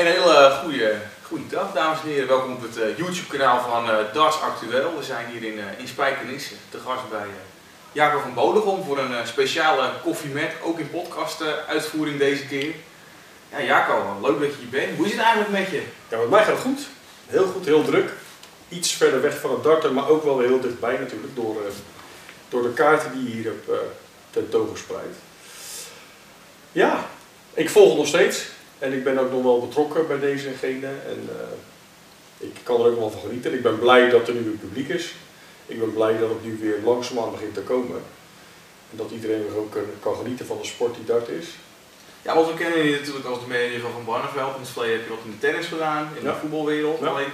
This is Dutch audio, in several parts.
Een hele goede, goede dag, dames en heren. Welkom op het eh, YouTube-kanaal van eh, Darts Actueel. We zijn hier in, uh, in Spijkenisse te gast bij Jacob van Bodegom voor een speciale koffie met, ook in podcast-uitvoering deze keer. Ja, Jacob, leuk dat je hier bent. Hoe is het eigenlijk met je? Ja, met mij gaat het goed. Heel goed, heel druk. Iets verder weg van het darten, maar ook wel weer heel dichtbij natuurlijk, door, door de kaarten die je hier hebt tentoongespreid. Ja, ik volg nog steeds. En ik ben ook nog wel betrokken bij deze en gene. En uh, ik kan er ook wel van genieten. Ik ben blij dat er nu een publiek is. Ik ben blij dat het nu weer langzaamaan begint te komen. En dat iedereen weer ook kan genieten van de sport die dart is. Ja, want we kennen je natuurlijk als de manager van Van Barneveld. In het verleden heb je wat in de tennis gedaan, in de voetbalwereld. Alleen,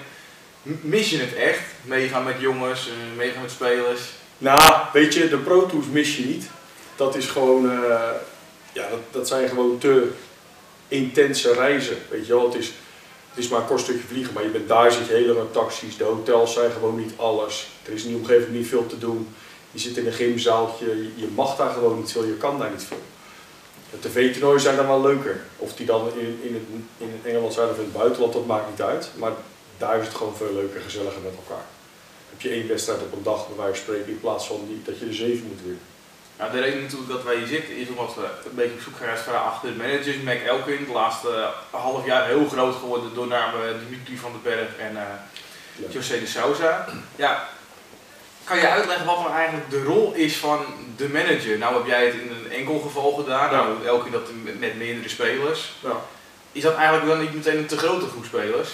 mis je het echt? Meegaan met jongens, eh, meegaan met spelers? Nou, weet je, de Pro Tours mis je niet. Dat is gewoon, uh, ja, dat, dat zijn gewoon te intense reizen. Weet je wel, het is, het is maar een kort stukje vliegen, maar je bent daar, zit je helemaal taxis, de hotels zijn gewoon niet alles. Er is in die omgeving niet veel te doen. Je zit in een gymzaaltje, je, mag daar gewoon niet veel, je kan daar niet veel. De tv-toernooien zijn dan wel leuker. Of die dan in, in, het, in Engeland zijn of in het buitenland, dat maakt niet uit. Maar daar is het gewoon veel leuker, gezelliger met elkaar. Heb je één wedstrijd op een dag, bij wijze van spreken, in plaats van die, dat je er zeven moet winnen. Nou, de reden natuurlijk dat wij hier zitten is omdat we een beetje op zoek gaan naar achter de managers. Mac Elkin, de laatste uh, half jaar heel groot geworden door namen Dimitri van den Berg en uh, José de Souza. Ja, kan je uitleggen wat nou eigenlijk de rol is van de manager? Nou heb jij het in een enkel geval gedaan, nou Elkin dat met meerdere spelers. Ja. Is dat eigenlijk dan niet meteen een te grote groep spelers?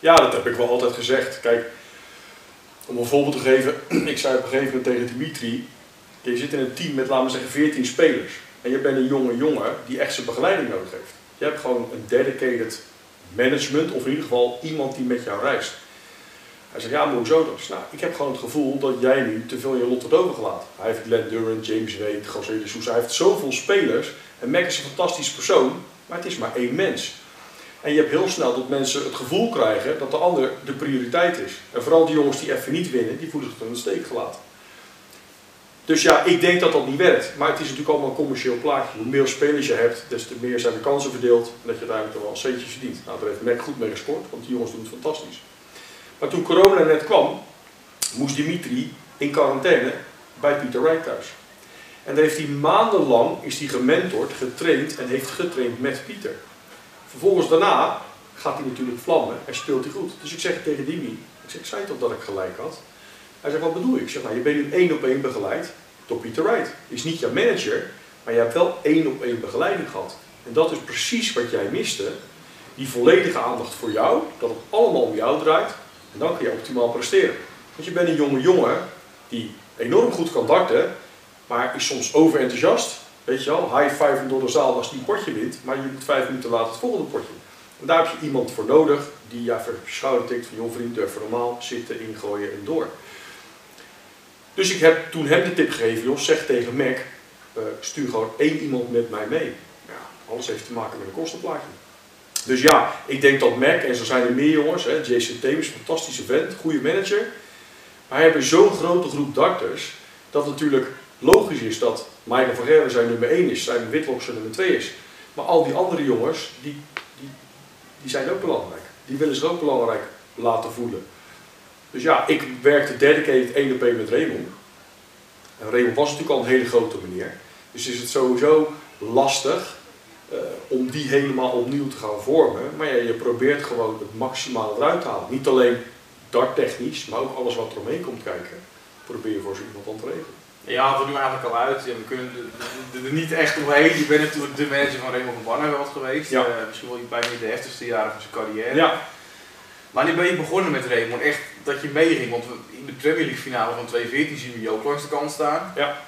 Ja, dat heb ik wel altijd gezegd. Kijk, om een voorbeeld te geven, ik zei op een gegeven moment tegen Dimitri, je zit in een team met, laten we zeggen, 14 spelers. En je bent een jonge jongen die echt zijn begeleiding nodig heeft. Je hebt gewoon een dedicated management, of in ieder geval iemand die met jou reist. Hij zegt, ja, maar hoezo dan? Nou, ik heb gewoon het gevoel dat jij nu te veel je lot wordt overgelaten. Hij heeft Glenn Durant, James Wade, José de Sousa. Hij heeft zoveel spelers. En Mac is een fantastische persoon, maar het is maar één mens. En je hebt heel snel dat mensen het gevoel krijgen dat de ander de prioriteit is. En vooral die jongens die even niet winnen, die voelen zich in de steek gelaten. Dus ja, ik denk dat dat niet werkt. Maar het is natuurlijk allemaal een commercieel plaatje. Hoe meer spelers je hebt, des te meer zijn de kansen verdeeld. En dat je uiteindelijk toch wel een centje verdient. Nou, daar heeft Mac goed mee gescoord, want die jongens doen het fantastisch. Maar toen corona net kwam, moest Dimitri in quarantaine bij Pieter Wright thuis. En daar heeft hij maandenlang is hij gementord, getraind en heeft getraind met Pieter. Vervolgens daarna gaat hij natuurlijk vlammen en speelt hij goed. Dus ik zeg tegen Dimi, ik zeg, zei toch dat ik gelijk had. Hij zegt, wat bedoel je? Ik zeg, nou, je bent nu één op één begeleid door Peter Wright. Is niet jouw manager, maar je hebt wel één op één begeleiding gehad. En dat is precies wat jij miste. Die volledige aandacht voor jou, dat het allemaal om jou draait. En dan kun je optimaal presteren. Want je bent een jonge jongen die enorm goed kan darten, maar is soms overenthousiast. Weet je wel, high five door de zaal als die een potje wint, maar je moet vijf minuten later het volgende potje. En daar heb je iemand voor nodig die ja, even schouder tikt van joh vriend, durf normaal zitten, ingooien en door. Dus ik heb toen hem de tip gegeven, joh, zeg tegen Mac, uh, stuur gewoon één iemand met mij mee. Alles heeft te maken met een kostenplaatje. Dus ja, ik denk dat Mac, en zo zijn er meer jongens, hè, Jason Thames, fantastische vent, goede manager. Maar hij hebben zo'n grote groep darters, dat het natuurlijk logisch is dat Michael van Gerwen zijn nummer 1 is, zijn Whitlock zijn nummer 2 is. Maar al die andere jongens, die, die, die zijn ook belangrijk. Die willen zich ook belangrijk laten voelen. Dus ja, ik werkte dedicated één op één met Raymond. En Raymond was natuurlijk al een hele grote meneer. Dus is het sowieso lastig uh, om die helemaal opnieuw te gaan vormen. Maar ja, je probeert gewoon het maximaal eruit te halen. Niet alleen darttechnisch, maar ook alles wat er omheen komt kijken. Probeer je voor zo iemand aan te regelen. Ja, we doen eigenlijk al uit. Ja, we kunnen er niet echt omheen. Je bent natuurlijk de manager van Raymond van Barneveld geweest. Ja. Uh, misschien wel bijna de heftigste jaren van zijn carrière. Ja. Wanneer ben je begonnen met Raymond? Echt dat je meeging? Want in de Premier League finale van 2014 zien we je ook langs de kant staan. Ja.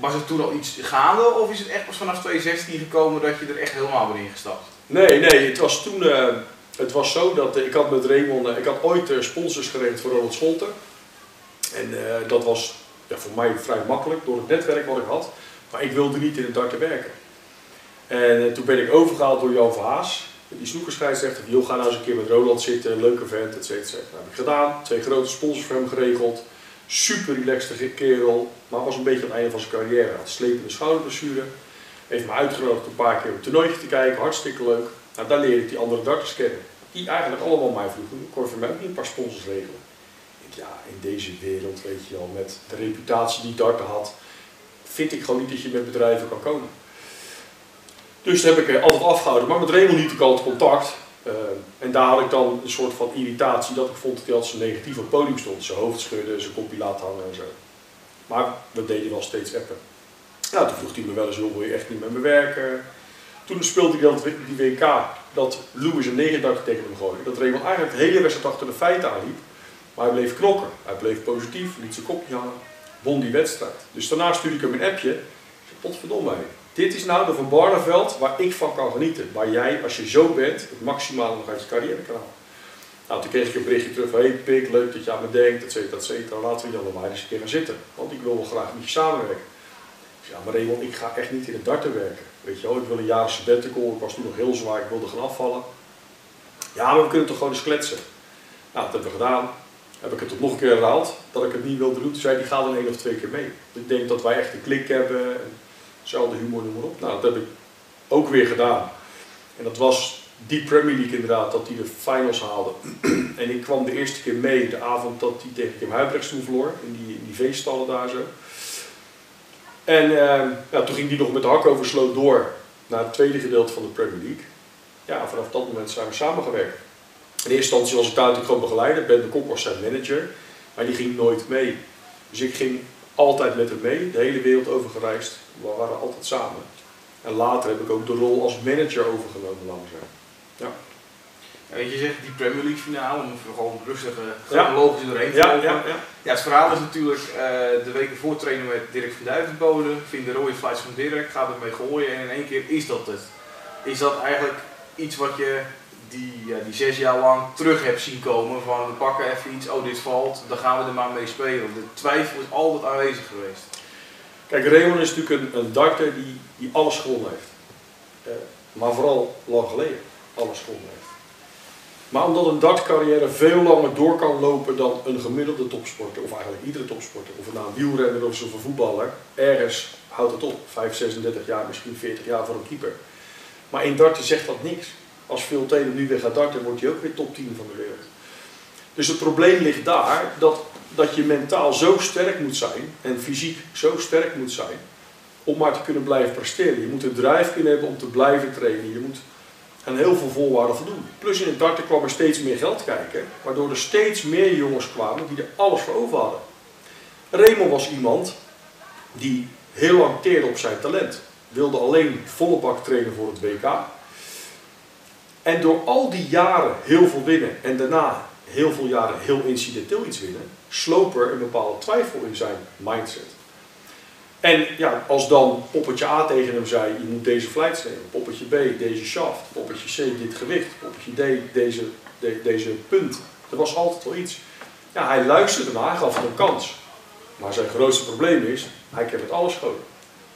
Was het toen al iets gaande of is het echt pas vanaf 2016 gekomen dat je er echt helemaal bent ingestapt? Nee, nee, het was toen, uh, het was zo dat uh, ik had met Raymond, uh, ik had ooit sponsors geregeld voor Ronald Scholten. En dat was ja, voor mij vrij makkelijk door het netwerk wat ik had. Maar ik wilde niet in het darten werken. En toen ben ik overgehaald door Jan Verhaas die snoekerscheidsrechter, die ga nou eens een keer met Roland zitten, leuke vent, et cetera. Dat heb ik gedaan, twee grote sponsors voor hem geregeld. Super relaxte kerel, maar was een beetje aan het einde van zijn carrière. Had slepende schouderblessure. Heeft me uitgenodigd een paar keer op een toernooitje te kijken, hartstikke leuk. Nou, daar leer ik die andere darters kennen. Die eigenlijk allemaal mij vroegen, kon je voor mij ook een paar sponsors regelen? Ik, ja, in deze wereld, weet je wel, met de reputatie die darten had, vind ik gewoon niet dat je met bedrijven kan komen. Dus dat heb ik altijd afgehouden. Maar met Raymond liet ik altijd contact. Uh, en daar had ik dan een soort van irritatie dat ik vond dat hij altijd zo negatief op het podium stond. Zijn hoofd schudden, zijn kopje laten hangen en zo. Maar we deden wel steeds appen. Nou, toen vroeg hij me wel eens, wil je echt niet met me werken? Toen speelde ik dat die WK, dat Louis een 89 tegen hem gooide. Dat Raymond eigenlijk de hele wedstrijd achter de feiten aanliep. Maar hij bleef knokken. Hij bleef positief, liet zijn kopje hangen, won die wedstrijd. Dus daarna stuurde ik hem een appje. Potverdomme, dit is nou de Van Barneveld waar ik van kan genieten. Waar jij, als je zo bent, het maximale nog uit je carrière kan halen. Nou, toen kreeg ik een berichtje terug van, hey Pik, leuk dat je aan me denkt, et cetera, et cetera. Laten we januari eens een keer gaan zitten. Want ik wil wel graag met je samenwerken. Ja, maar Raymond, ik ga echt niet in het darten werken. Weet je wel, ik wil een jaar sabbatical, ik was toen nog heel zwaar, ik wilde gaan afvallen. Ja, maar we kunnen toch gewoon eens kletsen. Nou, dat hebben we gedaan. Heb ik het toch nog een keer herhaald, dat ik het niet wilde doen. Toen zei hij, ga dan één of twee keer mee. Ik denk dat wij echt een klik hebben. En Zelfde humor, noem maar op. Nou, dat heb ik ook weer gedaan. En dat was die Premier League inderdaad, dat hij de finals haalde. en ik kwam de eerste keer mee de avond dat hij tegen Kim Huibrechts toen verloor, in die, in die veestallen daar zo. En uh, ja, toen ging hij nog met de hak over sloot door naar het tweede gedeelte van de Premier League. Ja, vanaf dat moment zijn we samengewerkt. In eerste instantie was ik daar natuurlijk gewoon begeleider. Ben de Kok was zijn manager, maar die ging nooit mee. Dus ik ging altijd met hem mee, de hele wereld over gereisd. We waren altijd samen. En later heb ik ook de rol als manager overgenomen langzaam. Ja. je zegt die Premier League finale, om gewoon rustig chronologisch ja. doorheen te ja, ja, ja, ja. het verhaal is natuurlijk, uh, de weken voor trainen met Dirk van Duivenboden, vind de rode flights van Dirk, gaat ermee gooien en in één keer is dat het. Is dat eigenlijk iets wat je die, ja, die zes jaar lang terug heb zien komen van we pakken even iets, oh dit valt, dan gaan we er maar mee spelen. De twijfel is altijd aanwezig geweest. Kijk, Raymond is natuurlijk een, een darter die, die alles gewonnen heeft. Eh, maar vooral lang geleden alles gewonnen heeft. Maar omdat een dartcarrière veel langer door kan lopen dan een gemiddelde topsporter, of eigenlijk iedere topsporter, of het nou een wielrenner of een voetballer, ergens houdt het op. 5, 36 jaar, misschien 40 jaar voor een keeper. Maar in darten zegt dat niks als Phil Taylor nu weer gaat darten, wordt hij ook weer top 10 van de wereld. Dus het probleem ligt daar dat, dat je mentaal zo sterk moet zijn en fysiek zo sterk moet zijn om maar te kunnen blijven presteren. Je moet een drive kunnen hebben om te blijven trainen. Je moet aan heel veel voorwaarden voldoen. Plus in het darten kwam er steeds meer geld kijken, waardoor er steeds meer jongens kwamen die er alles voor over hadden. Raymond was iemand die heel lang teerde op zijn talent. Wilde alleen volle bak trainen voor het WK. En door al die jaren heel veel winnen en daarna heel veel jaren heel incidenteel iets winnen, sloop er een bepaalde twijfel in zijn mindset. En ja, als dan poppetje A tegen hem zei, je moet deze flight nemen, poppetje B deze shaft, poppetje C dit gewicht, poppetje D deze, deze punt. Er was altijd wel iets. Ja, hij luisterde naar, gaf hem een kans. Maar zijn grootste probleem is, hij kent het alles gewoon.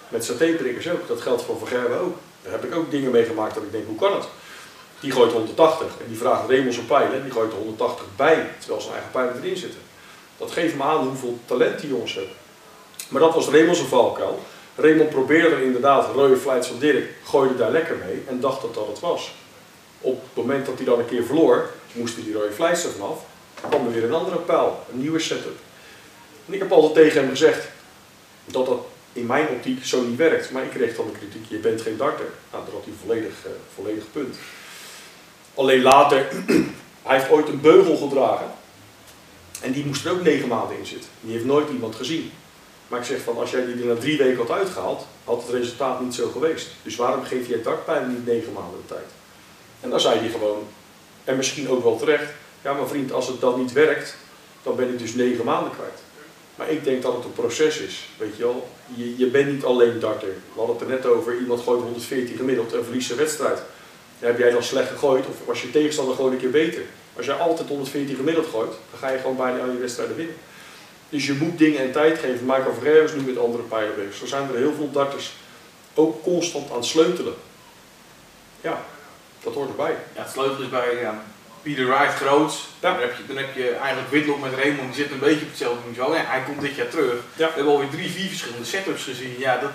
Met satéprikkers ook, dat geldt voor Van Gerwen ook. Daar heb ik ook dingen meegemaakt dat ik denk, hoe kan het? Die gooit 180 en die vraagt zijn pijlen, die gooit er 180 bij, terwijl zijn eigen pijlen erin zitten. Dat geeft me aan hoeveel talent die jongens hebben. Maar dat was Raymond zijn valkuil. Raymond probeerde er inderdaad rode flights van Dirk, gooide daar lekker mee en dacht dat dat het was. Op het moment dat hij dan een keer verloor, moesten die rode flights er vanaf. Kwam er weer een andere pijl, een nieuwe setup. En ik heb altijd tegen hem gezegd dat dat in mijn optiek zo niet werkt. Maar ik kreeg dan de kritiek, je bent geen darter. Nou, dat had hij volledig, uh, volledig punt. Alleen later, hij heeft ooit een beugel gedragen. En die moest er ook negen maanden in zitten. Die heeft nooit iemand gezien. Maar ik zeg van, als jij die er na drie weken had uitgehaald, had het resultaat niet zo geweest. Dus waarom geef je dakpijn niet negen maanden de tijd? En dan zei hij gewoon, en misschien ook wel terecht, ja maar vriend, als het dan niet werkt, dan ben ik dus negen maanden kwijt. Maar ik denk dat het een proces is, weet je wel. Je, je bent niet alleen darter. We hadden het er net over, iemand gooit 114 gemiddeld en verliest een wedstrijd heb jij dan slecht gegooid of was je tegenstander gewoon een keer beter. Als jij altijd 114 gemiddeld gooit, dan ga je gewoon bijna al je wedstrijden winnen. Dus je moet dingen en tijd geven. Michael Ferrer is nu met andere pijlen bezig. Zo zijn er heel veel darters ook constant aan het sleutelen. Ja, dat hoort erbij. Ja, het sleutelen is bij ja, Peter Wright groot. Ja. Dan, heb je, dan heb je eigenlijk Whitlock met Raymond, die zit een beetje op hetzelfde niveau. Ja, hij komt dit jaar terug. Ja. We hebben alweer drie, vier verschillende setups gezien. Ja, dat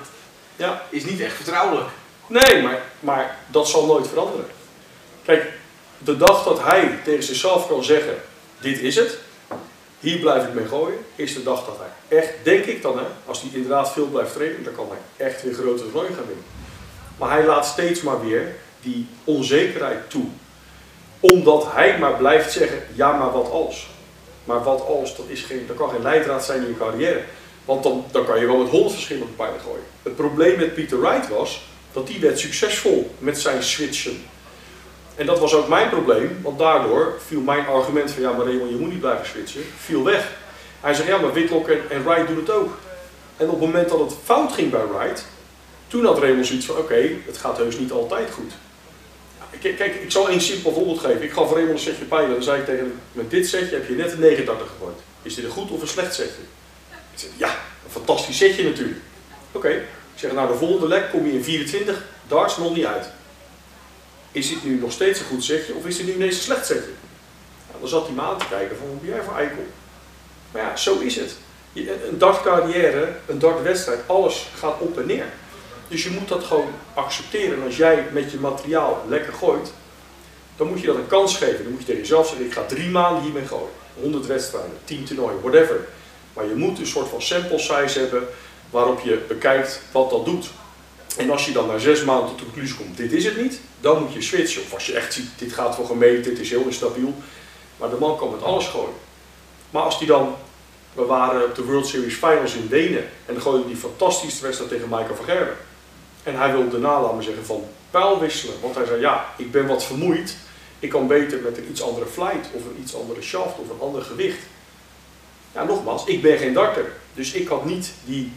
ja. is niet echt vertrouwelijk. Nee, maar, maar dat zal nooit veranderen. Kijk, de dag dat hij tegen zichzelf kan zeggen, dit is het, hier blijf ik mee gooien, is de dag dat hij echt, denk ik dan, hè, als hij inderdaad veel blijft trainen, dan kan hij echt weer grote toernooien gaan winnen. Maar hij laat steeds maar weer die onzekerheid toe. Omdat hij maar blijft zeggen, ja maar wat als. Maar wat als, dat, is geen, dat kan geen leidraad zijn in je carrière. Want dan, dan kan je wel met honderd verschillende pijlen gooien. Het probleem met Peter Wright was dat die werd succesvol met zijn switchen. En dat was ook mijn probleem, want daardoor viel mijn argument van ja maar Raymond, je moet niet blijven switchen, viel weg. Hij zei ja maar Whitlock en, en Wright doen het ook. En op het moment dat het fout ging bij Wright, toen had Raymond zoiets van oké, het gaat heus niet altijd goed. Kijk, kijk, ik zal één simpel voorbeeld geven. Ik gaf Raymond een setje pijlen. Dan zei ik tegen hem, met dit setje heb je net een 89 gegooid. Is dit een goed of een slecht setje? Ik zei, ja, een fantastisch setje natuurlijk. Oké, ik zeg, nou de volgende lek kom je in 24, darts nog niet uit. Is dit nu nog steeds een goed setje of is dit nu ineens een slecht setje? Nou, dan zat hij me aan te kijken van, wat ben jij voor eikel? Maar ja, zo is het. Een dartcarrière, een dartwedstrijd, alles gaat op en neer. Dus je moet dat gewoon accepteren. En als jij met je materiaal lekker gooit, dan moet je dat een kans geven. Dan moet je tegen jezelf zeggen, ik ga drie maanden hiermee gooien. 100 wedstrijden, 10 toernooien, whatever. Maar je moet een soort van sample size hebben waarop je bekijkt wat dat doet. En als je dan na zes maanden tot conclusie komt, dit is het niet, dan moet je switchen. Of als je echt ziet, dit gaat voor gemeten, dit is heel instabiel. Maar de man kan met alles gooien. Maar als die dan, we waren op de World Series Finals in Denen en dan gooide die fantastische wedstrijd tegen Michael van Gerwen. En hij wilde daarna, laten zeggen, van pijl wisselen. Want hij zei, ja, ik ben wat vermoeid. Ik kan beter met een iets andere flight of een iets andere shaft of een ander gewicht. Ja, nogmaals, ik ben geen darter. Dus ik had niet die,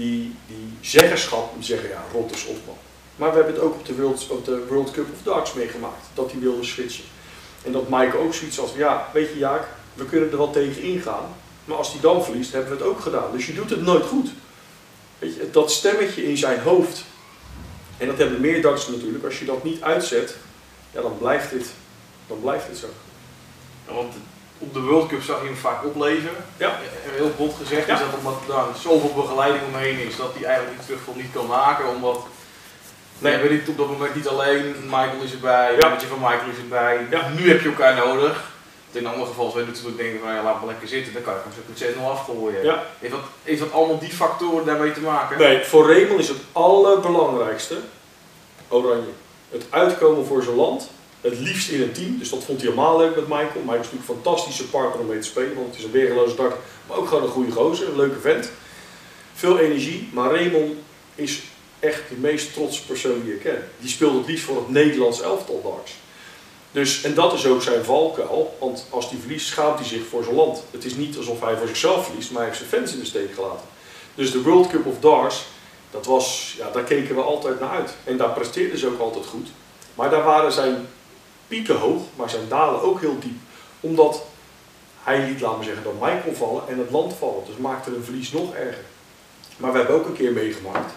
die, die zeggenschap om te zeggen, ja, rot is op man. Maar we hebben het ook op de World, op de World Cup of Darts meegemaakt. Dat hij wilde switchen. En dat Mike ook zoiets van, ja, weet je Jaak, we kunnen er wel tegen ingaan. Maar als hij dan verliest, hebben we het ook gedaan. Dus je doet het nooit goed. Weet je, dat stemmetje in zijn hoofd, en dat hebben meer darters natuurlijk, als je dat niet uitzet, ja, dan blijft dit, dan blijft dit zo. want op de World Cup zag je hem vaak opleven. Ja. Heel bot gezegd is dat omdat er zoveel begeleiding omheen is, dat hij eigenlijk die terugval niet kan maken, omdat Nee, niet op dat moment niet alleen, Michael is erbij, ja. van Michael is erbij. Ja. Nu heb je elkaar nodig. In andere geval zou je natuurlijk denken van ja, laat maar lekker zitten, dan kan ik hem zo met 6-0 afgooien. Ja. Heeft, dat, heeft dat allemaal die factoren daarmee te maken? Nee, voor Raymond is het allerbelangrijkste, Oranje, het uitkomen voor zijn land. Het liefst in een team, dus dat vond hij helemaal leuk met Michael. Hij is natuurlijk een fantastische partner om mee te spelen, want het is een weergeloze dak, maar ook gewoon een goede gozer, een leuke vent. Veel energie, maar Raymond is echt de meest trotse persoon die ik ken. Die speelt het liefst voor het Nederlands elftal darts. Dus, en dat is ook zijn valkuil, want als hij verliest schaamt hij zich voor zijn land. Het is niet alsof hij voor zichzelf verliest, maar hij heeft zijn fans in de steek gelaten. Dus de World Cup of Darts, dat was, ja, daar keken we altijd naar uit. En daar presteerden ze ook altijd goed. Maar daar waren zijn pieken hoog, maar zijn dalen ook heel diep. Omdat hij liet, laten we zeggen, dat Michael vallen en het land vallen. Dus maakte een verlies nog erger. Maar we hebben ook een keer meegemaakt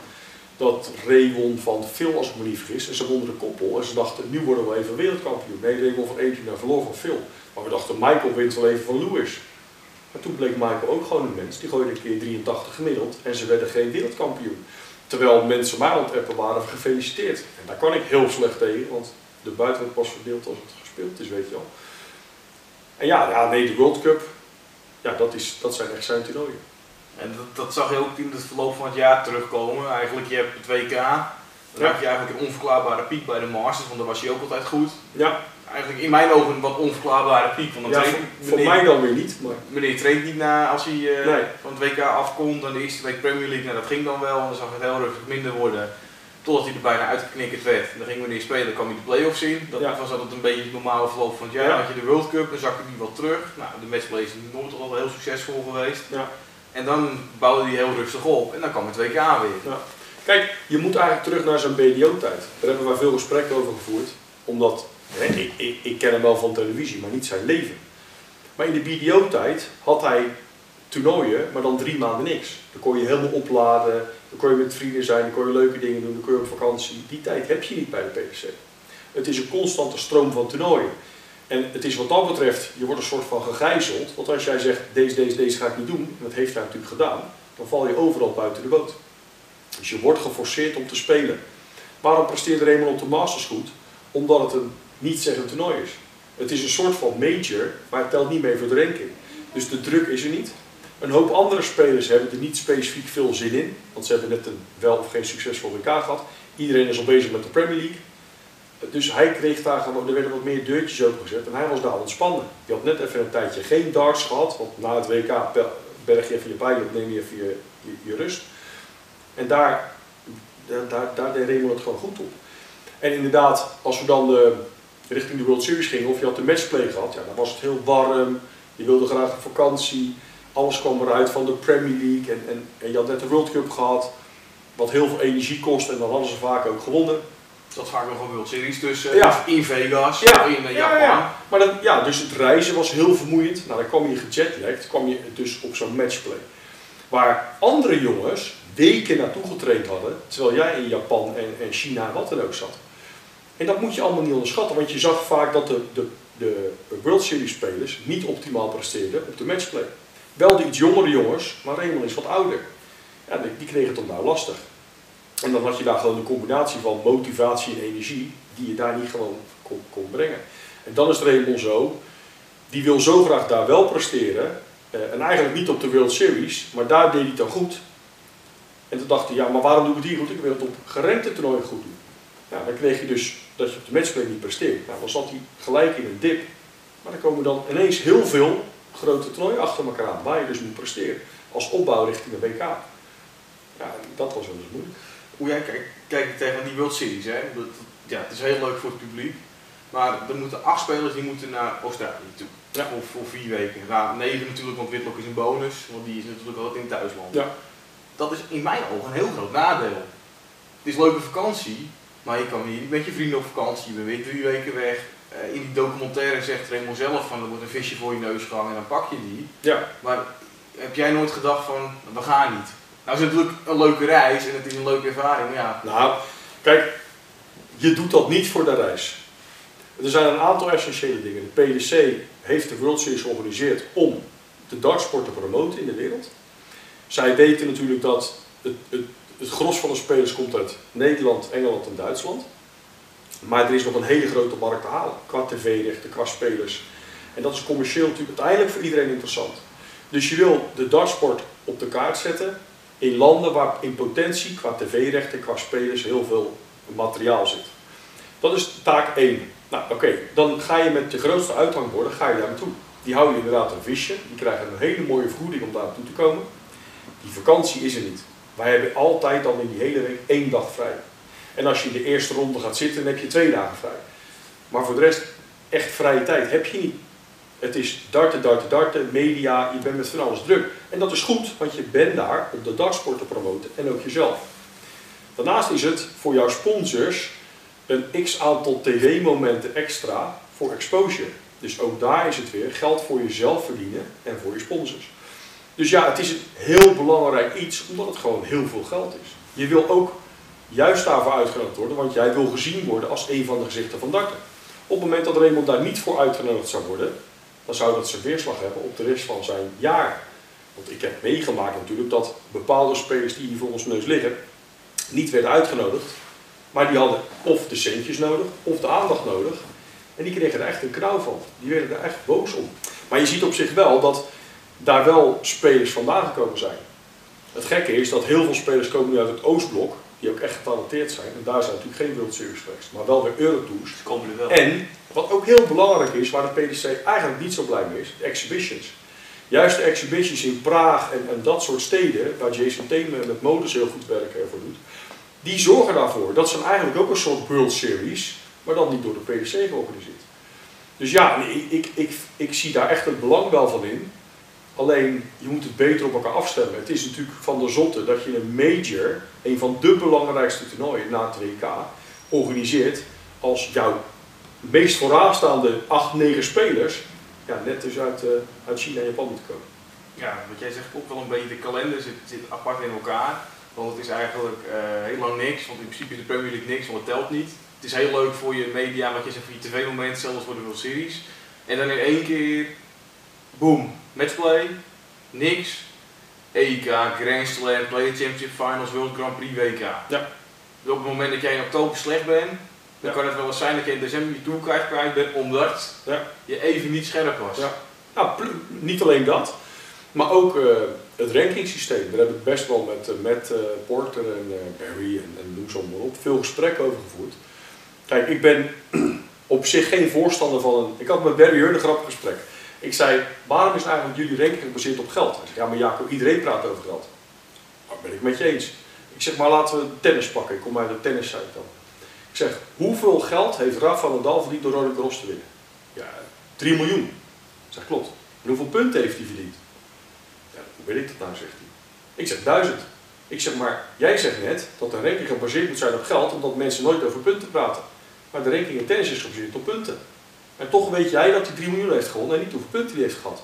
dat Ray won van Phil, als ik me niet. En ze wonnen de koppel en ze dachten, nu worden we even wereldkampioen. Nee, Ray won van en verloor van Phil. Maar we dachten, Michael wint wel even van Lewis. Maar toen bleek Michael ook gewoon een mens. Die gooide een keer 83 gemiddeld en ze werden geen wereldkampioen. Terwijl mensen mij aan waren gefeliciteerd. En daar kan ik heel slecht tegen, want de buiten wordt pas verdeeld als het gespeeld is, weet je wel. En ja, ja nee, de World Cup, ja, dat, is, dat zijn echt zijn toernooien. En dat, dat, zag je ook in het verloop van het jaar terugkomen. Eigenlijk, je hebt het WK, dan heb je eigenlijk een onverklaarbare piek bij de Masters, want daar was je ook altijd goed. Ja. Eigenlijk in mijn ogen een wat onverklaarbare piek. Want ja, voor, mij dan weer niet. Maar... Meneer traint niet na als hij uh, van het WK afkomt, dan de eerste week Premier League, nou, dat ging dan wel, en dan zag het heel rustig minder worden. Totdat hij er bijna uitgeknikkerd werd. Dan ging wanneer spelen, dan kwam hij de play-offs in. Dat was altijd een beetje het normale verloop van het jaar. Dan had je de World Cup, dan zakte hij wat terug. Nou, de matchplay is nooit wel heel succesvol geweest. Ja. En dan bouwde hij heel rustig op en dan kwam het WK weer. Ja. Kijk, je moet eigenlijk terug naar zijn BDO-tijd. Daar hebben wij veel gesprekken over gevoerd. Omdat, hè, ik, ik, ik, ken hem wel van televisie, maar niet zijn leven. Maar in de BDO-tijd had hij toernooien, maar dan drie maanden niks. Dan kon je helemaal opladen, dan kon je met vrienden zijn, dan kon je leuke dingen doen, dan kon je op vakantie. Die tijd heb je niet bij de PDC. Het is een constante stroom van toernooien. En het is wat dat betreft, je wordt een soort van gegijzeld. Want als jij zegt, deze, deze, deze ga ik niet doen, en dat heeft hij natuurlijk gedaan, dan val je overal buiten de boot. Dus je wordt geforceerd om te spelen. Waarom presteert Raymond op de Masters goed? Omdat het een niet zeggen toernooi is. Het is een soort van major, maar het telt niet mee voor de ranking. Dus de druk is er niet. Een hoop andere spelers hebben er niet specifiek veel zin in, want ze hebben net een wel of geen succesvol WK gehad. Iedereen is al bezig met de Premier League. Dus hij kreeg daar gewoon, er werden wat meer deurtjes opengezet en hij was daar ontspannen. Je had net even een tijdje geen darts gehad, want na het WK berg je even je op, neem je even je, je, rust. En daar, daar, daar, deed het gewoon goed op. En inderdaad, als we dan de, richting de World Series gingen, of je had de matchplay gehad, ja, dan was het heel warm, je wilde graag op vakantie, alles kwam eruit van de Premier League en, en, en je had net de World Cup gehad, wat heel veel energie kost en dan hadden ze vaak ook gewonnen. Dat vaak nog een World Series tussen, ja. in Vegas, ja. in uh, Japan. Ja, Maar dan, ja, dus het reizen was heel vermoeiend. Nou, dan kwam je gejetlagd, kwam je dus op zo'n matchplay. Waar andere jongens weken naartoe getraind hadden, terwijl jij in Japan en, en China wat dan ook zat. En dat moet je allemaal niet onderschatten, want je zag vaak dat de, de, de World Series spelers niet optimaal presteerden op de matchplay. Wel de iets jongere jongens, maar Raymond is wat ouder. Ja, die kregen het dan daar lastig. En dan had je daar gewoon de combinatie van motivatie en energie, die je daar niet gewoon kon, kon brengen. En dan is Raymond zo, die wil zo graag daar wel presteren, eh, en eigenlijk niet op de World Series, maar daar deed hij dan goed. En toen dacht hij, ja, maar waarom doe ik het hier goed? Ik wil het op geremte toernooien goed doen. Dan kreeg je dus dat je op de matchplay niet presteert. Nou, dan zat hij gelijk in een dip. Maar dan komen dan ineens heel veel grote toernooien achter elkaar aan, waar je dus moet presteren. Als opbouw richting de WK. Ja, dat was wel eens moeilijk. Hoe jij kijkt, kijk tegen die World Series, hè? ja, het is heel leuk voor het publiek. Maar er moeten acht spelers die moeten naar Australië toe. Ja. Voor, voor vier weken. Nou, negen natuurlijk, want Whitlock is een bonus, want die is natuurlijk altijd in het thuisland. Ja. Dat is in mijn ogen een heel groot nadeel. Het is leuke vakantie, maar je kan niet met je vrienden op vakantie, je bent weer drie weken weg. Uh, in die documentaire zegt Raymond zelf van er wordt een visje voor je neus gehangen en dan pak je die. Ja. Maar heb jij nooit gedacht van we gaan niet? Nou is het natuurlijk een leuke reis en het is een leuke ervaring, ja. Nou, kijk, je doet dat niet voor de reis. Er zijn een aantal essentiële dingen. De PDC heeft de World Series georganiseerd om de dartsport te promoten in de wereld. Zij weten natuurlijk dat het, het, het gros van de spelers komt uit Nederland, Engeland en Duitsland. Maar er is nog een hele grote markt te halen. Qua tv-rechten, qua spelers. En dat is commercieel natuurlijk uiteindelijk voor iedereen interessant. Dus je wil de dartsport op de kaart zetten in landen waar in potentie qua tv-rechten, qua spelers heel veel materiaal zit. Dat is taak 1. Nou oké, dan ga je met de grootste uithangborden ga je daar naartoe. Die hou je inderdaad een visje, die krijgen een hele mooie vergoeding om daar naartoe te komen. Die vakantie is er niet. Wij hebben altijd dan in die hele week één dag vrij. En als je de eerste ronde gaat zitten, dan heb je twee dagen vrij. Maar voor de rest, echt vrije tijd heb je niet. Het is darten, darten, darten, media, je bent met van alles druk. En dat is goed, want je bent daar om de dagsport te promoten en ook jezelf. Daarnaast is het voor jouw sponsors een x aantal tv-momenten extra voor exposure. Dus ook daar is het weer geld voor jezelf verdienen en voor je sponsors. Dus ja, het is een heel belangrijk iets, omdat het gewoon heel veel geld is. Je wil ook juist daarvoor uitgenodigd worden, want jij wil gezien worden als een van de gezichten van darten. Op het moment dat Raymond daar niet voor uitgenodigd zou worden, dan zou dat zijn weerslag hebben op de rest van zijn jaar. Want ik heb meegemaakt natuurlijk dat bepaalde spelers die hier voor ons neus liggen, niet werden uitgenodigd. Maar die hadden of de centjes nodig, of de aandacht nodig. En die kregen er echt een knauw van. Die werden er echt boos om. Maar je ziet op zich wel dat daar wel spelers vandaan gekomen zijn. Het gekke is dat heel veel spelers komen nu uit het Oostblok, die ook echt getalenteerd zijn. En daar zijn natuurlijk geen World Series geweest, maar wel weer Eurotours. Komen er wel. En wat ook heel belangrijk is, waar de PDC eigenlijk niet zo blij mee is, de exhibitions. Juist de exhibitions in Praag en, en dat soort steden, waar Jason Tatum met modus heel goed werk ervoor doet, die zorgen daarvoor. Dat zijn eigenlijk ook een soort World Series, maar dan niet door de PDC georganiseerd. Dus ja, ik, ik, ik, ik zie daar echt het belang wel van in. Alleen, je moet het beter op elkaar afstemmen. Het is natuurlijk van de zotte dat je een major, een van de belangrijkste toernooien na het WK, organiseert als jouw meest vooraanstaande 8, 9 spelers, ja, net dus uit, uh, uit China en Japan moeten komen. Ja, wat jij zegt klopt wel een beetje. De kalender zit, zit apart in elkaar. Want het is eigenlijk heel lang niks. Want in principe is de Premier League niks, want het telt niet. Het is heel leuk voor je media, wat je zegt, voor je tv-moment, zelfs voor de World Series. En dan in één keer, boom, matchplay, niks. EK, Grand Slam, Play Championship Finals, World Grand Prix, WK. Ja. Dus op het moment dat jij in oktober slecht bent, Dan Ja. kan het wel eens zijn dat je in december je toolkaart kwijt bent omdat Ja. je even niet scherp was. Ja. Nou, niet alleen dat, maar ook eh, het rankingssysteem. Daar heb ik best wel met, eh, met eh, Porter en Barry en, en noem maar op veel gesprekken over gevoerd. Kijk, ik ben op zich geen voorstander van een... Ik had met Barry Heur een grappig gesprek. Ik zei, waarom is eigenlijk jullie ranking gebaseerd op geld? Hij zegt, ja maar Jacob, iedereen praat over geld. Dat ben ik met je eens. Ik zeg, maar laten we tennis pakken. Ik kom uit de tennissite dan. Ik zeg, hoeveel geld heeft Rafa Nadal verdiend door Roland Garros te winnen? Ja, 3 miljoen. Ik zeg, klopt. En hoeveel punten heeft hij verdiend? Ja, hoe weet ik dat nou, zegt hij. Ik zeg, duizend. Ik zeg, maar jij zegt net dat een ranking gebaseerd moet zijn op geld, omdat mensen nooit over punten praten. Maar de ranking in tennis is gebaseerd op punten. En toch weet jij dat hij 3 miljoen heeft gewonnen en niet hoeveel punten hij heeft gehad.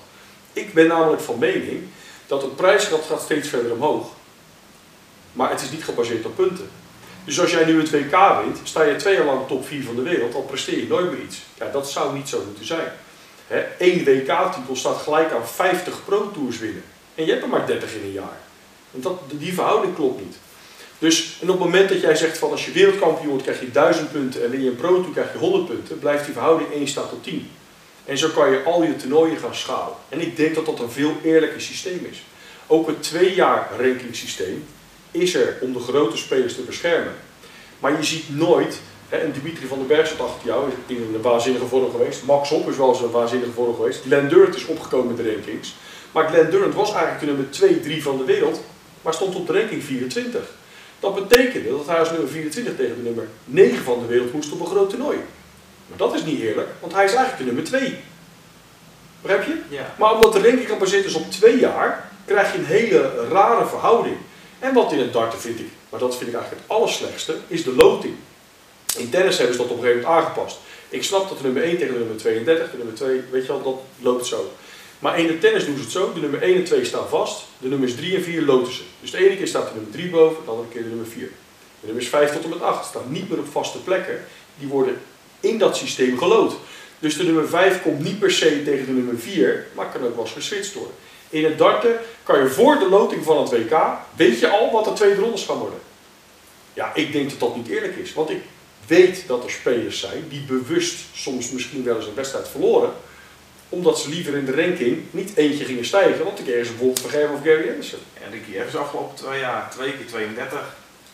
Ik ben namelijk van mening dat het prijsgeld gaat steeds verder omhoog. Maar het is niet gebaseerd op punten. Dus als jij nu het WK wint, sta je twee jaar lang top 4 van de wereld, dan presteer je nooit meer iets. Ja, dat zou niet zo moeten zijn. Hè, één WK-titel staat gelijk aan 50 Pro-tours winnen. En je hebt er maar 30 in een jaar. En dat, die verhouding klopt niet. Dus en op het moment dat jij zegt van als je wereldkampioen wordt krijg je 1000 punten en win je een Pro-tour krijg je 100 punten, blijft die verhouding 1 staat tot 10. En zo kan je al je toernooien gaan schalen. En ik denk dat dat een veel eerlijker systeem is. Ook het twee jaar ranking-systeem is er om de grote spelers te beschermen. Maar je ziet nooit, hè, en Dimitri van den Berg zat achter jou in een waanzinnige vorm geweest. Max Hopp is wel eens een waanzinnige vorm geweest. Glenn Durant is opgekomen in de rankings. Maar Glenn Durant was eigenlijk de nummer 2, 3 van de wereld, maar stond op de ranking 24. Dat betekende dat hij als nummer 24 tegen de nummer 9 van de wereld moest op een groot toernooi. Maar dat is niet eerlijk, want hij is eigenlijk de nummer 2. Begrijp je? Ja. Maar omdat de gebaseerd is op twee jaar, krijg je een hele rare verhouding. En wat in het darten vind ik, maar dat vind ik eigenlijk het allerslechtste, is de loting. In tennis hebben ze dat op een gegeven moment aangepast. Ik snap dat de nummer 1 tegen de nummer 32, de nummer 2, weet je wel, dat loopt zo. Maar in de tennis doen ze het zo, de nummer 1 en 2 staan vast, de nummers 3 en 4 loten ze. Dus de ene keer staat de nummer 3 boven, de andere keer de nummer 4. De nummers 5 tot en met 8 staan niet meer op vaste plekken, die worden in dat systeem geloot. Dus de nummer 5 komt niet per se tegen de nummer 4, maar kan ook wel eens geswitcht worden. In het darten kan je voor de loting van het WK, weet je al wat de tweede rondes gaan worden. Ja, ik denk dat dat niet eerlijk is. Want ik weet dat er spelers zijn die bewust soms misschien wel eens een wedstrijd verloren. Omdat ze liever in de ranking niet eentje gingen stijgen. Want een keer bijvoorbeeld Van Gerwen of Gary Anderson. En Ricky Evans afgelopen twee jaar, twee keer 32.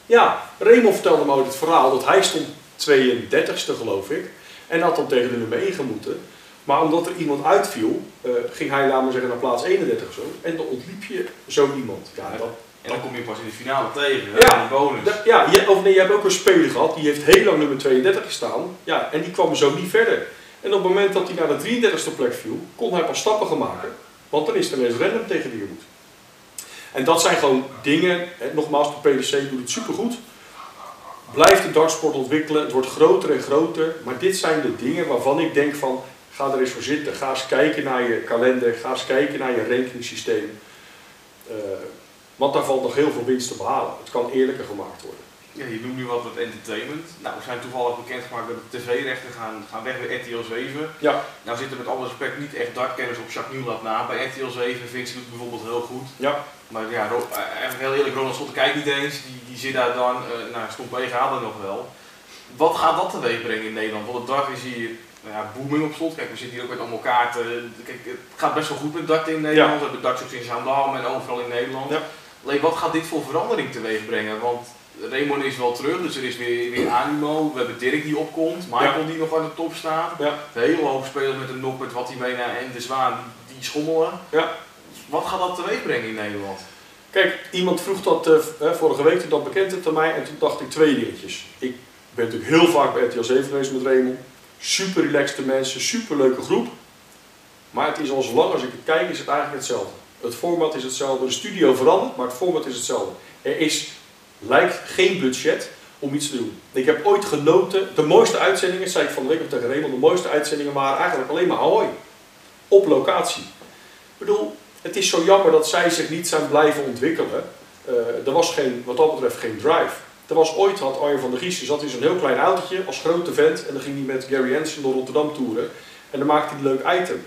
Ja, Raymond vertelde me ooit het verhaal dat hij stond 32ste geloof ik. En had dan tegen de nummer 1 gemoeten. Maar omdat er iemand uitviel, eh, ging hij, laten we zeggen, naar plaats 31 of zo. En dan ontliep je zo iemand. Ja, dat, En dan kom je pas in de finale tegen, hè, Ja. in die bonus. Ja, je, of nee, je hebt ook een speler gehad, die heeft heel lang nummer 32 gestaan. Ja, en die kwam zo niet verder. En op het moment dat hij naar de 33ste plek viel, kon hij pas stappen gaan maken. Want dan is er ineens random tegen wie je moet. En dat zijn gewoon dingen, en nogmaals, de PDC doet het supergoed. Blijft de dartsport ontwikkelen, het wordt groter en groter. Maar dit zijn de dingen waarvan ik denk van, ga er eens voor zitten. Ga eens kijken naar je kalender, ga eens kijken naar je rankingsysteem. Eh, want daar valt nog heel veel winst te behalen. Het kan eerlijker gemaakt worden. Ja, je noemt nu wat met entertainment. Nou, we zijn toevallig bekendgemaakt dat de tv-rechten gaan, gaan weg bij RTL 7. Ja, Nou zitten met alle respect niet echt dartkenners op Jacques Nieuwlab na. Bij RTL 7 Vince doet het bijvoorbeeld heel goed. ja, Maar ja, Ro- eh, eigenlijk heel eerlijk, Ronald Schotten kijkt niet eens. Die, die zit daar dan, eh nou, Stom P gaat er nog wel. Wat gaat dat teweeg brengen in Nederland? Want het dart is hier nou ja, booming op slot. Kijk, we zitten hier ook met allemaal kaarten. Kijk, het gaat best wel goed met darten in Nederland. We hebben darts ook in Zaandam en overal in Nederland. Ja. Alleen, wat gaat dit voor verandering teweeg brengen? Want Raymond is wel terug, dus er is weer, weer animo. We hebben Dirk die opkomt, Michael die nog aan de top staat. ja. De hele hoop spelers met een nok met wat hij en de Zwaan die, schommelen. Ja. Wat gaat dat teweeg brengen in Nederland? Kijk, iemand vroeg dat eh, vorige week, toen dat bekend werd aan mij, en toen dacht ik twee dingetjes. Ik ben natuurlijk heel vaak bij RTL 7 geweest met Raymond. Super relaxte mensen, super leuke groep. Maar het is al zolang als ik het kijk, is het eigenlijk hetzelfde. Het format is hetzelfde, de studio verandert, maar het format is hetzelfde. Er is, lijkt geen budget om iets te doen. Ik heb ooit genoten, de mooiste uitzendingen, zei ik van de week nog tegen Raymond, de mooiste uitzendingen waren eigenlijk alleen maar Hawaii. Op locatie. Ik bedoel, het is zo jammer dat zij zich niet zijn blijven ontwikkelen. Eh, er was geen, wat dat betreft geen drive. Er was ooit, had Arjen van der Gies, zat in zo'n heel klein autootje als grote vent en dan ging hij met Gary Hansen door Rotterdam toeren en dan maakte hij een leuk item.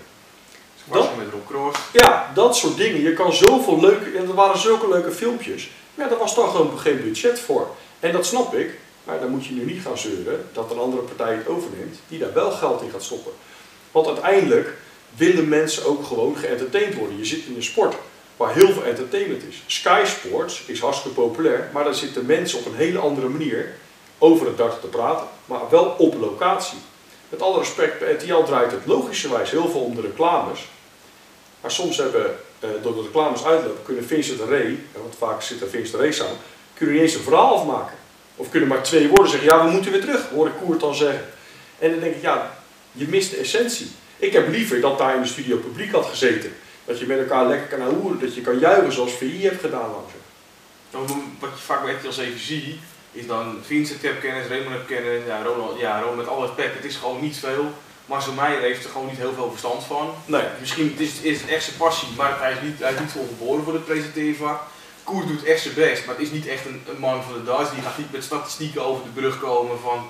Was Dat- met Rob Cross. Ja, dat soort dingen. Je kan zoveel leuke, en er waren zulke leuke filmpjes. Ja, daar was gewoon geen budget voor. En dat snap ik, Maar dan moet je nu niet gaan zeuren dat een andere partij het overneemt die daar wel geld in gaat stoppen. Want uiteindelijk willen mensen ook gewoon geëntertained worden. Je zit in een sport waar heel veel entertainment is. Sky Sports is hartstikke populair, maar daar zitten mensen op een hele andere manier over het dart te praten, maar wel op locatie. Met alle respect, bij RTL draait het logischerwijs heel veel om de reclames. Maar soms hebben, door de reclames uitlopen, kunnen Vincent en Ray, want vaak zit er Vincent en Ray samen, kunnen niet eens een verhaal afmaken. Of kunnen maar twee woorden zeggen, ja we moeten weer terug, hoor ik Koert dan zeggen. En dan denk ik, ja, je mist de essentie. Ik heb liever dat daar in de studio publiek had gezeten. Dat je met elkaar lekker kan houden, dat je kan juichen zoals VI heeft gedaan langzaam. Wat je vaak bij RTL 7 ziet, is dan Vincent heb kennis, Raymond heb kennis, ja, Ronald, ja, Ronald met alle respect, het is gewoon niet veel. Marcel Meijer heeft er gewoon niet heel veel verstand van. Nee. Misschien is, is het echt zijn passie, maar hij is niet, hij is niet voor geboren voor het presenteervak. Koer doet echt zijn best, maar het is niet echt een, een man van de darts. Die gaat niet met statistieken over de brug komen van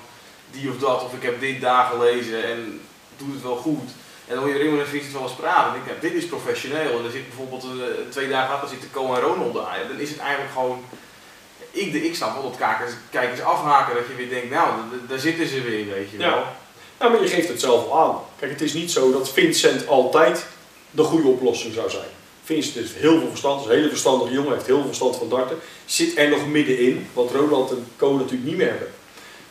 die of dat, of ik heb dit daar gelezen en doet het wel goed. En dan hoor je Raymond en Vincent wel eens praten. En ik denk, dit is professioneel. En dan zit bijvoorbeeld uh, twee dagen later zit de Co en Ronald daar. dan is het eigenlijk gewoon ik, de, ik snap wel dat kijkers, kijkers afhaken dat je weer denkt, nou, daar zitten ze weer, weet je wel. Ja. Maar je geeft het zelf aan. Kijk, het is niet zo dat Vincent altijd de goede oplossing zou zijn. Vincent heeft heel veel verstand, is een hele verstandige jongen, heeft heel veel verstand van darten. Zit er nog middenin, wat Roland en Co natuurlijk niet meer hebben.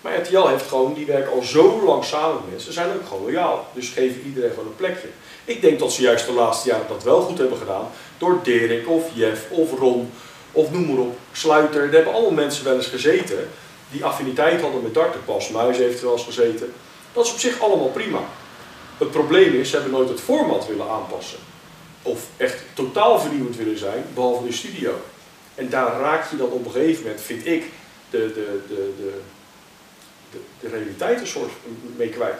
Maar RTL heeft gewoon, die werken al zo lang samen met mensen, zijn ook gewoon loyaal. Dus geven iedereen gewoon een plekje. Ik denk dat ze juist de laatste jaren dat wel goed hebben gedaan. Door Dirk of Jeff of Ron of noem maar op, Sluiter. Er hebben allemaal mensen wel eens gezeten die affiniteit hadden met darten. Pas Muis heeft er wel eens gezeten. Dat is op zich allemaal prima. Het probleem is, ze hebben nooit het format willen aanpassen. Of echt totaal vernieuwend willen zijn, behalve de studio. En daar raak je dan op een gegeven moment, vind ik, de, de, de, de, de, realiteit een soort mee kwijt.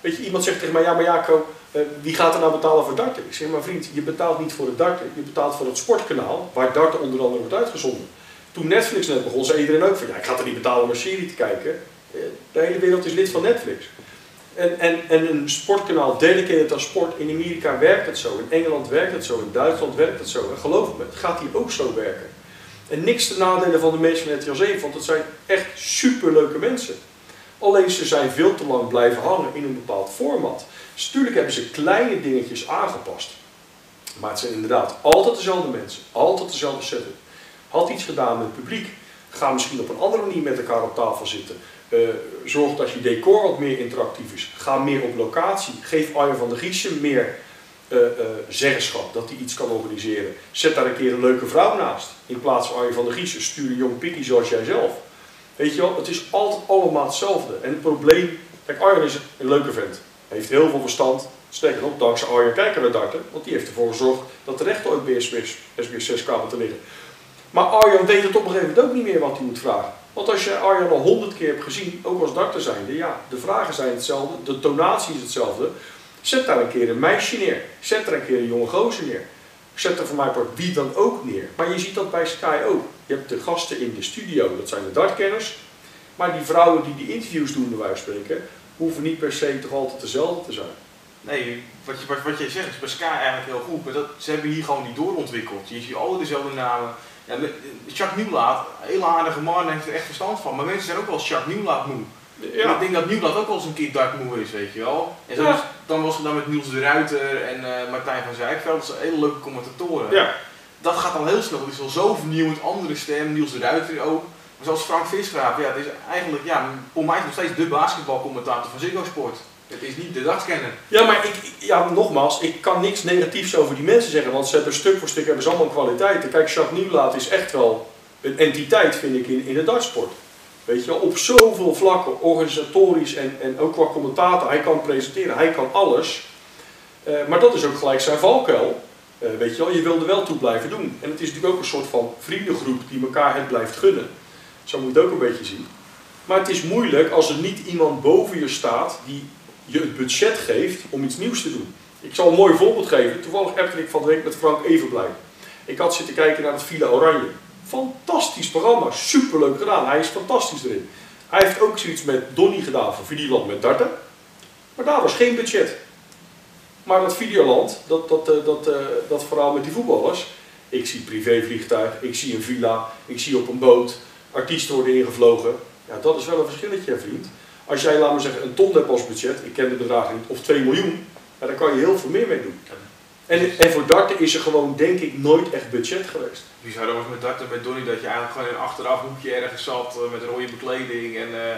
Weet je, iemand zegt tegen mij, ja maar Jaco, uh, wie gaat er nou betalen voor darten? Ik zeg, maar vriend, je betaalt niet voor het darten, je betaalt voor het sportkanaal, waar darten onder andere wordt uitgezonden. Toen Netflix net begon, zei iedereen ook van, ja ik ga er niet betalen om een serie te kijken. Uh, de hele wereld is lid van Netflix. En, en, en een sportkanaal dedicated aan sport, in Amerika werkt het zo, in Engeland werkt het zo, in Duitsland werkt het zo. En geloof me, het gaat hier ook zo werken. En niks te nadelen van de mensen van RTL 7, want het zijn echt superleuke mensen. Alleen ze zijn veel te lang blijven hangen in een bepaald format. Dus hebben ze kleine dingetjes aangepast. Maar het zijn inderdaad altijd dezelfde mensen, altijd dezelfde setup. Had iets gedaan met het publiek. Ga misschien op een andere manier met elkaar op tafel zitten. Uh, zorg dat je decor wat meer interactief is. Ga meer op locatie. Geef Arjen van der Giesen meer uh, uh, zeggenschap, dat hij iets kan organiseren. Zet daar een keer een leuke vrouw naast. In plaats van Arjen van der Giesen, stuur een jong pikkie zoals jij zelf. Weet je wel, het is altijd allemaal hetzelfde. En het probleem, kijk Arjen is een leuke vent. Hij heeft heel veel verstand. Sterker nog, dankzij Arjen kijken we darten. Want die heeft ervoor gezorgd dat de rechten ooit SBS, SBS 6 kwamen te liggen. Maar Arjan weet het op een gegeven moment ook niet meer wat hij moet vragen. Want als je Arjan al honderd keer hebt gezien, ook als darter zijnde, ja, de vragen zijn hetzelfde, de tonatie is hetzelfde. Zet daar een keer een meisje neer. Zet er een keer een jonge gozer neer. Zet er voor mij part wie dan ook neer. Maar je ziet dat bij Sky ook. Je hebt de gasten in de studio, dat zijn de dartkenners. Maar die vrouwen die die interviews doen, wijze spreken, hoeven niet per se toch altijd dezelfde te zijn. Nee, wat je, wat, je zegt is bij Sky eigenlijk heel goed, maar dat, ze hebben hier gewoon niet doorontwikkeld. Je ziet alle dezelfde namen. Ja, Jacques Nieuwlaat, hele aardige man, heeft er echt verstand van. Maar mensen zijn ook wel Jacques Nieuwlaat moe. Ja. ik denk dat Nieuwlaat ook wel eens een keer dartmoe is, weet je wel. En zo ja. dan was het dan met Niels de Ruiter en uh, Martijn van Zijkveld, dat zijn hele leuke commentatoren. Ja. Dat gaat al heel snel, het is wel zo vernieuwend, andere stem, Niels de Ruiter ook. Maar zoals Frank Visgraaf, ja, het is eigenlijk, ja, voor mij nog steeds de basketbalcommentator van Ziggo Sport. Het is niet de dagscanner. Ja, maar ik, ja, nogmaals, ik kan niks negatiefs over die mensen zeggen, want ze hebben stuk voor stuk hebben ze allemaal kwaliteiten. Kijk, Jacques Nieuwlaat is echt wel een entiteit, vind ik, in, in de dartsport. Weet je, op zoveel vlakken, organisatorisch en, en ook qua commentator. Hij kan presenteren, hij kan alles. Uh, maar dat is ook gelijk zijn valkuil. Uh, weet je wel, je wil er wel toe blijven doen. En het is natuurlijk ook een soort van vriendengroep die elkaar het blijft gunnen. Zo moet je het ook een beetje zien. Maar het is moeilijk als er niet iemand boven je staat die je het budget geeft om iets nieuws te doen. Ik zal een mooi voorbeeld geven. Toevallig appte ik van de week met Frank Evenblij. Ik had zitten kijken naar het Villa Oranje. Fantastisch programma, superleuk gedaan. Hij is fantastisch erin. Hij heeft ook zoiets met Donny gedaan voor Videoland met darten. Maar daar was geen budget. Maar dat Videoland, dat, dat, dat, eh, dat, eh, dat verhaal met die voetballers. Ik zie privévliegtuig, ik zie een villa, ik zie op een boot. Artiesten worden ingevlogen. Ja, dat is wel een verschilletje, vriend. Als jij, laat maar zeggen, een ton hebt als budget, ik ken de bedragen niet, of 2 miljoen, ja, dan kan je heel veel meer mee doen. En, en voor darten is er gewoon, denk ik, nooit echt budget geweest. Bizar, dat was met darten met Donny dat je eigenlijk gewoon in een achteraf hoekje ergens zat eh, met rode bekleding en eh,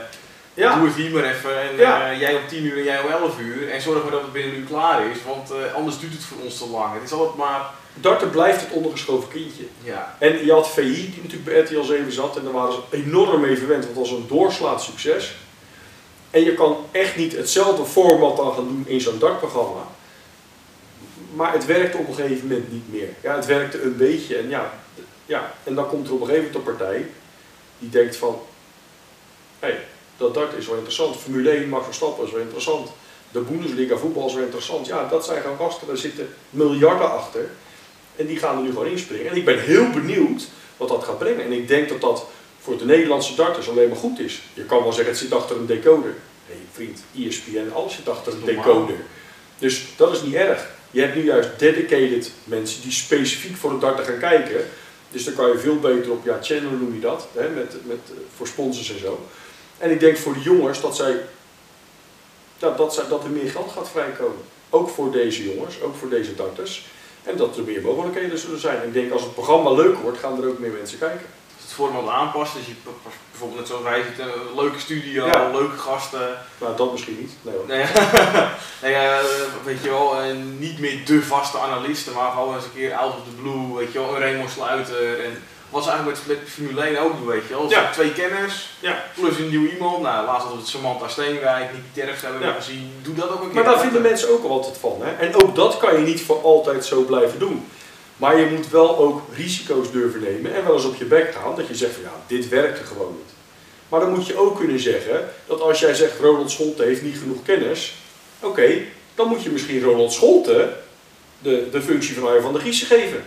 Ja. doe het hier maar even en Ja. eh, jij om 10 uur en jij om 11 uur en zorg maar dat het binnen een uur klaar is, want anders duurt het voor ons te lang. Het is altijd maar, Darten blijft het ondergeschoven kindje. ja, En je had VI, die natuurlijk bij RTL 7 zat, en daar waren ze enorm mee verwend, want het was een doorslaand succes. En je kan echt niet hetzelfde format dan gaan doen in zo'n dartprogramma. Maar het werkte op een gegeven moment niet meer. Ja, het werkte een beetje en ja, ja. En dan komt er op een gegeven moment een partij die denkt van, hé, hey, dat dart is wel interessant. Formule 1, Max Verstappen is wel interessant. De Bundesliga voetbal is wel interessant. Ja, dat zijn gewoon gasten, daar zitten miljarden achter. En die gaan er nu gewoon inspringen. En ik ben heel benieuwd wat dat gaat brengen. En ik denk dat dat voor de Nederlandse darters alleen maar goed is. Je kan wel zeggen, het zit achter een decoder. Hé hey, vriend, ESPN, alles zit achter een decoder. Dus dat is niet erg. Je hebt nu juist dedicated mensen die specifiek voor het darten gaan kijken. Dus dan kan je veel beter op, ja, channel noem je dat, hè, met, met, eh, voor sponsors en zo. En ik denk voor de jongens dat, zij, ja, dat, zij, dat er meer geld gaat vrijkomen. Ook voor deze jongens, ook voor deze darters. En dat er meer mogelijkheden zullen zijn. Ik denk als het programma leuk wordt, gaan er ook meer mensen kijken. Format aanpast, dus je bijvoorbeeld net zoals wij zitten, een leuke studio, Ja. leuke gasten, Nou, dat misschien niet. Nee, hoor. Nee, nee, eh, weet je wel, niet meer de vaste analisten, maar gewoon eens een keer out of the blue, weet je wel, een Raymond Sluiter. En wat ze eigenlijk met, met Formule 1 ook doen, weet je wel. Ja. Twee kenners, Ja. plus een nieuw iemand. Nou, laatst hadden we het Samantha Steenwijk, Nicky Terfs hebben we Ja. gezien. Doe dat ook een keer. Maar daar vinden mensen ook al altijd van. Hè? En ook dat kan je niet voor altijd zo blijven doen. Maar je moet wel ook risico's durven nemen en wel eens op je bek gaan. Dat je zegt van ja, dit werkte gewoon niet. Maar dan moet je ook kunnen zeggen dat als jij zegt Ronald Scholte heeft niet genoeg kennis. Oké, dan moet je misschien Ronald Scholte de, de functie van Arjen van der Giezen geven.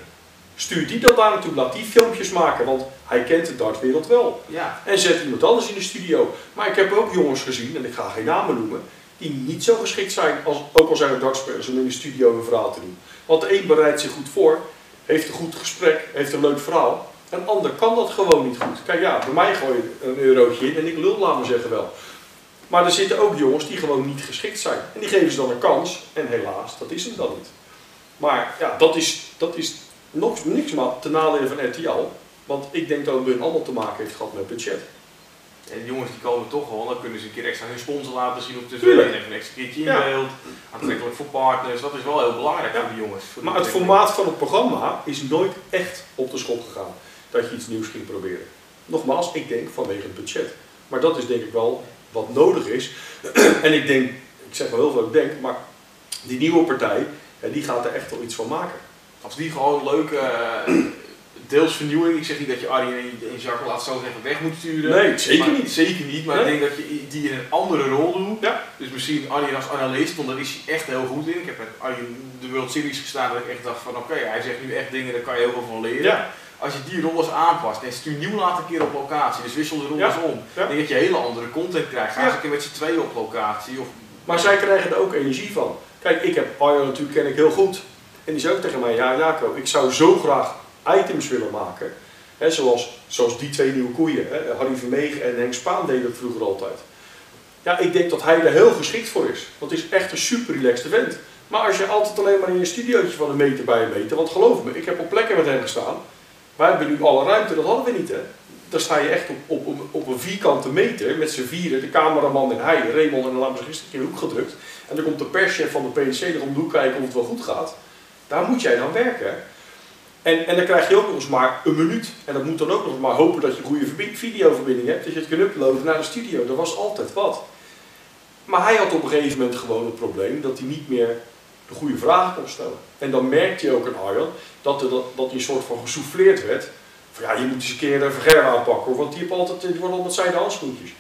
Stuur die dan daar naartoe, laat die filmpjes maken, want hij kent de dartwereld wel. Ja, En zet iemand anders in de studio. Maar ik heb ook jongens gezien, en ik ga geen namen noemen, die niet zo geschikt zijn, als, ook al zijn het dartspelers, om in de studio een verhaal te doen. Want de een bereidt zich goed voor, heeft een goed gesprek, heeft een leuk verhaal. En de ander kan dat gewoon niet goed. Kijk ja, bij mij gooi je een eurotje in en ik lul, laat maar zeggen wel. Maar er zitten ook jongens die gewoon niet geschikt zijn. En die geven ze dan een kans. En helaas, dat is hem dan niet. Maar ja, dat is, dat is nog niks maar ten nadele van RTL. Want ik denk dat het bij allemaal te maken heeft gehad met budget. En jongens die komen toch wel, dan kunnen ze een keer extra hun sponsor laten zien op tv. Tuurlijk. En even een extra keertje in Ja. beeld. Aantrekkelijk voor partners, dat is wel heel belangrijk Ja. voor die jongens. voor de Maar het formaat van het programma is nooit echt op de schop gegaan. Dat je iets nieuws ging proberen. Nogmaals, ik denk vanwege het budget. Maar dat is denk ik wel wat nodig is. en ik denk, ik zeg wel heel veel ik denk, maar die nieuwe partij, die gaat er echt wel iets van maken. Als die gewoon leuke, eh, deels vernieuwing, ik zeg niet dat je Arjen en Jacques laat zo zeggen weg moet sturen. Nee, zeker Maar- niet. Zeker niet, maar Nee. ik denk dat je die in een andere rol doet. Ja. Dus misschien Arjen als analist, want daar is hij echt heel goed in. Ik heb met Arjen de World Series gestaan dat ik echt dacht van oké, hij zegt nu echt dingen, daar kan je heel veel van leren. Ja, Als je die rol eens aanpast en stuur nieuw laat een keer op locatie, dus wissel de rol Ja. eens om. Ik denk dat je hele andere content krijgt. Ga eens een keer met z'n tweeën op locatie. Of, maar zij krijgen er ook energie van. Kijk, ik heb Arjo natuurlijk ken ik heel goed. En die zei ook tegen mij, ja Jaco, ik zou zo graag items willen maken. Hè, zoals, zoals die twee nieuwe koeien. Hè. Harry Vermegen en Henk Spaan deden dat vroeger altijd. Ja, ik denk dat hij er heel geschikt voor is. Want het is echt een super relaxed event. Maar als je altijd alleen maar in je studiootje van een meter bij een meter, want geloof me, ik heb op plekken met hem gestaan. Wij hebben nu alle ruimte, dat hadden we niet hè. Daar sta je echt op, op, op, op een vierkante meter met z'n vieren, de cameraman en hij, Raymond en dan we gisteren in de hoek gedrukt. En dan komt de perschef van de PNC er om de kijken of het wel goed gaat. Daar moet jij dan werken. En, en dan krijg je ook nog eens maar een minuut. En dat moet dan ook nog maar hopen dat je een goede verbi- videoverbinding hebt. Dat je het kunt uploaden naar de studio. Dat was altijd wat. Maar hij had op een gegeven moment gewoon het probleem dat hij niet meer de goede vragen kon stellen. En dan merkte je ook aan Arjan dat, dat, hij een soort van gesouffleerd werd. Van ja, je moet eens een keer een Vergerwe aanpakken want die, heeft altijd, die wordt altijd zijde handschoentjes.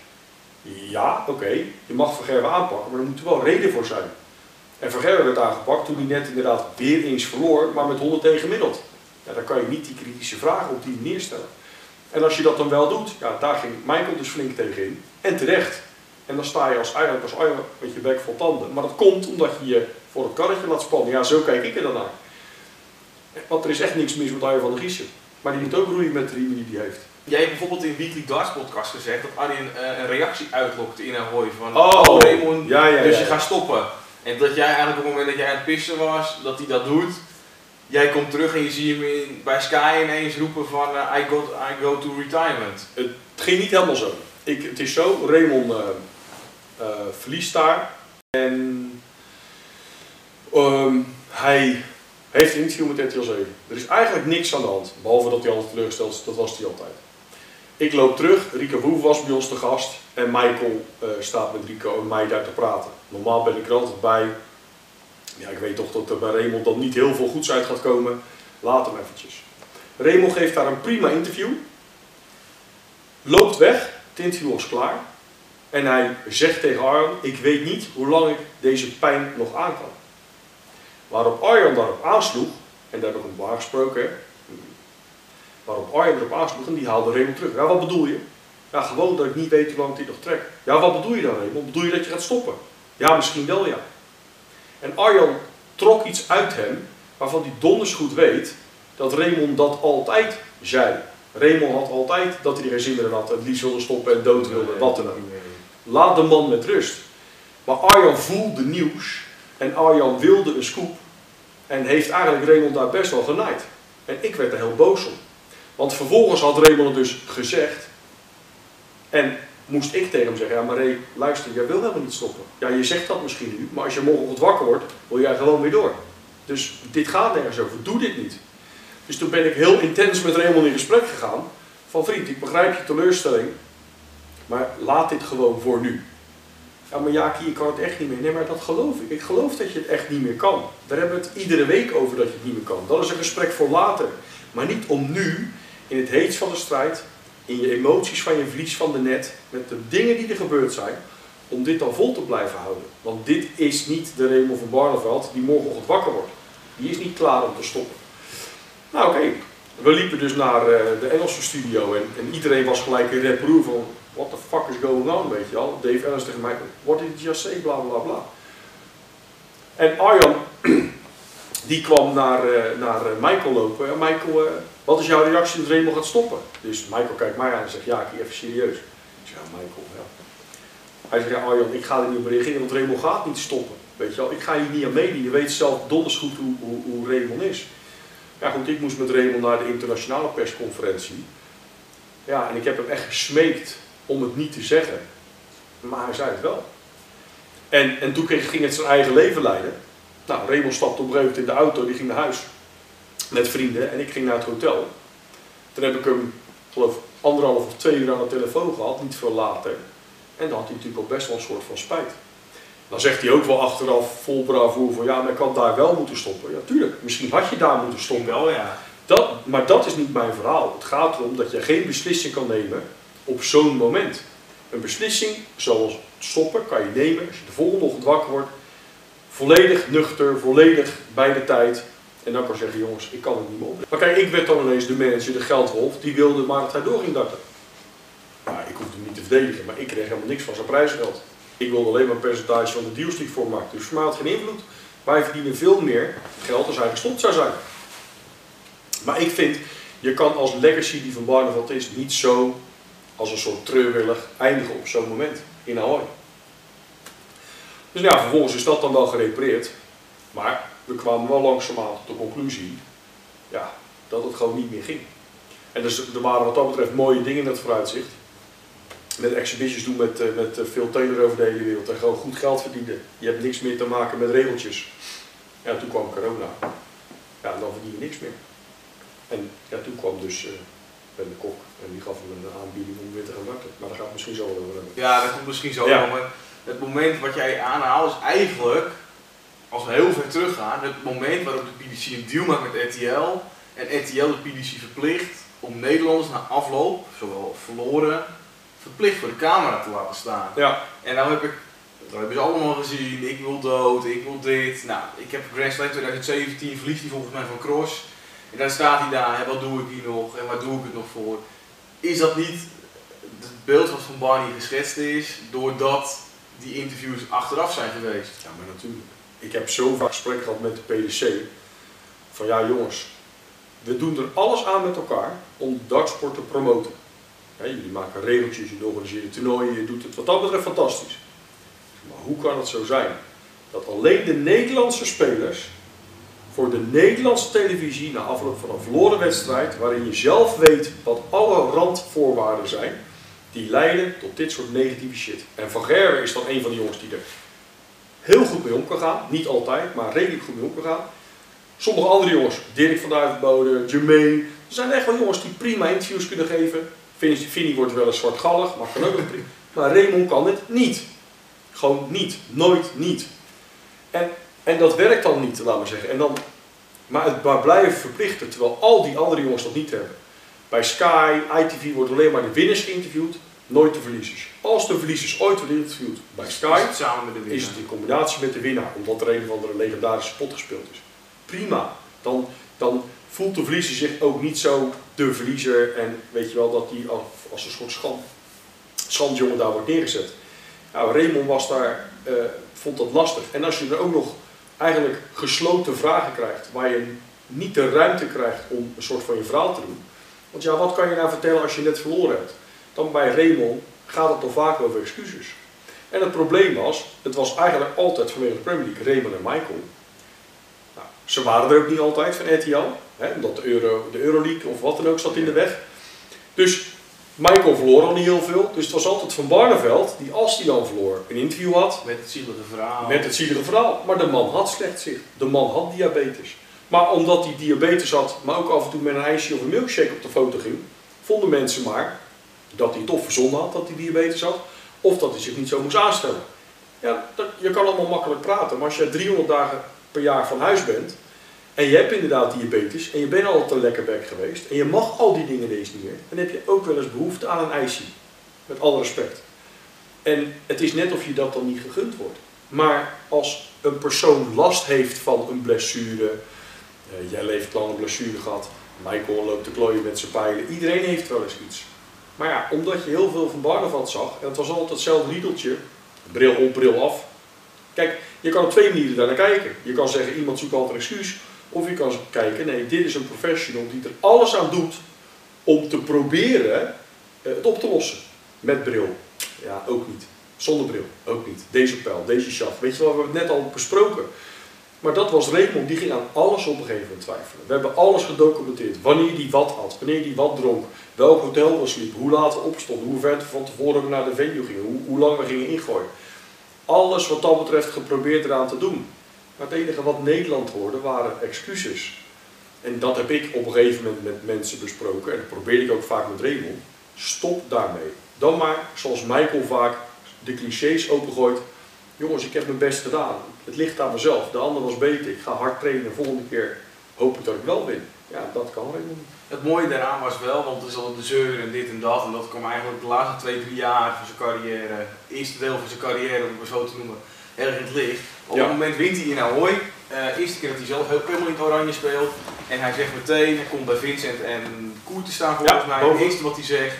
Ja, oké, je mag Vergerwe aanpakken, maar er moet er wel reden voor zijn. En Vergerwe werd aangepakt toen hij net inderdaad weer eens verloor, maar met 100 tegen gemiddeld. Ja, dan kan je niet die kritische vragen op die manier stellen. En als je dat dan wel doet, ja, daar ging Michael dus flink tegen in. En terecht. En dan sta je als eigenlijk als Arjen met je bek vol tanden. Maar dat komt omdat je je voor het karretje laat spannen. Ja, zo kijk ik er dan naar. Want er is echt niks mis met Arjen van der Giezen. Maar die moet ook roeien met de riemen die hij heeft. Jij hebt bijvoorbeeld in Weekly Darts podcast gezegd dat Arjen uh, een reactie uitlokte in Ahoy van Oh, oh Raymond, ja, ja, dus ja, je gaat stoppen. En dat jij eigenlijk op het moment dat jij aan het pissen was, dat hij dat doet. Jij komt terug en je ziet hem bij Sky ineens roepen van eh, I, go, I go to retirement. Het ging niet helemaal zo. Ik, het is zo, Raymond eh, eh, verliest daar. En ehm, hij heeft een interview met RTL 7. Er is eigenlijk niks aan de hand. Behalve dat hij altijd teleurgesteld is, dat was hij altijd. Ik loop terug, Rico Boef was bij ons te gast. En Michael staat met Rico en mij daar te praten. Normaal ben ik er altijd bij. Ja, ik weet toch dat er bij Raymond dan niet heel veel goeds uit gaat komen. Laat hem eventjes. Raymond geeft daar een prima interview. Loopt weg, het interview was klaar. En hij zegt tegen Arjan, ik weet niet hoe lang ik deze pijn nog aan kan. Waarop Arjan daarop aansloeg, en daar heb ik hem aangesproken, hè. waarop Arjan erop aansloeg en die haalde Raymond terug. Ja, wat bedoel je? Ja, gewoon dat ik niet weet hoe lang hij nog trekt. Ja, wat bedoel je dan Raymond? Bedoel je dat je gaat stoppen? Ja, misschien wel ja. En Arjan trok iets uit hem, waarvan hij donders goed weet dat Raymond dat altijd zei. Raymond had altijd dat hij geen zin meer had, het liefst wilde stoppen en dood wilde, wat dan ook. Laat de man met rust. Maar Arjan voelde nieuws en Arjan wilde een scoop en heeft eigenlijk Raymond daar best wel genaaid. En ik werd er heel boos om. Want vervolgens had Raymond het dus gezegd en moest ik tegen hem zeggen, ja Ray, luister, jij wil helemaal niet stoppen. Ja, je zegt dat misschien nu, maar als je morgen wakker wordt, wil jij gewoon weer door. Dus dit gaat nergens over, doe dit niet. Dus toen ben ik heel intens met Raymond in gesprek gegaan. Van vriend, ik begrijp je teleurstelling, maar laat dit gewoon voor nu. Ja, maar Jaki, ik kan het echt niet meer. Nee, maar dat geloof ik. Ik geloof dat je het echt niet meer kan. Daar hebben we het iedere week over dat je het niet meer kan. Dat is een gesprek voor later. Maar niet om nu, in het heetst van de strijd, in je emoties van je verlies van de net, met de dingen die er gebeurd zijn, om dit dan vol te blijven houden. Want dit is niet de Raymond van Barneveld die morgenochtend wakker wordt. Die is niet klaar om te stoppen. Nou oké, we liepen dus naar eh, de Engelse studio en, en iedereen was gelijk in rep roer van what the fuck is going on, weet je wel. Dave Ellis tegen mij, what did you just say, bla bla bla. En Arjan, die kwam naar, eh, naar eh, Michael lopen. En Michael, wat is jouw reactie dat Raymond gaat stoppen? Dus Michael kijkt mij aan en zegt, ja, ik even serieus. Ik zeg, ja, Michael, ja. Hij zegt, ja Arjan, ik ga er niet op reageren, want Raymond gaat niet stoppen. Weet je wel, ik ga hier niet aan meedoen. Je weet zelf donders goed hoe, hoe, is. Ja goed, ik moest met Raymond naar de internationale persconferentie. Ja, en ik heb hem echt gesmeekt om het niet te zeggen. Maar hij zei het wel. En, en toen ging het zijn eigen leven leiden. Nou, Raymond stapte op in de auto, die ging naar huis. Met vrienden en ik ging naar het hotel. Toen heb ik hem, geloof anderhalf of twee uur aan de telefoon gehad, niet veel later. En dan had hij natuurlijk al best wel een soort van spijt. Dan zegt hij ook wel achteraf vol bravoer van ja, maar ik had daar wel moeten stoppen. Ja, tuurlijk, misschien had je daar moeten stoppen. Wel ja. Dat, maar dat is niet mijn verhaal. Het gaat erom dat je geen beslissing kan nemen op zo'n moment. Een beslissing zoals stoppen kan je nemen als je de volgende ochtend wakker wordt. Volledig nuchter, volledig bij de tijd. En dan kan zeggen, jongens, ik kan het niet meer op. Maar kijk, ik werd dan ineens de manager, de geldwolf, die wilde maar dat hij door ging darten. Nou, ik hoefde hem niet te verdedigen, maar ik kreeg helemaal niks van zijn prijsgeld. Ik wilde alleen maar een percentage van de deals die ik voor maakte. Dus voor mij had geen invloed. Wij verdienen veel meer geld als hij gestopt zou zijn. Maar ik vind, je kan als legacy die van Barneveld is, niet zo als een soort treurwillig eindigen op zo'n moment in Ahoy. Dus ja, vervolgens is dat dan wel gerepareerd. Maar we kwamen wel langzaamaan tot de conclusie ja, dat het gewoon niet meer ging. En dus er waren wat dat betreft mooie dingen in het vooruitzicht. Met exhibitions doen met, eh, met eh, veel Taylor over de hele wereld en gewoon goed geld verdienen. Je hebt niks meer te maken met regeltjes. Ja, toen kwam corona. Ja, dan verdien je niks meer. En ja, toen kwam dus eh, Ben de Kok en die gaf hem een aanbieding om weer te gaan darten. Maar daar gaat het misschien zo over hebben. Ja, dat komt misschien zo. Ja. Maar het moment wat jij aanhaalt is eigenlijk, als we heel ver teruggaan, het moment waarop de PDC een deal maakt met RTL en RTL de PDC verplicht om Nederlanders na afloop, zowel verloren, verplicht voor de camera te laten staan. Ja, En dan heb ik, dat hebben ze allemaal gezien, ik wil dood, ik wil dit. Nou, ik heb Grand Slam 2017, verliest hij volgens mij van Cross. En dan staat hij daar, en wat doe ik hier nog en waar doe ik het nog voor? Is dat niet het beeld wat van Barney geschetst is, doordat die interviews achteraf zijn geweest? Ja, maar natuurlijk. Ik heb zo vaak gesprek gehad met de PDC. Van ja jongens, we doen er alles aan met elkaar om de dartsport te promoten. jullie maken regeltjes, jullie organiseren toernooien, je doet het wat dat betreft fantastisch. Maar hoe kan het zo zijn dat alleen de Nederlandse spelers voor de Nederlandse televisie na afloop van een verloren wedstrijd, waarin je zelf weet wat alle randvoorwaarden zijn, die leiden tot dit soort negatieve shit. En Van Gerwen is dan een van de jongens die er heel goed mee om kan gaan. Niet altijd, maar redelijk goed mee om kan gaan. Sommige andere jongens, Dirk van Duivenbode, Jermaine, er zijn echt wel jongens die prima interviews kunnen geven. Vinnie wordt wel eens zwartgallig, maar kan ook prima. Maar Raymond kan het niet. Gewoon niet. Nooit niet. En, en dat werkt dan niet, laat maar zeggen. En dan, maar het maar blijven verplichten, terwijl al die andere jongens dat niet hebben. Bij Sky, ITV wordt alleen maar de winnaars geïnterviewd, nooit de verliezers. Als de verliezers ooit worden geïnterviewd bij Sky, is het, samen met de winnaar. is het in combinatie met de winnaar, omdat er een of andere legendarische spot gespeeld is. Prima. Dan, dan voelt de verliezer zich ook niet zo de verliezer en weet je wel dat hij als een soort schand, schandjongen daar wordt neergezet. Nou, Raymond was daar, uh, vond dat lastig. En als je er ook nog eigenlijk gesloten vragen krijgt, waar je niet de ruimte krijgt om een soort van je verhaal te doen. Want ja, wat kan je nou vertellen als je net verloren hebt? Dan bij Raymond gaat het toch vaak over excuses. En het probleem was, het was eigenlijk altijd vanwege de Premier League, Raymond en Michael. Nou, ze waren er ook niet altijd van RTL, hè, omdat de, Euro, de Euroleague of wat dan ook zat in de weg. Dus Michael verloor al niet heel veel, dus het was altijd Van Barneveld die als hij dan verloor een interview had. Met het zielige verhaal. Met het zielige verhaal. Maar de man had slecht zicht. De man had diabetes. Maar omdat hij diabetes had, maar ook af en toe met een ijsje of een milkshake op de foto ging, vonden mensen maar dat hij toch verzonnen had dat hij diabetes had, of dat hij zich niet zo moest aanstellen. Ja, je kan allemaal makkelijk praten, maar als je 300 dagen per jaar van huis bent, en je hebt inderdaad diabetes, en je bent altijd een lekker bek geweest, en je mag al die dingen ineens niet meer, dan heb je ook wel eens behoefte aan een ijsje. Met alle respect. En het is net of je dat dan niet gegund wordt. Maar als een persoon last heeft van een blessure, uh, jij lang een blessure gehad, Michael loopt te klooien met zijn pijlen, iedereen heeft wel eens iets. Maar ja, omdat je heel veel van Barneveld zag, en het was altijd hetzelfde riedeltje, bril op, bril af. Kijk, je kan op twee manieren daar naar kijken. Je kan zeggen, iemand zoekt altijd een excuus. Of je kan kijken, nee, dit is een professional die er alles aan doet om te proberen eh, het op te lossen. Met bril. Ja, ook niet. Zonder bril, ook niet. Deze pijl, deze shaft. Weet je wel, we net al besproken. Maar dat was Raymond, die ging aan alles op een gegeven moment twijfelen. We hebben alles gedocumenteerd. Wanneer die wat had, wanneer die wat dronk, welk hotel we sliepen, hoe laat we opstonden, hoe ver van tevoren we naar de venue gingen, hoe, hoe lang we gingen ingooien. Alles wat dat betreft geprobeerd eraan te doen. Maar het enige wat Nederland hoorde waren excuses. En dat heb ik op een gegeven moment met mensen besproken en dat probeerde ik ook vaak met Raymond. Stop daarmee. Dan maar, zoals Michael vaak de clichés opengooit. Jongens, ik heb mijn best gedaan. Het ligt aan mezelf. De ander was beter. Ik ga hard trainen. Volgende keer hoop ik dat ik wel win. Ja, dat kan Raymond. Het mooie daaraan was wel, want er is al de zeur en dit en dat. En dat kwam eigenlijk de laatste twee, drie jaar van zijn carrière, het eerste deel van zijn carrière, om het zo te noemen, erg in het licht. Op het moment wint hij in Ahoy. Uh, eerste keer dat hij zelf heel helemaal in het oranje speelt. En hij zegt meteen, hij komt bij Vincent en Koer te staan volgens mij. Het eerste wat hij zegt,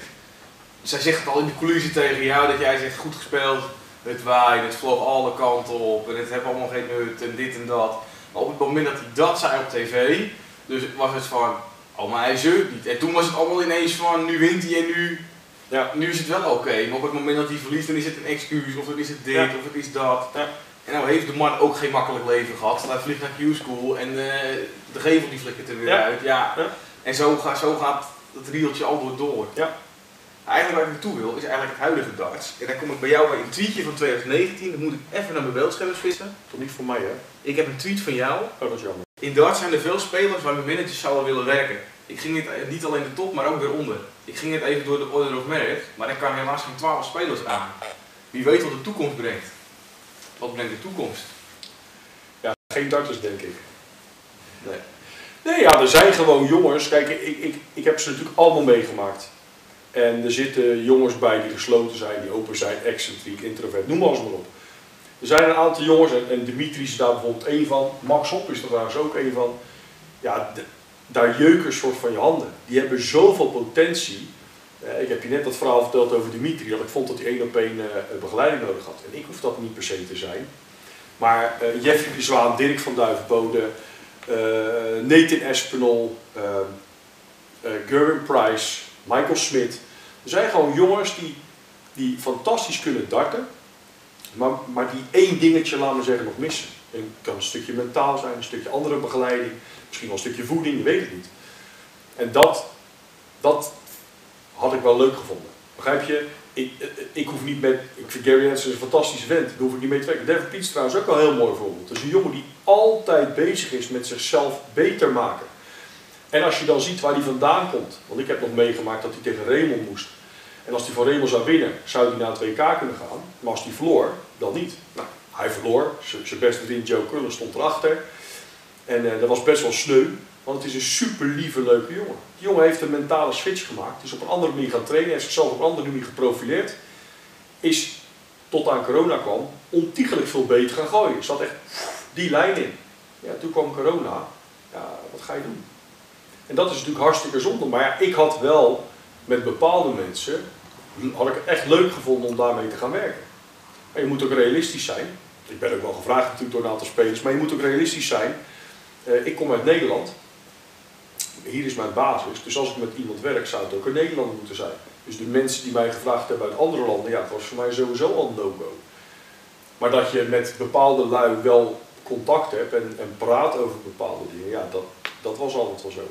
zij zegt het al in de coulissen tegen jou, dat jij zegt goed gespeeld. Het waait, het vloog alle kanten op en het heeft allemaal geen nut en dit en dat. Maar op het moment dat hij dat zei op tv, dus was het van, oh maar hij zeurt niet. En toen was het allemaal ineens van, nu wint hij en nu, ja, nu is het wel oké. Maar op het moment dat hij verliest, dan is het een excuus, of dan is het dit, of het is dat. Ja. En nou heeft de man ook geen makkelijk leven gehad. Hij vliegt naar Q-school en uh, de gevel die flikkert er weer uit. Ja. En zo, ga, zo gaat het rieltje al door door. Ja. Eigenlijk waar ik naartoe wil, is eigenlijk het huidige darts. En dan kom ik bij jou bij een tweetje van 2019. Dan moet ik even naar mijn beeldscherm vissen. Toch niet voor mij, hè? Ik heb een tweet van jou. Oh, dat is jammer. In darts zijn er veel spelers waar mijn managers zouden willen werken. Ik ging niet, niet alleen de top, maar ook weer onder. Ik ging net even door de order of merit, maar ik kan helaas geen 12 spelers aan. Wie weet wat de toekomst brengt. Wat brengt de toekomst? Ja, geen darters denk ik. Nee. Nee, ja, er zijn gewoon jongens. Kijk, ik, ik, ik heb ze natuurlijk allemaal meegemaakt. En er zitten jongens bij die gesloten zijn, die open zijn, excentriek, introvert, noem alles maar op. Er zijn een aantal jongens, en, Dimitri is daar bijvoorbeeld één van. Max Hop is er trouwens ook één van. Ja, daar jeuken soort van je handen. Die hebben zoveel potentie. Eh, ik heb je net dat verhaal verteld over Dimitri, dat ik vond dat hij één op één uh, begeleiding nodig had. En ik hoef dat niet per se te zijn. Maar uh, Jeffrey de Zwaan, Dirk van Duivenbode, Nathan Espinol, Gerwin Price, Michael Smit. Er zijn gewoon jongens die, die fantastisch kunnen darten, maar, maar die één dingetje, laten we zeggen, nog missen. En het kan een stukje mentaal zijn, een stukje andere begeleiding, misschien wel een stukje voeding, je weet het niet. En dat, dat had ik wel leuk gevonden. Begrijp je? Ik, ik hoef niet met, ik vind Gary Hansen een fantastische vent, daar hoef ik niet mee te werken. Devin Piets trouwens ook wel een heel mooi voorbeeld. Dat is een jongen die altijd bezig is met zichzelf beter maken. En als je dan ziet waar hij vandaan komt, want ik heb nog meegemaakt dat hij tegen Raymond moest. En als hij van Raymond zou winnen, zou hij naar het WK kunnen gaan. Maar als hij verloor, dan niet. Nou, hij verloor, zijn beste vriend Joe Cullen stond erachter. En uh, dat was best wel sneu, want het is een super lieve, leuke jongen. Die jongen heeft een mentale switch gemaakt, is op een andere manier gaan trainen, heeft zichzelf op een andere manier geprofileerd. Is, tot aan corona kwam, ontiegelijk veel beter gaan gooien. Zat echt die lijn in. Ja, toen kwam corona. Ja, wat ga je doen? En dat is natuurlijk hartstikke zonde. Maar ja, ik had wel met bepaalde mensen, had ik het echt leuk gevonden om daarmee te gaan werken. En je moet ook realistisch zijn. Ik ben ook wel gevraagd natuurlijk door een aantal spelers, maar je moet ook realistisch zijn. Uh, ik kom uit Nederland. Hier is mijn basis. Dus als ik met iemand werk, zou het ook in Nederland moeten zijn. Dus de mensen die mij gevraagd hebben uit andere landen, ja, dat was voor mij sowieso al een no-go. Maar dat je met bepaalde lui wel contact hebt en, en praat over bepaalde dingen, ja, dat, dat was altijd wel zo.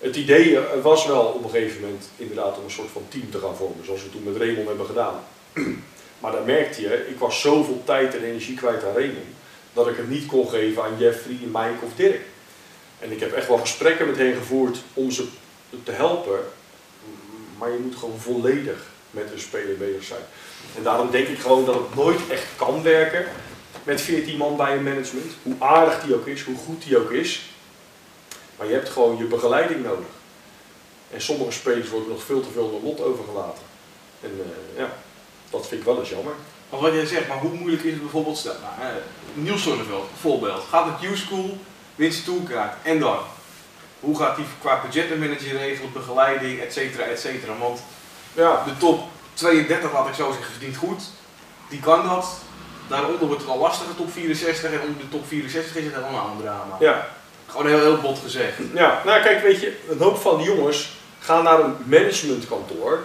Het idee was wel op een gegeven moment inderdaad om een soort van team te gaan vormen, zoals we toen met Raymond hebben gedaan. Maar dan merkte je, ik was zoveel tijd en energie kwijt aan Raymond, dat ik het niet kon geven aan Jeffrey, Mike of Dirk. En ik heb echt wel gesprekken met hen gevoerd om ze te helpen, maar je moet gewoon volledig met een speler bezig zijn. En daarom denk ik gewoon dat het nooit echt kan werken met 14 man bij een management. Hoe aardig die ook is, hoe goed die ook is. Maar je hebt gewoon je begeleiding nodig. En sommige spelers worden nog veel te veel lot overgelaten. En uh, ja, dat vind ik wel eens jammer. Maar wat jij zegt, maar hoe moeilijk is het bijvoorbeeld, stel, nou, Niels bijvoorbeeld, gaat het U-School, wint zijn toolkaart, en dan? Hoe gaat hij qua budgetmanager regelen, begeleiding, et cetera, et cetera? Want ja. de top 32, laat ik zo zeggen, verdient goed, die kan dat. Daaronder wordt het al lastiger, top 64, en onder de top 64 is het helemaal een drama. Ja. Gewoon heel, heel bot gezegd. Ja, nou kijk, weet je, een hoop van die jongens gaan naar een managementkantoor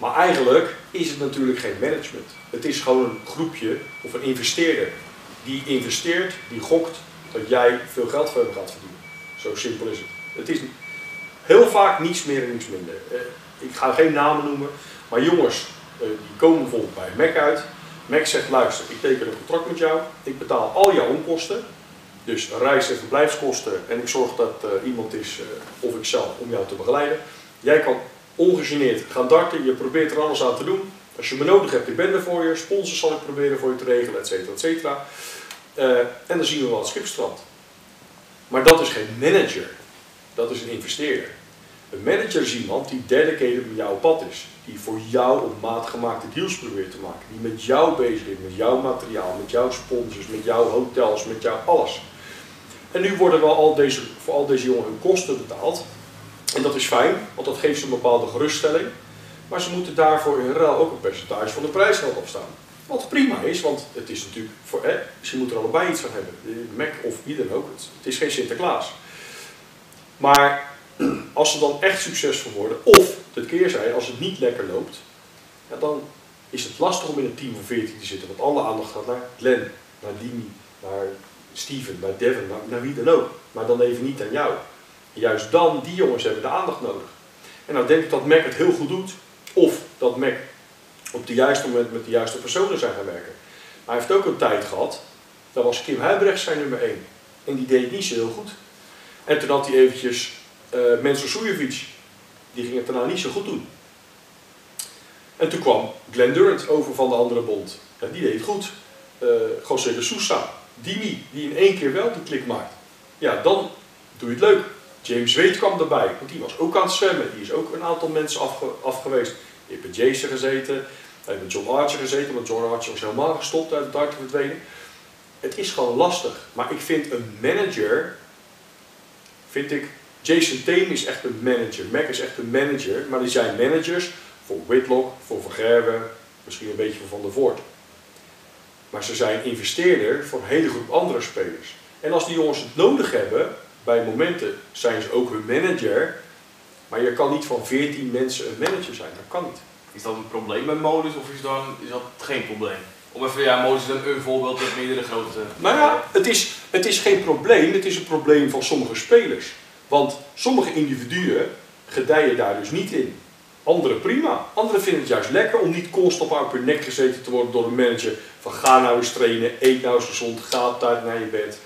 maar eigenlijk is het natuurlijk geen management. Het is gewoon een groepje of een investeerder. Die investeert, die gokt dat jij veel geld voor hem gaat verdienen. Zo simpel is het. Het is heel vaak niets meer en niets minder. Eh, ik ga geen namen noemen, maar jongens eh, die komen bijvoorbeeld bij Mac uit. Mac zegt luister, ik teken een contract met jou, ik betaal al jouw onkosten. Dus reis- en verblijfskosten en ik zorg dat uh, iemand is, of ik zelf, om jou te begeleiden. Jij kan ongegeneerd gaan darten. Je probeert er alles aan te doen. Als je me nodig hebt, ik ben er voor je. Sponsors zal ik proberen voor je te regelen, et cetera, et cetera. Uh, en dan zien we wel het schipstrand. Maar dat is geen manager. Dat is een investeerder. Een manager is iemand die dedicated met jouw pad is. Die voor jou op maat gemaakte deals probeert te maken. Die met jou bezig is, met jouw materiaal, met jouw sponsors, met jouw hotels, met jouw alles. En nu worden wel al deze, voor al deze jongen hun kosten betaald. En dat is fijn, want dat geeft ze een bepaalde geruststelling. Maar ze moeten daarvoor in ruil ook een percentage van de prijsgeld opstaan. Wat prima is, want het is natuurlijk voor, hè, dus je moet er allebei iets van hebben. Mac of wie dan ook, het is geen Sinterklaas. Maar als ze dan echt succesvol worden, of het keerzijde, als het niet lekker loopt, ja, dan is het lastig om in een team van 14 te zitten. Want alle aandacht gaat naar Glenn, naar Dini, naar Steven, naar Devin, naar, wie dan ook. Maar dan even niet aan jou juist dan, die jongens hebben de aandacht nodig. En dan denk ik dat Mac het heel goed doet. Of dat Mac op het juiste moment met de juiste personen zijn gaan werken. Maar hij heeft ook een tijd gehad, dat was Kim Huibrecht zijn nummer 1. En die deed niet zo heel goed. En toen had hij eventjes uh, eh, Mensur. Die ging het daarna niet zo goed doen. En toen kwam Glenn Durant over van de andere bond. Ja, die deed het goed. Uh, José de Sousa. Dimi, die in één keer wel die klik maakt. Ja, dan doe je het leuk. James Wade kwam erbij, want die was ook aan het zwemmen. Die is ook een aantal mensen afge afgeweest. Je hebt bij Jason gezeten, hij heeft met John Archer gezeten, want John Archer was helemaal gestopt uit het dart verdwenen. Het is gewoon lastig. Maar ik vind een manager, vind ik, Jason Tame is echt een manager, Mac is echt een manager, maar die zijn managers voor Whitlock, voor Vergerwe, misschien een beetje voor Van der Voort. Maar ze zijn investeerder voor een hele groep andere spelers. En als die jongens het nodig hebben, bij momenten zijn ze ook hun manager. Maar je kan niet van 14 mensen een manager zijn, dat kan niet. Is dat een probleem bij modus of is, dan, is dat geen probleem? Om even, ja, modus is dan een voorbeeld met meerdere grote... Nou ja, het is, het is geen probleem, het is een probleem van sommige spelers. Want sommige individuen gedijen daar dus niet in. Anderen prima. Anderen vinden het juist lekker om niet constant op hun nek gezeten te worden door een manager. Van ga nou eens trainen, eet nou eens gezond, ga op tijd naar je bed.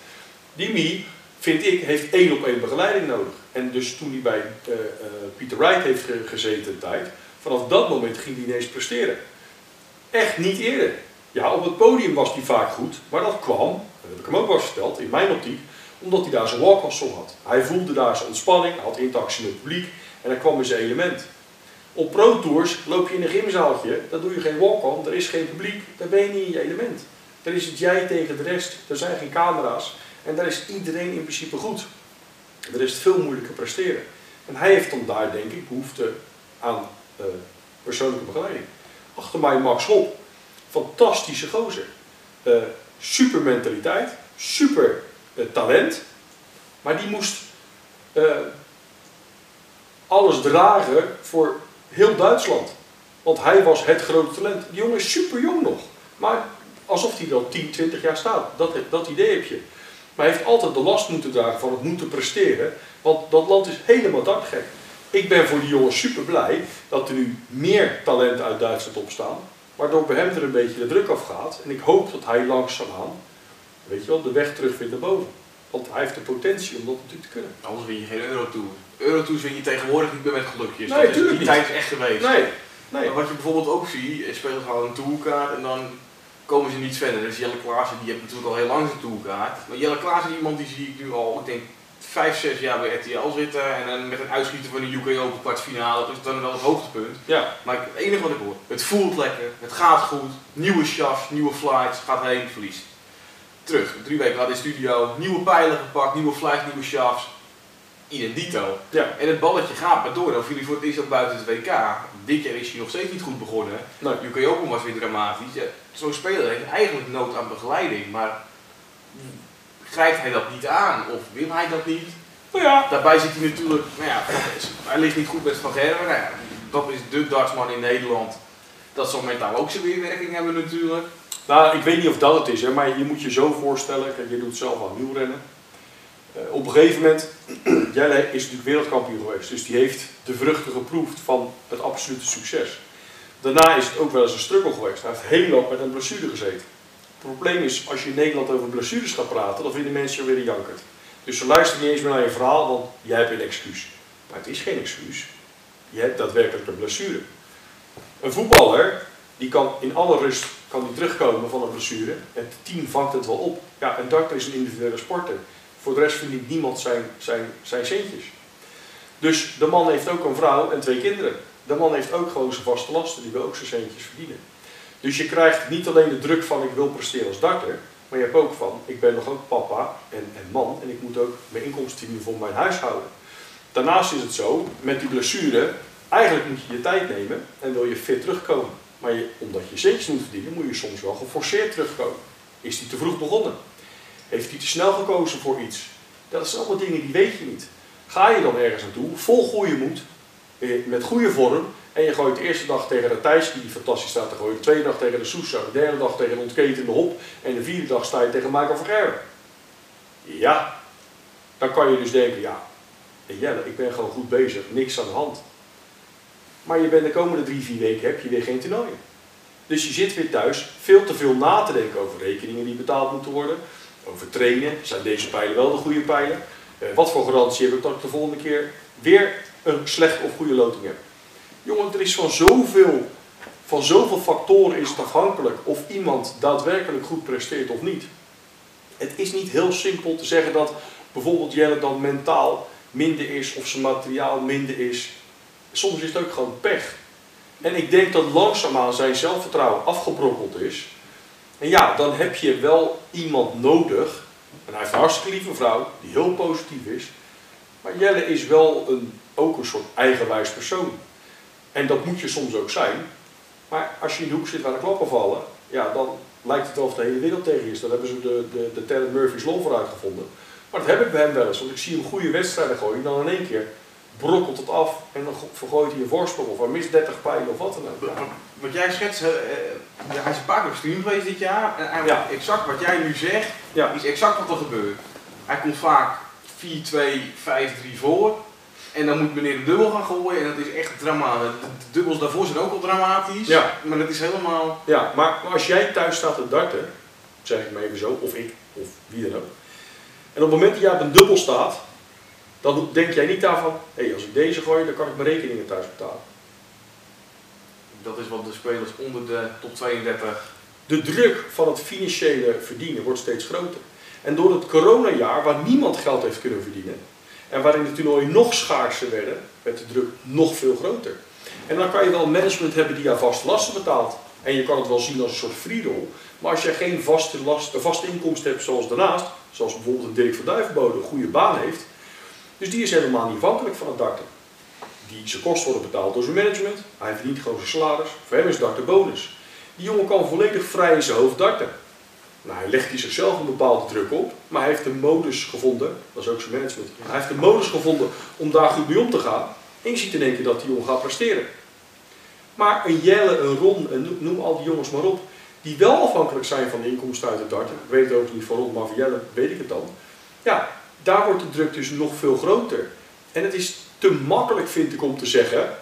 Die Mie, vind ik, heeft één op één begeleiding nodig. En dus toen hij bij uh, Peter Wright heeft gezeten een tijd, vanaf dat moment ging hij ineens presteren. Echt niet eerder. Ja, op het podium was hij vaak goed, maar dat kwam, dat heb ik hem ook wel verteld, in mijn optiek, omdat hij daar zijn walk song had. Hij voelde daar zijn ontspanning, had interactie met het publiek en hij kwam in zijn element. Op Pro Tours loop je in een gymzaaltje, daar doe je geen walk-on, er is geen publiek, daar ben je niet in je element. Daar is het jij tegen de rest, er zijn geen camera's en daar is iedereen in principe goed. Er is het veel moeilijker presteren. En hij heeft dan daar denk ik behoefte aan uh, persoonlijke begeleiding. Achter mij Max Hop, fantastische gozer. Uh, super mentaliteit, super talent, maar die moest alles dragen voor heel Duitsland. Want hij was het grote talent. Die jongen is super jong nog. Maar alsof hij al 10, 20 jaar staat. Dat, dat idee heb je. Maar hij heeft altijd de last moeten dragen van het moeten presteren. Want dat land is helemaal dakgek. Ik ben voor die jongen super blij dat er nu meer talenten uit Duitsland opstaan. Waardoor bij hem er een beetje de druk afgaat. En ik hoop dat hij langzaamaan, weet je wel, de weg terug vindt naar boven. Want hij heeft de potentie om dat natuurlijk te kunnen. Anders win je geen Eurotour. Eurotours win je tegenwoordig niet meer met gelukjes. Nee, dat is, die tijd is echt geweest. Nee. nee. Maar wat je bijvoorbeeld ook ziet, spelers halen een tourkaart en dan komen ze niet verder. Dus Jelle Klaassen, die heeft natuurlijk al heel lang zijn tourkaart. Maar Jelle Klaassen is iemand die zie ik nu al, ik denk, 5, 6 jaar bij RTL zitten. En dan met het uitschieten van de UK Open kwartfinale, dat is dan wel het hoogtepunt. Ja. Maar het enige wat ik hoor, het voelt lekker, het gaat goed, nieuwe shafts, nieuwe flights, gaat heen, verliest. Terug, drie weken later in de studio, nieuwe pijlen gepakt, nieuwe flights, nieuwe shafts identito. Ja. En het balletje gaat maar door. Of jullie voor het eerst ook buiten het WK. Dit jaar is hij nog steeds niet goed begonnen. Nee. UK Open was weer dramatisch. Ja, Zo'n speler heeft eigenlijk nood aan begeleiding. Maar grijpt hij dat niet aan? Of wil hij dat niet? Nou ja. Daarbij zit hij natuurlijk, nou ja, hij ligt niet goed met Van Gerwen. Nou ja, dat is de dartsman in Nederland. Dat zal mentaal ook zijn weerwerking hebben natuurlijk. Nou, ik weet niet of dat het is, hè, maar je moet je zo voorstellen, je doet zelf aan wielrennen. Uh, op een gegeven moment, Jelle is natuurlijk wereldkampioen geweest, dus die heeft de vruchten geproefd van het absolute succes. Daarna is het ook wel eens een struggle geweest. Hij heeft heel lang met een blessure gezeten. Het probleem is, als je in Nederland over blessures gaat praten, dan vinden mensen je weer een jankert. Dus ze luisteren niet eens meer naar je verhaal, want jij hebt een excuus. Maar het is geen excuus. Je hebt daadwerkelijk een blessure. Een voetballer, die kan in alle rust kan die terugkomen van een blessure. Het team vangt het wel op. Ja, een darter is een individuele sporter. Voor de rest verdient niemand zijn, zijn, zijn centjes. Dus de man heeft ook een vrouw en twee kinderen. De man heeft ook gewoon zijn vaste lasten, die wil ook zijn centjes verdienen. Dus je krijgt niet alleen de druk van ik wil presteren als darter, maar je hebt ook van ik ben nog ook papa en, en man en ik moet ook mijn inkomsten verdienen voor mijn huishouden. Daarnaast is het zo, met die blessure, eigenlijk moet je je tijd nemen en wil je fit terugkomen. Maar omdat je centjes moet verdienen, moet je soms wel geforceerd terugkomen. Is die te vroeg begonnen? Heeft hij te snel gekozen voor iets? Dat zijn allemaal dingen die weet je niet. Ga je dan ergens naartoe, vol goede moed, eh, met goede vorm, en je gooit de eerste dag tegen de Thijs, die fantastisch staat te gooien, de tweede dag tegen de Sousa, de derde dag tegen de ontketende Hop, en de vierde dag sta je tegen Michael van Gerwen. Ja, dan kan je dus denken, ja, Jelle, ik ben gewoon goed bezig, niks aan de hand. Maar je bent de komende drie, vier weken heb je weer geen toernooi. Dus je zit weer thuis veel te veel na te denken over rekeningen die betaald moeten worden, over trainen. Zijn deze pijlen wel de goede pijlen? Uh, wat voor garantie heb ik dat ik de volgende keer weer een slechte of goede loting heb? Jongen, er is van zoveel, van zoveel factoren is het afhankelijk of iemand daadwerkelijk goed presteert of niet. Het is niet heel simpel te zeggen dat bijvoorbeeld Jelle dan mentaal minder is of zijn materiaal minder is. Soms is het ook gewoon pech. En ik denk dat langzaamaan zijn zelfvertrouwen afgebrokkeld is. En ja, dan heb je wel iemand nodig. En hij heeft een hartstikke lieve vrouw, die heel positief is. Maar Jelle is wel een, ook een soort eigenwijs persoon. En dat moet je soms ook zijn. Maar als je in de hoek zit waar de klappen vallen, ja, dan lijkt het wel of de hele wereld tegen is. Dan hebben ze de, de, de Terry Murphy's Law voor uitgevonden. Maar dat heb ik bij hem wel eens. Want ik zie hem goede wedstrijden gooien. Dan in één keer brokkelt het af en dan vergooit hij een voorsprong of hij mist 30 pijlen of wat dan ook. Wat, wat jij schetst, uh, hij is een paar keer op stream geweest dit jaar en eigenlijk Ja. exact wat jij nu zegt, Ja. is exact wat er gebeurt. Hij komt vaak 4-2, 5-3 voor en dan moet meneer de dubbel gaan gooien en dat is echt drama. De, dubbels daarvoor zijn ook al dramatisch, Ja. maar dat is helemaal... Ja, maar maar als jij thuis staat te darten, zeg ik maar even zo, of ik, of wie dan ook. En op het moment dat jij op een dubbel staat, dan denk jij niet daarvan, hé, als ik deze gooi, dan kan ik mijn rekeningen thuis betalen. Dat is wat de spelers onder de top 32 De druk van het financiële verdienen wordt steeds groter. En door het coronajaar, waar niemand geld heeft kunnen verdienen, en waarin de toernooien nog schaarser werden, werd de druk nog veel groter. En dan kan je wel management hebben die jou vaste lasten betaalt. En je kan het wel zien als een soort friedel. Maar als je geen vaste, last, vaste inkomsten hebt zoals daarnaast, zoals bijvoorbeeld een Dirk van Duivenbode een goede baan heeft, dus die is helemaal niet afhankelijk van het darten. Die, zijn kosten worden betaald door zijn management, hij verdient gewoon zijn salaris, voor hem is darten bonus. Die jongen kan volledig vrij in zijn hoofd darten. Nou, hij legt hij zichzelf een bepaalde druk op, maar hij heeft een modus gevonden, dat is ook zijn management, hij heeft een modus gevonden om daar goed mee om te gaan. En je ziet in één keer dat die jongen gaat presteren. Maar een Jelle, een Ron, en noem, noem al die jongens maar op, die wel afhankelijk zijn van de inkomsten uit het darten, ik weet het ook niet van Ron, maar van Jelle weet ik het dan. Ja, daar wordt de druk dus nog veel groter. En het is te makkelijk, vind ik, om te zeggen,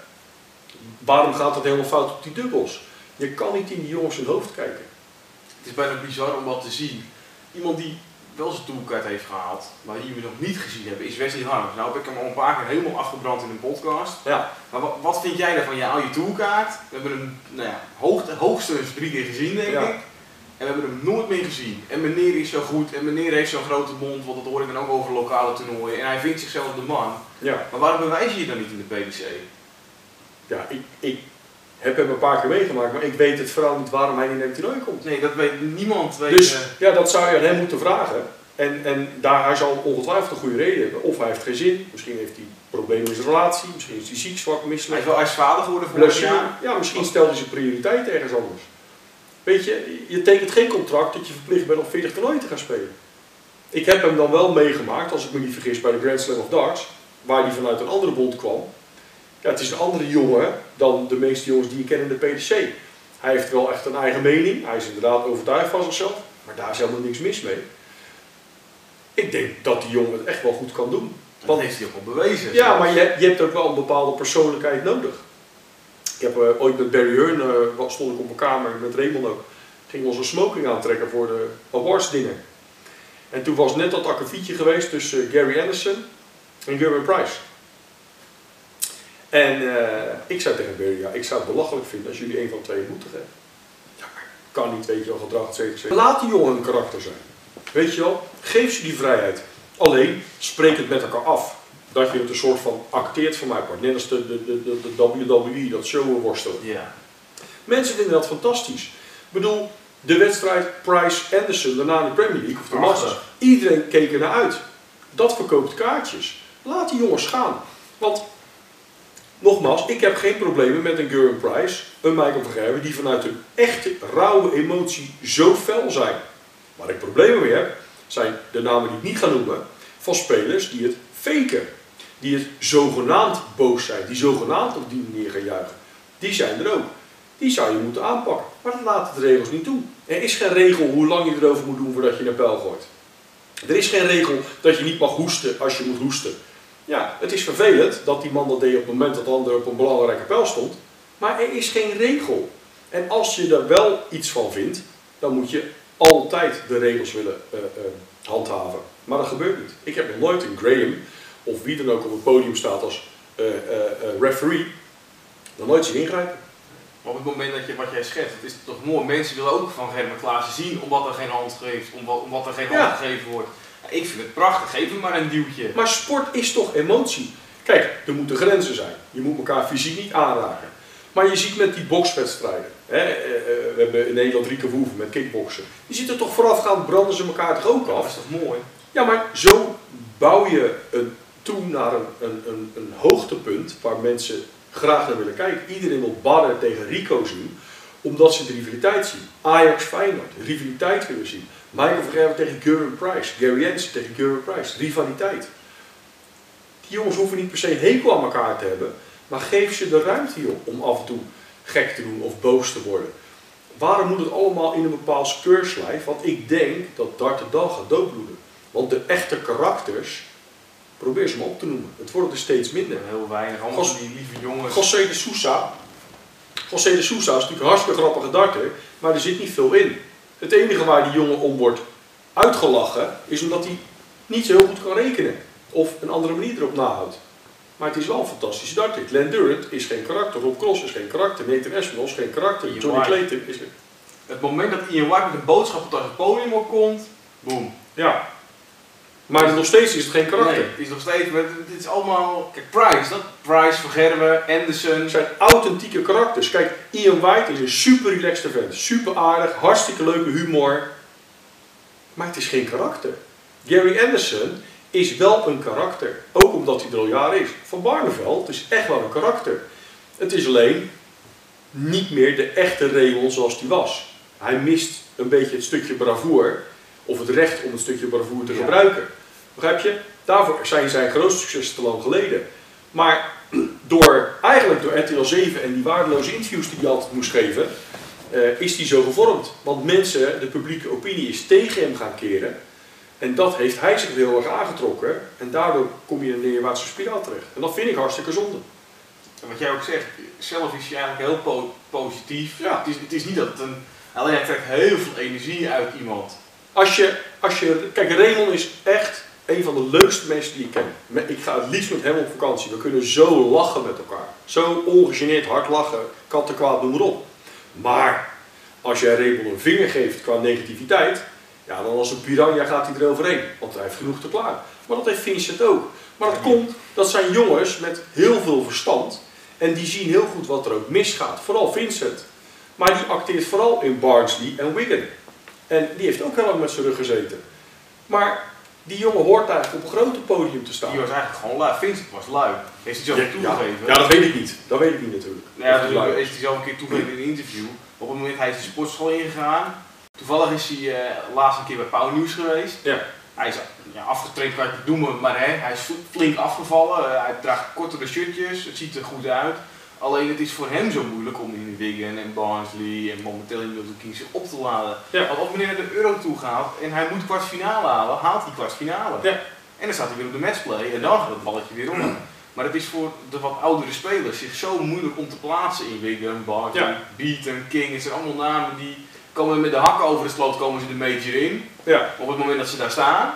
waarom gaat het helemaal fout op die dubbels? Je kan niet in die jongens hun hoofd kijken. Het is bijna bizar om wat te zien. Iemand die wel zijn toolkaart heeft gehaald, maar die we nog niet gezien hebben, is Wesley Harms. Nou heb ik hem al een paar keer helemaal afgebrand in een podcast. Ja, Maar wat, wat vind jij daarvan? Ja, al je toolkaart. We hebben hem nou ja, hoog, hoogstens drie keer gezien, denk Ja. ik. En we hebben hem nooit meer gezien. En meneer is zo goed en meneer heeft zo'n grote mond, want dat hoor ik dan ook over lokale toernooien. En hij vindt zichzelf de man. ja. Maar waarom bewijs je je dan niet in de PDC? ja ik, ik heb hem een paar keer meegemaakt, maar ik weet het vooral niet waarom hij niet naar het toernooi komt. Nee, dat weet niemand. Weet, Dus ja, dat zou je aan hem moeten vragen. En, en daar, hij zal ongetwijfeld een goede reden hebben. Of hij heeft geen zin, misschien heeft hij problemen in zijn relatie, misschien is hij ziek, zwak, hij, misselijk. is wel, hij is vader geworden Blessure. jaar. Ja, misschien stelt hij zijn prioriteit ergens anders. Weet je, je tekent geen contract dat je verplicht bent om 40 toernooien te gaan spelen. Ik heb hem dan wel meegemaakt, als ik me niet vergis, bij de Grand Slam of Darts, waar hij vanuit een andere bond kwam. Ja, het is een andere jongen dan de meeste jongens die je kent in de PDC. Hij heeft wel echt een eigen mening, hij is inderdaad overtuigd van zichzelf, maar daar is helemaal niks mis mee. Ik denk dat die jongen het echt wel goed kan doen. Dat heeft hij ook al bewezen. Ja, maar je, je hebt ook wel een bepaalde persoonlijkheid nodig. Ik heb eh, ooit met Barry Hearn, eh, stond ik op mijn kamer, met Raymond ook, gingen we onze smoking aantrekken voor de awards dinner. En toen was net dat akkefietje geweest tussen eh, Gary Anderson en Gerwin Price. En ik zei tegen Barry, ja, ik zou het belachelijk vinden als jullie een van twee moeten geven. Ja, kan niet, weet je wel, gedrag, cetera. Laat die jongen een karakter zijn. Weet je wel, geef ze die vrijheid. Alleen, spreek het met elkaar af. Dat je het een soort van acteert van mijn part. Net als de, de, de, de, WWE, dat showworstelen. Ja. Mensen vinden dat fantastisch. Ik bedoel, de wedstrijd Price-Anderson, daarna in de Premier League of de. Masters. Iedereen keek er naar uit. Dat verkoopt kaartjes. Laat die jongens gaan. Want, nogmaals, ik heb geen problemen met een Gerwin Price, een Michael van Gerwen, die vanuit hun echte, rauwe emotie zo fel zijn. Waar ik problemen mee heb, zijn de namen die ik niet ga noemen, van spelers die het faken. Die het zogenaamd boos zijn, die zogenaamd op die manier gaan juichen. Die zijn er ook. Die zou je moeten aanpakken. Maar dat laten de regels niet toe. Er is geen regel hoe lang je erover moet doen voordat je een pijl gooit. Er is geen regel dat je niet mag hoesten als je moet hoesten. Ja, het is vervelend dat die man dat deed op het moment dat de ander op een belangrijke pijl stond. Maar er is geen regel. En als je er wel iets van vindt, dan moet je altijd de regels willen eh, eh, handhaven. Maar dat gebeurt niet. Ik heb nog nooit een Graham, of wie dan ook op het podium staat als eh, referee, nog nooit zien ingrijpen. Maar op het moment dat je wat jij schetst, het is toch mooi. Mensen willen ook van Gerben Klaassen zien omdat er geen hand geeft, omdat, omdat er geen Ja. hand gegeven wordt. Ik vind het prachtig, geef hem maar een duwtje. Maar sport is toch emotie? Kijk, er moeten grenzen zijn. Je moet elkaar fysiek niet aanraken. Maar je ziet met die bokswedstrijden. Hè, we hebben in Nederland Rieke Woeven met kickboksen. Je ziet er toch voorafgaand branden ze elkaar toch ook Dat af? is toch mooi? Ja, maar zo bouw je een, toe naar een, een, een, hoogtepunt waar mensen graag naar willen kijken. Iedereen wil Badder tegen Rico zien, omdat ze de rivaliteit zien. Ajax Feyenoord, rivaliteit willen zien. Michael van Gerwen tegen Gerwin Price, Gary Jensen tegen Gerwin Price, rivaliteit. Die jongens hoeven niet per se hekel aan elkaar te hebben, maar geef ze de ruimte joh, om af en toe gek te doen of boos te worden. Waarom moet het allemaal in een bepaald keurslijf? Want ik denk dat Dart dan gaat doodbloeden. Want de echte karakters, probeer ze maar op te noemen. Het wordt er steeds minder. Heel weinig, allemaal Gos- die lieve jongens. José de Sousa. José de Sousa is natuurlijk een hartstikke grappige darter, maar er zit niet veel in. Het enige waar die jongen om wordt uitgelachen, is omdat hij niet zo heel goed kan rekenen. Of een andere manier erop nahoudt. Maar het is wel een fantastische darter. Glenn Durant is geen karakter, Rob Cross is geen karakter, Nathan Espinol is geen karakter, Ian Johnny White. Clayton is... Het moment dat Ian White met een boodschap op het podium opkomt, boom. Ja. Maar nog steeds is het geen karakter. Nee, het is nog steeds, maar het is allemaal, kijk Price, dat Price, Van Gerwen, Anderson. Het zijn authentieke karakters. Kijk, Ian White is een super relaxed vent. Super aardig, hartstikke leuke humor. Maar het is geen karakter. Gary Anderson is wel een karakter. Ook omdat hij er al jaren is. Van Barneveld is echt wel een karakter. Het is alleen niet meer de echte Raymond zoals die was. Hij mist een beetje het stukje bravoer. Of het recht om het stukje bravoer te Ja. gebruiken. Begrijp je? Daarvoor zijn zijn grootste successen te lang geleden. Maar door, eigenlijk door RTL 7 en die waardeloze interviews die hij altijd moest geven, eh, is hij zo gevormd. Want mensen, de publieke opinie is tegen hem gaan keren. En dat heeft hij zich heel erg aangetrokken. En daardoor kom je in een neerwaartse spiraal terecht. En dat vind ik hartstikke zonde. En wat jij ook zegt, zelf is hij eigenlijk heel po- positief. Ja. Het, is, het is niet dat het een, alleen hij trekt heel veel energie uit iemand. Als je, als je, kijk, Raymond is echt een van de leukste mensen die ik ken. Ik ga het liefst met hem op vakantie. We kunnen zo lachen met elkaar. Zo ongegeneerd hard lachen. Kat en kwaad, noem maar op. Maar als jij Raymond een vinger geeft qua negativiteit, ja, dan als een piranha gaat hij eroverheen. Want hij heeft genoeg te klaar. Maar dat heeft Vincent ook. Maar dat komt, dat zijn jongens met heel veel verstand. En die zien heel goed wat er ook misgaat. Vooral Vincent. Maar die acteert vooral in Barnsley en Wigan. En die heeft ook heel lang met zijn rug gezeten. Maar die jongen hoort eigenlijk op een grote podium te staan. Die was eigenlijk gewoon lui. Vincent was lui. Heeft hij zelf ja, toegegeven. ja, dat weet ik niet. Dat weet ik niet natuurlijk. Nou ja, lui heeft hij zelf een keer toegegeven in een interview. Op het moment hij is de sportschool ingegaan. Toevallig is hij eh, laatst een keer bij Pauw Nieuws geweest. Ja. Hij is ja, afgetraind, kan je het noemen, maar hè, hij is flink afgevallen. Eh, hij draagt kortere shirtjes, het ziet er goed uit. Alleen het is voor hem zo moeilijk om in Wigan en Barnsley en momenteel in Milton Keynes zich op te laden. Ja. Want op wanneer hij de euro toe gaat en hij moet kwartfinale halen, haalt hij kwartfinale. Ja. En dan staat hij weer op de matchplay en dan gaat het balletje weer om. Maar het is voor de wat oudere spelers zich zo moeilijk om te plaatsen in Wigan, Barnsley, Ja. Beaton, King. Het zijn allemaal namen die komen met de hakken over de sloot komen ze de major in. Ja. Op het moment dat ze daar staan.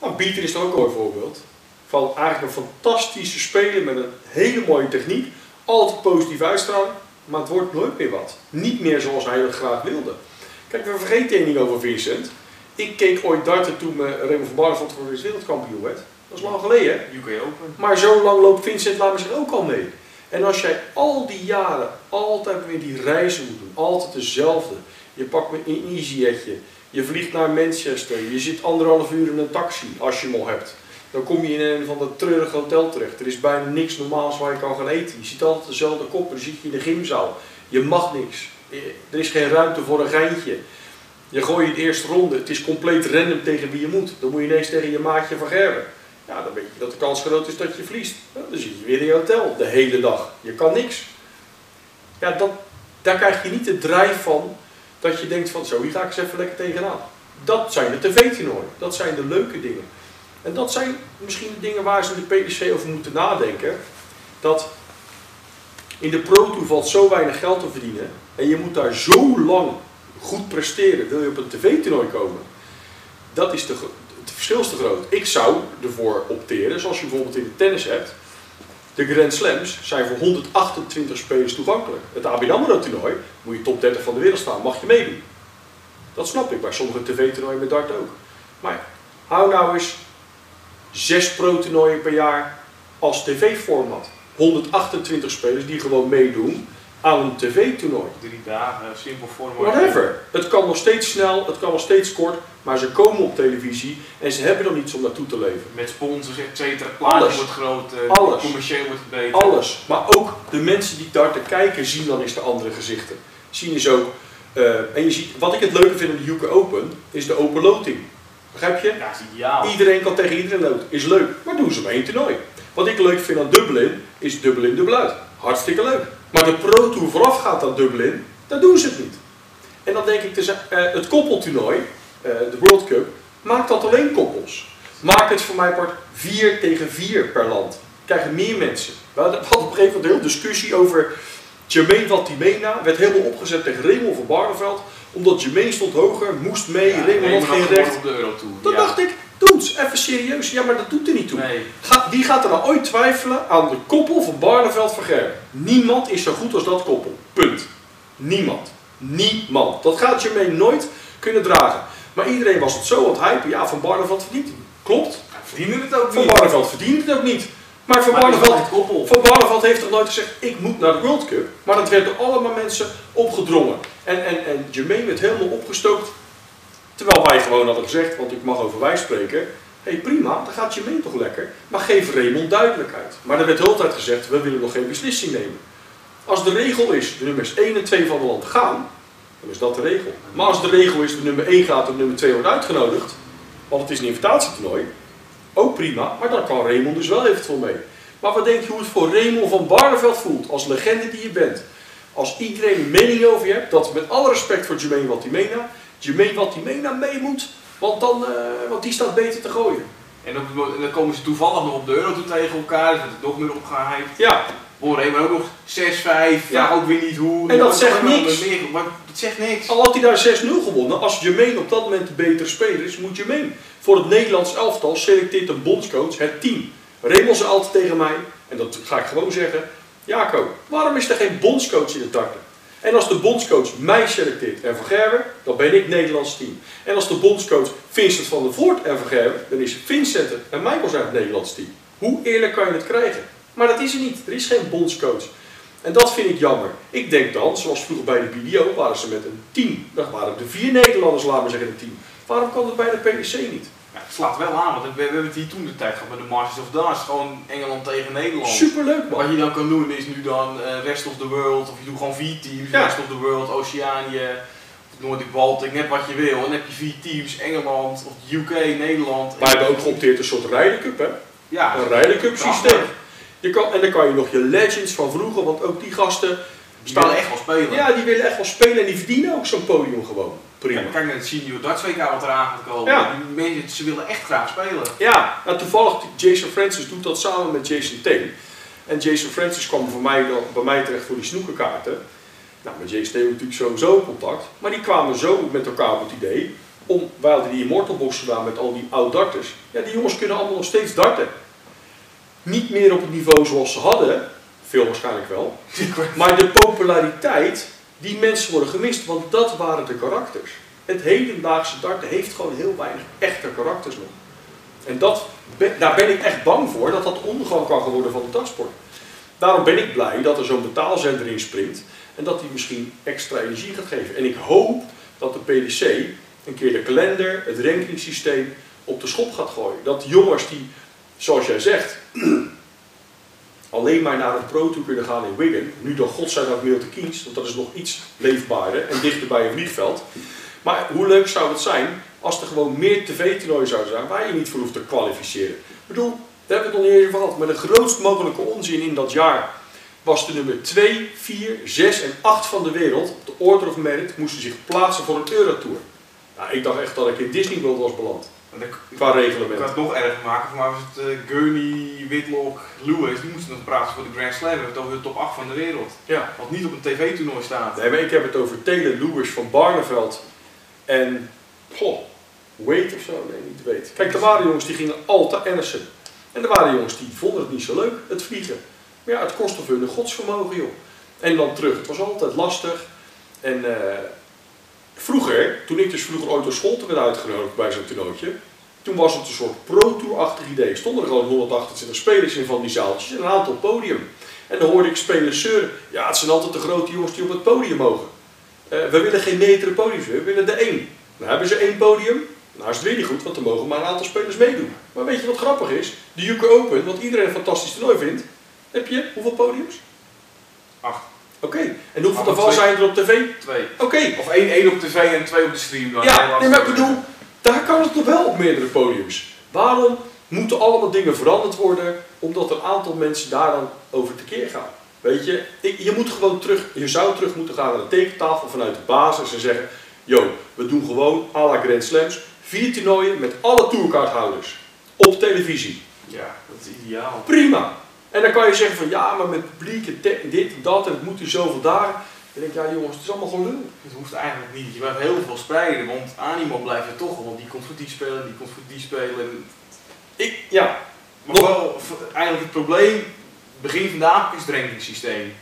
Nou, Pieter is toch ook een mooi voorbeeld. Van eigenlijk een fantastische speler met een hele mooie techniek. Altijd positief uitstraling. Maar het wordt nooit meer wat. Niet meer zoals hij het graag wilde. Kijk, we vergeten één ding over Vincent. Ik keek ooit darten toen me Raymond van Barneveld voor de wereldkampioen werd. Dat is lang geleden. UK Open. Maar zo lang loopt Vincent laat me zich ook al mee. En als jij al die jaren altijd weer die reizen moet doen, altijd dezelfde. Je pakt een EasyJetje, je vliegt naar Manchester, je zit anderhalf uur in een taxi als je hem al hebt. Dan kom je in een van dat treurige hotel terecht. Er is bijna niks normaals waar je kan gaan eten. Je ziet altijd dezelfde koppen, dan zit je in de gymzaal. Je mag niks. Er is geen ruimte voor een geintje. Je gooit de eerste ronde, het is compleet random tegen wie je moet. Dan moet je ineens tegen je maatje van Gerben. Ja, dan weet je dat de kans groot is dat je verliest. Dan zit je weer in je hotel de hele dag. Je kan niks. Ja, dat, daar krijg je niet de drijf van dat je denkt van zo, hier ga ik eens even lekker tegenaan. Dat zijn de tv-toernooien. Dat zijn de leuke dingen. En dat zijn misschien de dingen waar ze de PDC over moeten nadenken. Dat in de Pro valt zo weinig geld te verdienen. En je moet daar zo lang goed presteren. Wil je op een tv-toernooi komen? Dat is de, het verschil is te groot. Ik zou ervoor opteren, zoals je bijvoorbeeld in de tennis hebt. De Grand Slams zijn voor 128 spelers toegankelijk. Het ABN AMRO toernooi moet je top 30 van de wereld staan, mag je meedoen. Dat snap ik bij sommige tv-toernooien met dart ook. Maar hou nou eens zes pro-toernooien per jaar als tv-format. 128 spelers die gewoon meedoen aan een tv-toernooi. Drie dagen, simpel vorm. Whatever. Het kan nog steeds snel, het kan nog steeds kort, maar ze komen op televisie en ze hebben nog niets om naartoe te leven. Met sponsors, et cetera. Plaatje Alles. wordt groot, eh, Alles. commercieel wordt het beter. Alles. Maar ook de mensen die darten kijken zien dan eens de andere gezichten. Zien is ook. eh, en je ziet, wat ik het leuke vind in de UK Open, is de open loting. Begrijp je? Ja, is ideaal. Iedereen kan tegen iedereen loten. Is leuk. Maar doen ze maar één toernooi. Wat ik leuk vind aan Dublin, is Dublin dubbel uit. Hartstikke leuk. Maar de Pro Tour voorafgaat aan Dublin, daar doen ze het niet. En dan denk ik, dus, eh, het koppeltoernooi, eh, de World Cup, maakt dat alleen koppels. Maak het voor mij part 4 tegen 4 per land. Krijgen meer mensen. We hadden op een gegeven moment een hele discussie over Jermaine Vatimena. Werd helemaal opgezet tegen Raymond van Barneveld. Omdat Jermaine stond hoger, moest mee, Ja, Raymond had geen recht. op de Eurotour. Dan ja. dacht ik, het, even serieus. Ja, maar dat doet er niet toe. Nee. Ga- wie gaat er nou ooit twijfelen aan de koppel van Barneveld van Gerben? Niemand is zo goed als dat koppel. Punt. Niemand. Niemand. Dat gaat Jermaine nooit kunnen dragen. Maar iedereen was het zo aan het hypen. Ja, Van Barneveld verdient. het. Klopt. Hij verdiende het ook Van niet. Barneveld verdient het ook niet. Maar Van Barneveld. Van heeft toch nooit gezegd, ik moet naar de World Cup. Maar dat werd door allemaal mensen opgedrongen. En, en, en Jermaine werd helemaal opgestookt. Terwijl wij gewoon hadden gezegd, want ik mag over wij spreken. Hé hey, prima, dan gaat Jermaine toch lekker. Maar geef Raymond duidelijkheid. Maar er werd de hele tijd gezegd, we willen nog geen beslissing nemen. Als de regel is, de nummers 1 en 2 van het land gaan, dan is dat de regel. Maar als de regel is, de nummer 1 gaat en de nummer 2 wordt uitgenodigd, want het is een invitatietoernooi, ook prima, maar dan kan Raymond dus wel eventueel mee. Maar wat denk je hoe het voor Raymond van Barneveld voelt, als legende die je bent? Als iedereen een mening over je hebt, dat met alle respect voor Jermaine Watimena, Jermaine Watimena mee moet, want, dan, eh, want die staat beter te gooien. En dan, en dan komen ze toevallig nog op de Eurotour tegen elkaar. Dus wordt het nog meer opgehyped. Ja, Hoor maar ook nog 6-5. Ja, Ja. ook weer niet hoe. En dat zegt niks. Maar dat zegt niks. al had hij daar 6-0 gewonnen, als Jermaine op dat moment de betere speler is, moet Jermaine. Voor het Nederlands elftal selecteert een bondscoach het team. Raymond zei altijd tegen mij, en dat ga ik gewoon zeggen, Jaco, waarom is er geen bondscoach in het darten? En als de bondscoach mij selecteert en Van Gerwen, dan ben ik Nederlands team. En als de bondscoach Vincent van der Voort en Van Gerwen, dan is Vincent en Michael zijn het Nederlands team. Hoe eerlijk kan je het krijgen? Maar dat is er niet. Er is geen bondscoach. En dat vind ik jammer. Ik denk dan, zoals vroeger bij de BDO, waren ze met een team. Dan waren er vier Nederlanders, laten we zeggen, het team. Waarom kan dat bij de PDC niet? Ja, het slaat wel aan, want we, we hebben het hier toen de tijd gehad bij de Masters of Dance. Gewoon Engeland tegen Nederland. Superleuk man. Wat je dan kan doen is nu dan eh, Rest of the World, of je doet gewoon vier teams, Ja. Rest of the World, Oceanië, Noordic Baltic, net wat je wil. En dan heb je vier teams, Engeland, of UK, Nederland. Wij hebben ook geopteerd een soort Ryder Cup, hè? Ja, Een Ryder Cup systeem. Je kan, en dan kan je nog je legends van vroeger, want ook die gasten die staan echt wel spelen. Ja, die willen echt wel spelen en die verdienen ook zo'n podium gewoon. Prima. Kijk, kijk naar het senior darts WK wat eraan gaat komen. Ja. Die mensen, ze willen echt graag spelen. Ja, nou, toevallig Jason Francis doet dat samen met Jason Tate. En Jason Francis kwam voor mij, bij mij terecht voor die snoekerkaarten. Nou, met Jason Tate natuurlijk sowieso contact. Maar die kwamen zo met elkaar op het idee om, wij hadden die Immortal Box gedaan met al die oud-darters. Ja, die jongens kunnen allemaal nog steeds darten. Niet meer op het niveau zoals ze hadden, veel waarschijnlijk wel. Maar de populariteit, die mensen worden gemist, want dat waren de karakters. Het hedendaagse darten heeft gewoon heel weinig echte karakters nog. En dat, daar ben ik echt bang voor, dat dat ondergang kan worden van de dartsport. Daarom ben ik blij dat er zo'n betaalzender in springt en dat die misschien extra energie gaat geven. En ik hoop dat de PDC een keer de kalender, het rankingsysteem op de schop gaat gooien. Dat jongens die, zoals jij zegt, alleen maar naar een pro toe kunnen gaan in Wigan. Nu dan godzijdank Milton Keynes, want dat is nog iets leefbaarder en dichter bij een vliegveld. Maar hoe leuk zou het zijn als er gewoon meer tv-toernooien zouden zijn waar je niet voor hoeft te kwalificeren. Ik bedoel, daar hebben we het nog niet even gehad, maar de grootst mogelijke onzin in dat jaar was de nummer 2, 4, 6 en 8 van de wereld, op de Order of Merit, moesten zich plaatsen voor een Eurotour. Nou, ik dacht echt dat ik in Disney World was beland, Qua Ik reglement. kan het nog erger maken, voor mij was het eh, Gurney, Whitlock, Lewis, die moesten nog praten voor de Grand Slam. We hebben het over de top 8 van de wereld. Ja. Wat niet op een tv-toernooi staat. Nee, maar ik heb het over Taylor Lewis van Barneveld en, goh, Wade of zo, nee, niet Wade. Kijk, er waren jongens die gingen altijd Anderson. En er waren jongens die vonden het niet zo leuk, het vliegen. Maar ja, het kostte hun een godsvermogen, joh. En dan terug, het was altijd lastig. En eh, vroeger, toen ik dus vroeger ooit door Scholten werd uitgenodigd bij zo'n toernooitje, toen was het een soort pro-tour-achtig idee. Stonden er gewoon 128 spelers in van die zaaltjes en een aantal podium. En dan hoorde ik spelers zeuren, ja, het zijn altijd de grote jongens die op het podium mogen. Eh, we willen geen metere podiums, we willen er één. Dan hebben ze één podium, nou is het weer niet goed, want er mogen maar een aantal spelers meedoen. Maar weet je wat grappig is? De UK Open, wat iedereen een fantastisch toernooi vindt, heb je hoeveel podiums? Acht. Oké, en hoeveel of twee. zijn er op tv? Twee. Oké, Of één, één op tv en twee op de stream. dan. ja, nee, maar ik bedoel, daar kan het toch wel op meerdere podiums. Waarom moeten allemaal dingen veranderd worden, omdat een aantal mensen daar dan over tekeer gaan. Weet je, je moet gewoon terug, je zou terug moeten gaan naar de tekentafel vanuit de basis en zeggen, yo, we doen gewoon à la Grand Slams, vier toernooien met alle tourkaarthouders op televisie. Ja, dat is ideaal. Prima. En dan kan je zeggen van ja, maar met publiek dit en dat en het moet in zoveel dagen. Dan denk ik, ja jongens, het is allemaal gelul. Het hoeft eigenlijk niet. Je blijft heel veel spreiden, want animo blijft er toch, want die komt voor die spelen, die komt voor die spelen. Ik, ja. Maar wel, eigenlijk het probleem, begin vandaag, is het rankingssysteem.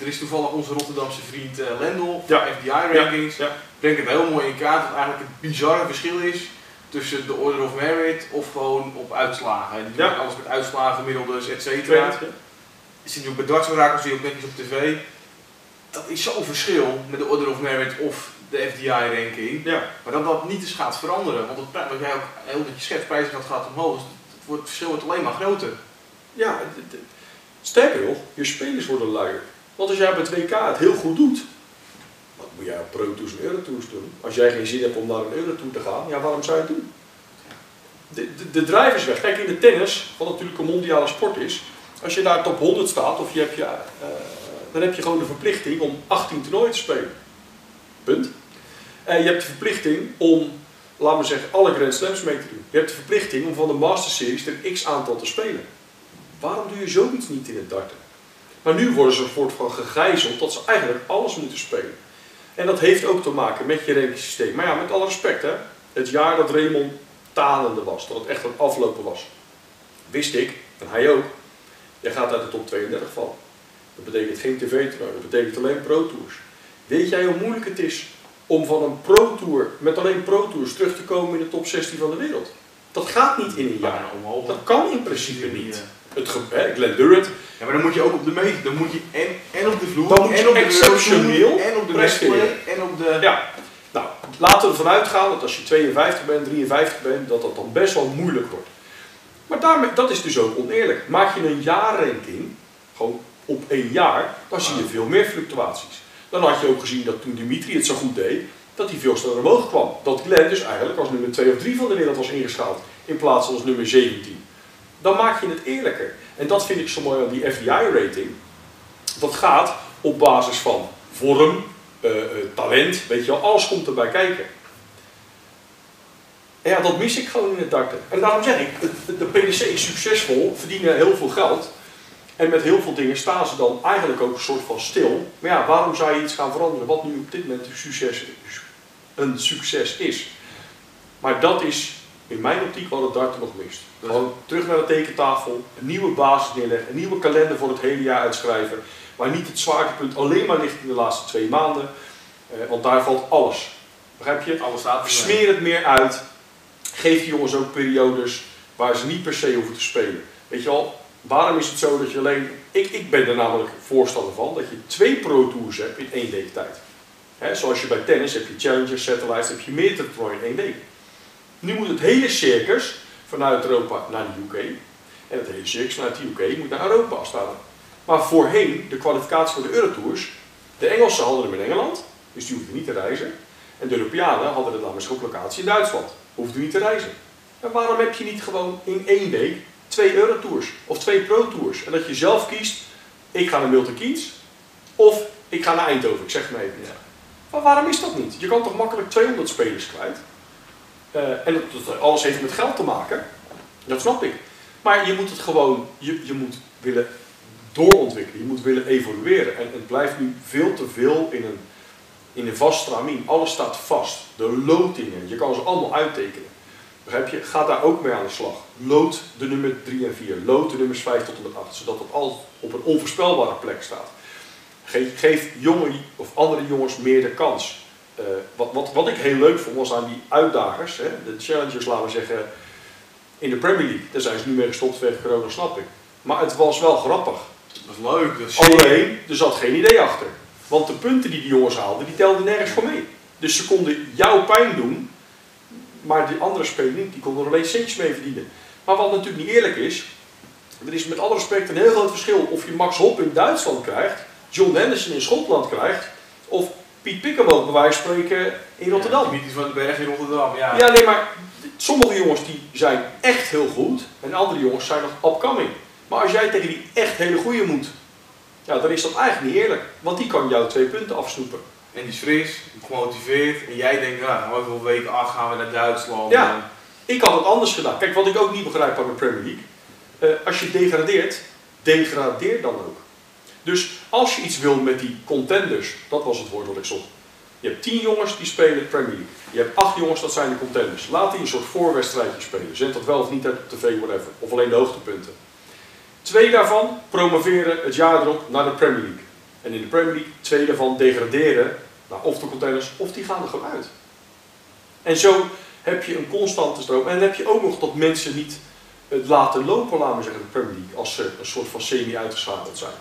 Er is toevallig onze Rotterdamse vriend uh, Lendel van Ja. Brengt het heel mooi in kaart dat eigenlijk het bizarre verschil is tussen de Order of Merit of gewoon op uitslagen. Die doen Ja. alles met uitslagen, middeldes, et cetera. je ook bij dartsberakers, zie je ook netjes op tv. Dat is zo'n verschil met de Order of Merit of de FDI-ranking. Ja. Maar dat dat niet eens gaat veranderen. Want het, wat jij ook heel dat je schetst, prijzen gaat omhoog. Dus het, wordt, het verschil wordt alleen maar groter. Ja, sterker nog, je spelers worden luier. Want als jij bij het WK het heel goed doet, moet jij op Pro Tours en Euro Tours doen? Als jij geen zin hebt om naar een Euro Tour te gaan, ja, waarom zou je het doen? De, de, de drive is weg. Kijk, in de tennis, wat natuurlijk een mondiale sport is, als je daar top 100 staat, of je hebt je, eh, dan heb je gewoon de verplichting om 18 toernooien te spelen. Punt. En je hebt de verplichting om, laten we zeggen, alle Grand Slams mee te doen. Je hebt de verplichting om van de Master Series er x aantal te spelen. Waarom doe je zoiets niet in het darten? Maar nu worden ze een soort van gegijzeld dat ze eigenlijk alles moeten spelen. En dat heeft ook te maken met je rankingssysteem. Maar ja, met alle respect hè. Het jaar dat Raymond talende was, dat het echt aan het aflopen was. Wist ik, en hij ook, jij gaat uit de top 32 vallen. Dat betekent geen tv-toernooi, dat betekent alleen pro-tours. Weet jij hoe moeilijk het is om van een pro-tour, met alleen pro-tours, terug te komen in de top 16 van de wereld? Dat gaat niet in een jaar. Dat kan in principe niet. Het ge- hè, Glenn Durant, Ja, maar dan moet je ook op de meet, dan moet je en, en op de vloer, Dan moet je en op de exceptioneel en op de presteren. en op de... Ja, nou, laten we ervan uitgaan dat als je 52 bent, 53 bent, dat dat dan best wel moeilijk wordt. Maar daarmee, dat is dus ook oneerlijk. Maak je een jaarranking, gewoon op één jaar, dan zie je veel meer fluctuaties. Dan had je ook gezien dat toen Dimitri het zo goed deed, dat hij veel sneller omhoog kwam. Dat Glenn dus eigenlijk als nummer 2 of 3 van de wereld was ingeschaald, in plaats van als nummer 17. Dan maak je het eerlijker. En dat vind ik zo mooi aan die FDI-rating. Dat gaat op basis van vorm, eh, eh, talent, weet je alles komt erbij kijken. En ja, dat mis ik gewoon in het darten. En daarom zeg ik, de PDC is succesvol, verdienen heel veel geld. En met heel veel dingen staan ze dan eigenlijk ook een soort van stil. Maar ja, waarom zou je iets gaan veranderen wat nu op dit moment een succes is? Maar dat is in mijn optiek wat het darten nog mist. Gewoon terug naar de tekentafel, een nieuwe basis neerleggen, een nieuwe kalender voor het hele jaar uitschrijven. Waar niet het zwaartepunt alleen maar ligt in de laatste twee maanden. Eh, want daar valt alles. Begrijp je? Alles staat er Smeer het meer uit. Geef die jongens ook periodes waar ze niet per se hoeven te spelen. Weet je wel, waarom is het zo dat je alleen... Ik, ik ben er namelijk voorstander van dat je twee pro tours hebt in één week tijd. Hè, zoals je bij tennis heb je challengers, satellites, heb je meerdere toernooien in één week. Nu moet het hele circus vanuit Europa naar de UK. En het hele circus vanuit de UK moet naar Europa afstaan. Maar voorheen, de kwalificatie voor de Eurotours, de Engelsen hadden hem in Engeland, dus die hoefden niet te reizen. En de Europeanen hadden het namelijk ook locatie in Duitsland, hoefden niet te reizen. En waarom heb je niet gewoon in één week twee Eurotours of twee Pro Tours? En dat je zelf kiest, ik ga naar Milton Keynes of ik ga naar Eindhoven, ik zeg maar even. Ja. Maar waarom is dat niet? Je kan toch makkelijk 200 spelers kwijt? Eh, en dat, alles heeft met geld te maken. Dat snap ik. Maar je moet het gewoon, je, je moet willen doorontwikkelen. Je moet willen evolueren. En het blijft nu veel te veel in een, in een vast stramien. Alles staat vast. De lotingen, je kan ze allemaal uittekenen. Begrijp je? Ga daar ook mee aan de slag. Lood de nummer 3 en 4. Lood de nummers 5 tot en met 8. Zodat het al op een onvoorspelbare plek staat. Geef, geef jonge of andere jongens meer de kans. Eh, wat, wat, wat ik heel leuk vond was aan die uitdagers, hè, de challengers laten we zeggen, in de Premier League. Daar zijn ze nu mee gestopt vanwege corona, snap ik. Maar het was wel grappig. Dat is leuk. Dat is Alleen, er zat geen idee achter. Want de punten die die jongens haalden, die telden nergens voor mee. Dus ze konden jouw pijn doen, maar die andere spelers niet. Die konden er alleen centjes mee verdienen. Maar wat natuurlijk niet eerlijk is, er is met alle respect een heel groot verschil of je Max Hopp in Duitsland krijgt, John Henderson in Schotland krijgt, of Piet Pikkerboot bij wijze van spreken in Rotterdam. Ja, van de Berg in Rotterdam, ja. Ja, nee, maar sommige jongens die zijn echt heel goed en andere jongens zijn nog upcoming. Maar als jij tegen die echt hele goede moet, ja, dan is dat eigenlijk niet eerlijk. Want die kan jou twee punten afsnoepen. En die is fris, gemotiveerd. En jij denkt, nou, over week 8 gaan we naar Duitsland. Ja, ik had het anders gedaan. Kijk, wat ik ook niet begrijp aan de Premier League. Uh, als je degradeert, degradeer dan ook. Dus als je iets wil met die contenders, dat was het woord wat ik zocht. Je hebt tien jongens die spelen Premier League. Je hebt acht jongens, dat zijn de contenders. Laat die een soort voorwedstrijdje spelen. Zet dat wel of niet uit op tv, whatever. Of alleen de hoogtepunten. Twee daarvan promoveren het jaar erop naar de Premier League. En in de Premier League twee daarvan degraderen naar of de containers of die gaan er gewoon uit. En zo heb je een constante stroom. En dan heb je ook nog dat mensen niet het laten lopen, laten we zeggen, de Premier League, als ze een soort van semi-uitgeschakeld zijn.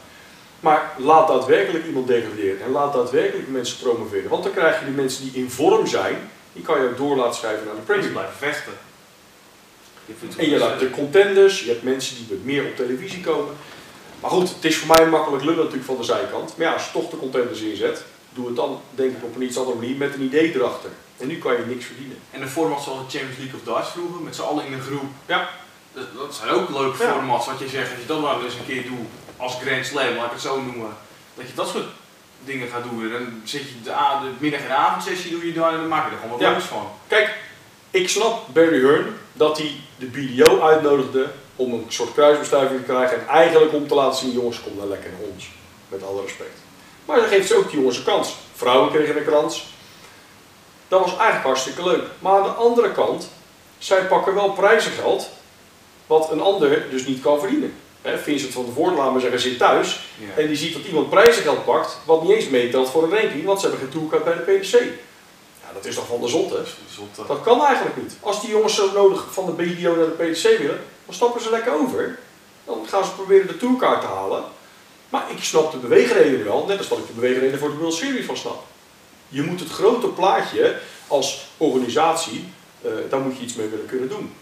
Maar laat daadwerkelijk iemand degraderen en laat daadwerkelijk mensen promoveren. Want dan krijg je de mensen die in vorm zijn, die kan je ook door laten schrijven naar de Premier League. blijven vechten. en je hebt de contenders, je hebt mensen die meer op televisie komen. Maar goed, het is voor mij makkelijk lullen natuurlijk van de zijkant. Maar ja, als je toch de contenders inzet, doe het dan denk ik op een iets andere manier met een idee erachter. En nu kan je niks verdienen. En een format zoals de Champions League of Darts vroeger, met z'n allen in een groep. Ja. Dat, dat zijn ook leuke ja. formats, wat je zegt, als je dat maar eens een keer doet als Grand Slam, laat ik het zo noemen. Dat je dat soort dingen gaat doen. En dan zit je de, de middag- en avondsessie doe je daar en dan maak je er gewoon wat ja. van. Kijk, ik snap Barry Hearn dat hij de BDO uitnodigde om een soort kruisbestuiving te krijgen en eigenlijk om te laten zien, jongens, kom dan lekker naar ons. Met alle respect. Maar dan geeft ze ook die jongens een kans. Vrouwen kregen een kans. Dat was eigenlijk hartstikke leuk. Maar aan de andere kant, zij pakken wel prijzengeld, wat een ander dus niet kan verdienen. He, Vincent van de Voort, laten we zeggen, zit thuis en die ziet dat iemand prijzengeld pakt, wat niet eens meetelt voor een ranking, want ze hebben geen tourkaart bij de PDC. Ja, dat is toch van de zotte? Dat kan eigenlijk niet. Als die jongens zo nodig van de BDO naar de PDC willen, dan stappen ze lekker over. Dan gaan ze proberen de tourkaart te halen. Maar ik snap de beweegreden wel, net als dat ik de beweegreden voor de World Series van snap. Je moet het grote plaatje als organisatie, uh, daar moet je iets mee willen kunnen doen.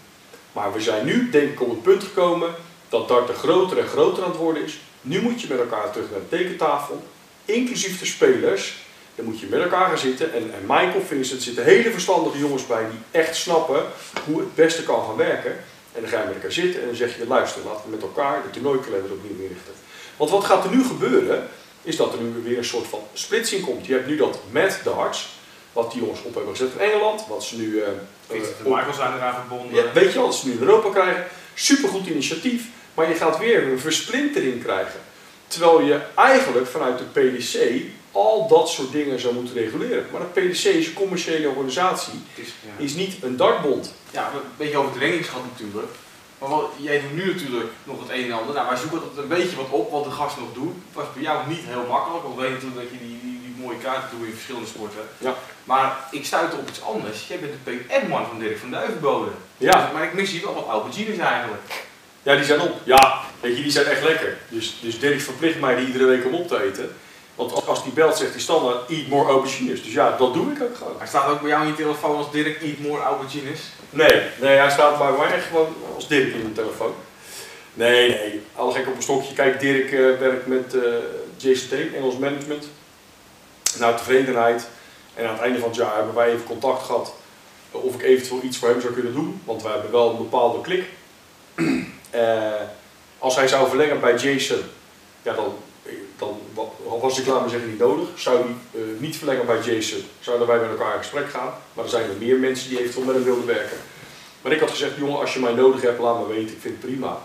Maar we zijn nu denk ik op het punt gekomen dat dart er groter en groter aan het worden is. Nu moet je met elkaar terug naar de tekentafel, inclusief de spelers. Dan moet je met elkaar gaan zitten. En, en Michael Vincent zitten hele verstandige jongens bij die echt snappen hoe het beste kan gaan werken. En dan ga je met elkaar zitten en dan zeg je, luister, laten we met elkaar de toernooikalender opnieuw inrichten. Want wat gaat er nu gebeuren, is dat er nu weer een soort van splitsing komt. Je hebt nu dat met darts, wat die jongens op hebben gezet in Engeland, wat ze nu... Uh, uh, de Michael zijn eraan verbonden. Ja, weet je wel, dat ze nu in Europa krijgen. Supergoed initiatief. Maar je gaat weer een versplintering krijgen. Terwijl je eigenlijk vanuit de PDC al dat soort dingen zou moeten reguleren. Maar de PDC is een commerciële organisatie, is, ja. is niet een dartbond. Ja, een beetje over trainingsgat natuurlijk. Maar wat, jij doet nu natuurlijk nog het een en ander. Nou, wij zoeken dat een beetje wat op wat de gast nog doet. Het was bij jou niet heel makkelijk, want we weten natuurlijk dat je die, die, die mooie kaarten doet in verschillende sporten. Ja. Maar ik stuitte op iets anders. Jij bent de PM-man van Dirk van Duivenbode. Ja. Dus, maar ik mis hier wel wat aubergines eigenlijk. Ja, die zijn op. Ja, weet je, die zijn echt lekker. Dus, dus Dirk verplicht mij die iedere week om op te eten. Want als die belt zegt die standaard, eat more aubergines. Dus ja, dat doe ik ook gewoon. Hij staat ook bij jou in je telefoon als Dirk, eat more aubergines? Nee, nee hij staat bij mij echt gewoon als Dirk in de telefoon. Nee, nee, alle gek op een stokje. Kijk, Dirk uh, werkt met uh, JCT, Engels Management. Naar tevredenheid. En aan het einde van het jaar hebben wij even contact gehad of ik eventueel iets voor hem zou kunnen doen. Want wij hebben wel een bepaalde klik. Uh, als hij zou verlengen bij Jason, ja, dan, dan was ik, laat maar zeggen, niet nodig. Zou hij uh, niet verlengen bij Jason, zouden wij met elkaar in gesprek gaan. Maar er zijn er meer mensen die eventueel met hem wilden werken. Maar ik had gezegd, jongen, als je mij nodig hebt, laat me weten, ik vind het prima.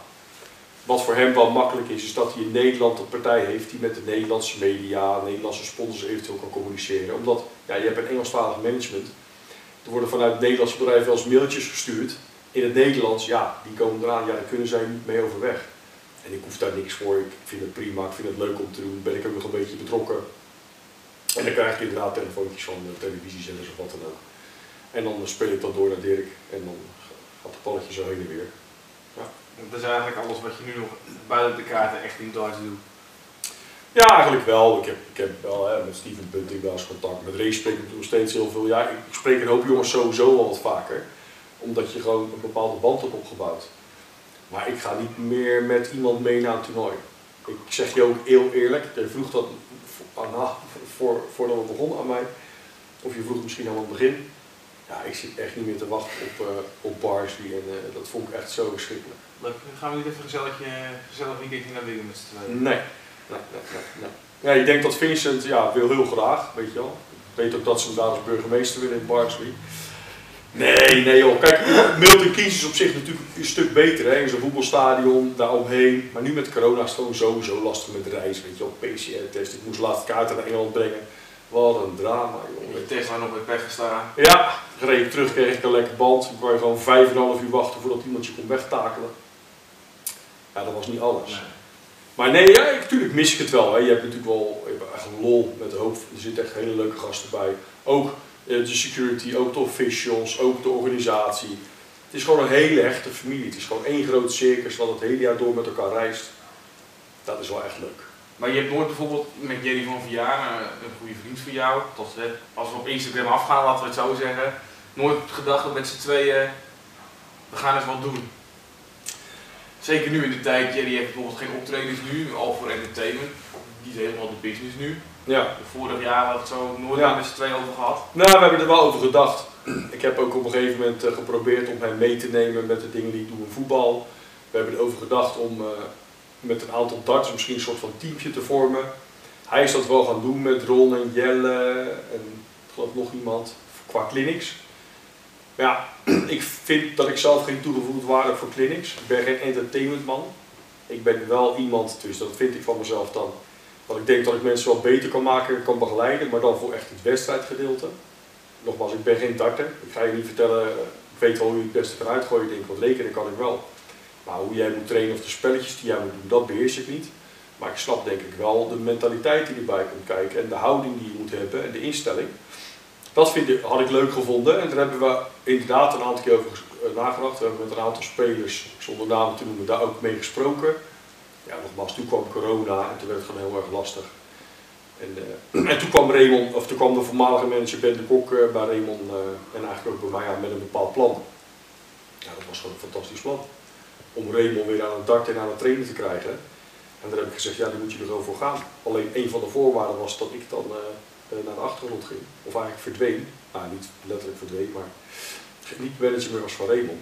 Wat voor hem wel makkelijk is, is dat hij in Nederland een partij heeft die met de Nederlandse media, Nederlandse sponsors eventueel kan communiceren. Omdat, ja, je hebt een Engelstalig management. Er worden vanuit Nederlandse bedrijven wel eens mailtjes gestuurd in het Nederlands, ja, die komen eraan, ja, daar kunnen zij niet mee overweg. En ik hoef daar niks voor, ik vind het prima, ik vind het leuk om te doen, ben ik ook nog een beetje betrokken. En dan krijg ik inderdaad telefoontjes van de televisiezenders of wat dan ook. En dan speel ik dat door naar Dirk en dan gaat het palletje zo heen en weer. Ja. Dat is eigenlijk alles wat je nu nog buiten de kaarten echt in darts doet. Ja, eigenlijk wel. Ik heb, ik heb wel hè, met Steven Bunting wel eens contact. Met race spreek ik nog steeds heel veel. Ja, ik spreek een hoop jongens sowieso al wat vaker omdat je gewoon een bepaalde band hebt opgebouwd. Maar ik ga niet meer met iemand mee naar een toernooi. ik zeg je ook heel eerlijk, je vroeg dat nou, voor, voordat we begonnen aan mij, of je vroeg misschien aan het begin. Ja, ik zit echt niet meer te wachten op, uh, op Barsley en uh, dat vond ik echt zo verschrikkelijk. Leuk, gaan we niet even gezellig, gezellig weekendje naar Wigan met z'n tweeën? Nee. Nee, nee, nee, nee. Ja, ik denk dat Vincent ja, wil heel graag, weet je wel. Ik weet ook dat ze hem daar als burgemeester willen in Barnsley. Nee, nee joh. Kijk, Milton Keynes is op zich natuurlijk een stuk beter hè, in zo'n voetbalstadion, daaromheen. Maar nu met corona is het gewoon sowieso lastig met reis, weet je wel. PCR-test, ik moest laatst kaarten naar Engeland brengen. Wat een drama joh. De test nog met pech gestaan. Ja, reed terug, kreeg ik een lekker band. Dan kon je gewoon vijf en half uur wachten voordat iemand je kon wegtakelen. Ja, dat was niet alles. Nee. Maar nee, ja, natuurlijk mis ik het wel. Hè. Je hebt natuurlijk wel je hebt echt lol met de hoop. Er zitten echt hele leuke gasten bij. Ook de security, ook de officials, ook de organisatie. Het is gewoon een hele echte familie. Het is gewoon één groot circus wat het hele jaar door met elkaar reist. Dat is wel echt leuk. Maar je hebt nooit bijvoorbeeld met Jerry van Vianen, een goede vriend van jou, tot, als we op Instagram afgaan, laten we het zo zeggen, nooit gedacht dat met z'n tweeën, we gaan eens wat doen. Zeker nu in de tijd, Jerry heeft bijvoorbeeld geen optredens nu, al voor entertainment. Die is helemaal de business nu. Ja. Vorig jaar het zo nooit ja. met z'n twee over gehad. Nou, we hebben er wel over gedacht. Ik heb ook op een gegeven moment uh, geprobeerd om hem mee te nemen met de dingen die ik doe in voetbal. We hebben erover gedacht om uh, met een aantal darts misschien een soort van teamje te vormen. Hij is dat wel gaan doen met Ron en Jelle en ik geloof nog iemand qua clinics. Ja, ik vind dat ik zelf geen toegevoegde waarde voor clinics. Ik ben geen entertainmentman. Ik ben wel iemand, dus dat vind ik van mezelf dan, dat ik denk dat ik mensen wel beter kan maken, kan begeleiden, maar dan voor echt het wedstrijdgedeelte. Nogmaals, ik ben geen darter. Ik ga je niet vertellen, ik weet wel hoe je het beste kan uitgooien. Ik denk, wat rekenen kan ik wel. Maar hoe jij moet trainen of de spelletjes die jij moet doen, dat beheers ik niet. Maar ik snap denk ik wel de mentaliteit die erbij komt kijken en de houding die je moet hebben en de instelling. Dat vind ik, had ik leuk gevonden en daar hebben we inderdaad een aantal keer over eh, nagedacht. We hebben met een aantal spelers, zonder namen te noemen, daar ook mee gesproken. Toen kwam corona en toen werd het gewoon heel erg lastig. En, uh, en toen kwam Raymond, of toen kwam de voormalige manager Ben de Kok uh, bij Raymond uh, en eigenlijk ook bij mij met een bepaald plan. Ja, dat was gewoon een fantastisch plan. Om Raymond weer aan het dak en aan het trainen te krijgen. En daar heb ik gezegd, ja, daar moet je er gewoon voor gaan. Alleen een van de voorwaarden was dat ik dan eh, naar de achtergrond ging. Of eigenlijk verdween. Nou, niet letterlijk verdween, maar niet manager meer was van Raymond.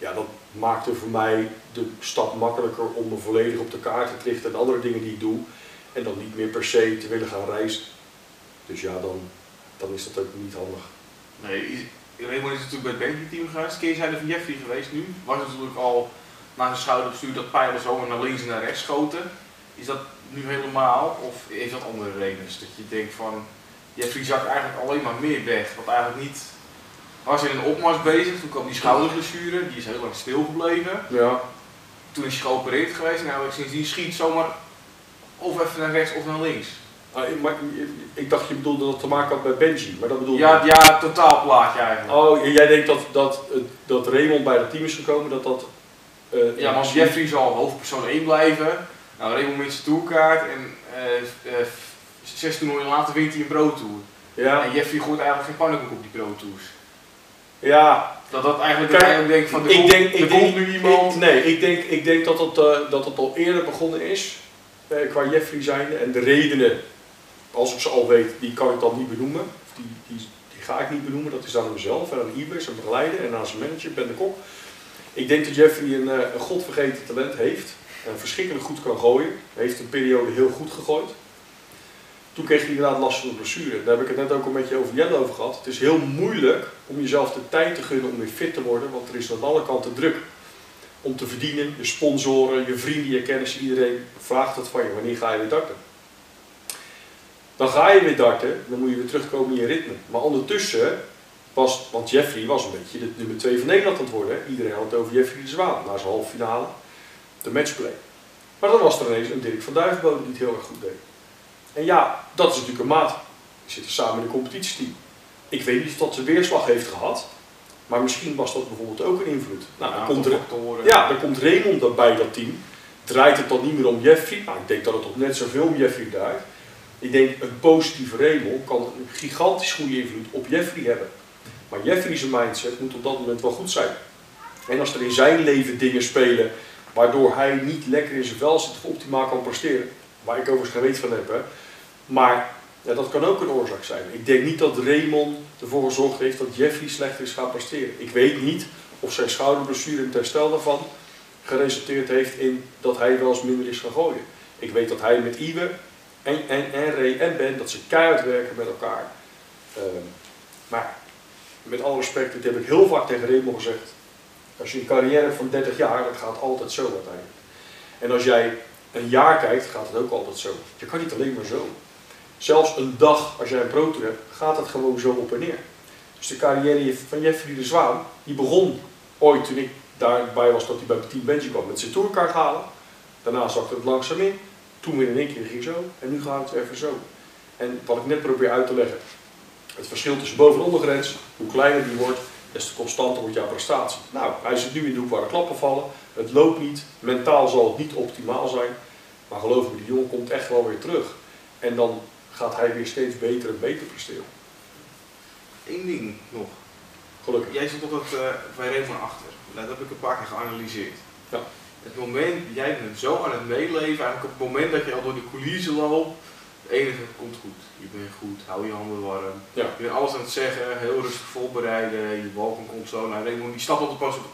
Ja, dat maakte voor mij de stap makkelijker om me volledig op de kaart te richten en andere dingen die ik doe. En dan niet meer per se te willen gaan reizen. Dus ja, dan, dan is dat ook niet handig. Nee, Raymond is natuurlijk bij het Bentley-team geweest. Keer zijn er van Jeffrey geweest nu. Was natuurlijk al naar zijn schouder gestuurd dat pijlen zo naar links en naar rechts schoten. Is dat nu helemaal? Of is dat andere redenen? Dat je denkt van, Jeffrey zakt eigenlijk alleen maar meer weg. Wat eigenlijk niet. Was in een opmars bezig, toen kwam die schouderblessure, die is heel lang stil gebleven. Ja. Toen is hij geopereerd geweest en nou, sindsdien schiet zomaar of even naar rechts of naar links. Ah, maar, ik dacht je bedoelde dat het te maken had met Benji, maar dat bedoel Ja, ja totaal plaatje eigenlijk. Oh, jij denkt dat, dat, dat Raymond bij het team is gekomen, dat dat... Uh, ja, maar als Jeffrey zal hoofdpersoon 1 blijven, nou Raymond met zijn tourkaart en uh, uh, zes toernooien later wint hij een Pro Tour. Ja. En Jeffrey gooit eigenlijk geen pannenkoek op die Pro Tours. Ja. Dat dat eigenlijk Kijk, van, de ik denk, ik denk, nu iemand... nee, ik denk, ik denk dat, het, uh, dat het al eerder begonnen is, uh, qua Jeffrey zijnde. En de redenen, als ik ze al weet, die kan ik dan niet benoemen. Die, die, die ga ik niet benoemen, dat is aan hemzelf en aan Ibis, zijn begeleider en aan zijn manager, Ben de Kok. Ik denk dat Jeffrey een, uh, een godvergeten talent heeft. En verschrikkelijk goed kan gooien. Hij heeft een periode heel goed gegooid. Toen kreeg hij inderdaad last van de blessure. Daar heb ik het net ook een beetje over Jelle over gehad. Het is heel moeilijk om jezelf de tijd te gunnen om weer fit te worden, want er is aan alle kanten druk om te verdienen. Je sponsoren, je vrienden, je kennissen, iedereen vraagt het van je. Wanneer ga je weer darten? Dan ga je weer darten, dan moet je weer terugkomen in je ritme. Maar ondertussen was, want Jeffrey was een beetje de nummer 2 van Nederland aan het worden. Iedereen had het over Jeffrey de Zwaan, na zijn halve finale, de matchplay. Maar dan was er ineens een Dirk van Duivenbode die het heel erg goed deed. En ja, dat is natuurlijk een maat. We zitten samen in een competitieteam. Ik weet niet of dat zijn weerslag heeft gehad, maar misschien was dat bijvoorbeeld ook een invloed. Nou, dan, komt, er, ja, dan komt Raymond bij dat team. Draait het dan niet meer om Jeffrey? Nou, ik denk dat het toch net zoveel om Jeffrey draait. Ik denk een positieve Raymond kan een gigantisch goede invloed op Jeffrey hebben. Maar Jeffrey's mindset moet op dat moment wel goed zijn. En als er in zijn leven dingen spelen waardoor hij niet lekker in zijn vel zit of optimaal kan presteren. Waar ik overigens geen weet van heb. Hè. Maar ja, dat kan ook een oorzaak zijn. Ik denk niet dat Raymond ervoor gezorgd heeft dat Jeffrey slechter is gaan presteren. Ik weet niet of zijn schouderblessure en het herstel daarvan geresulteerd heeft in dat hij wel eens minder is gaan gooien. Ik weet dat hij met Iwe en, en, en Ray en Ben, dat ze keihard werken met elkaar. Ehm, maar met alle respect, dit heb ik heel vaak tegen Raymond gezegd. Als je een carrière van 30 jaar, dat gaat altijd zo uiteindelijk. En als jij een jaar kijkt, gaat het ook altijd zo. Je kan niet alleen maar zo. Zelfs een dag, als jij een pro hebt, gaat het gewoon zo op en neer. Dus de carrière van Jeffrey de Zwaan, die begon ooit toen ik daarbij was dat hij bij Team Benji kwam met zijn tourkaart halen. Daarna zakte het langzaam in. Toen weer in één keer ging zo. En nu gaat het even zo. En wat ik net probeer uit te leggen. Het verschil tussen boven en ondergrens, hoe kleiner die wordt, des te constanter wordt jouw prestatie. Nou, hij zit nu in de hoek waar de klappen vallen. Het loopt niet. Mentaal zal het niet optimaal zijn. Maar geloof me, die jongen komt echt wel weer terug. En dan gaat hij weer steeds beter en beter presteren. Eén ding nog. Gelukkig. Jij zit altijd uh, bij Raymond achter. Dat heb ik een paar keer geanalyseerd. Ja. Het moment, jij bent zo aan het meeleven, eigenlijk op het moment dat je al door de coulissen loopt, het enige komt goed. Je bent goed, hou je handen warm. Ja. Je bent alles aan het zeggen, heel rustig voorbereiden, je balkon komt zo. Nou, Raymond die stapt op pas op,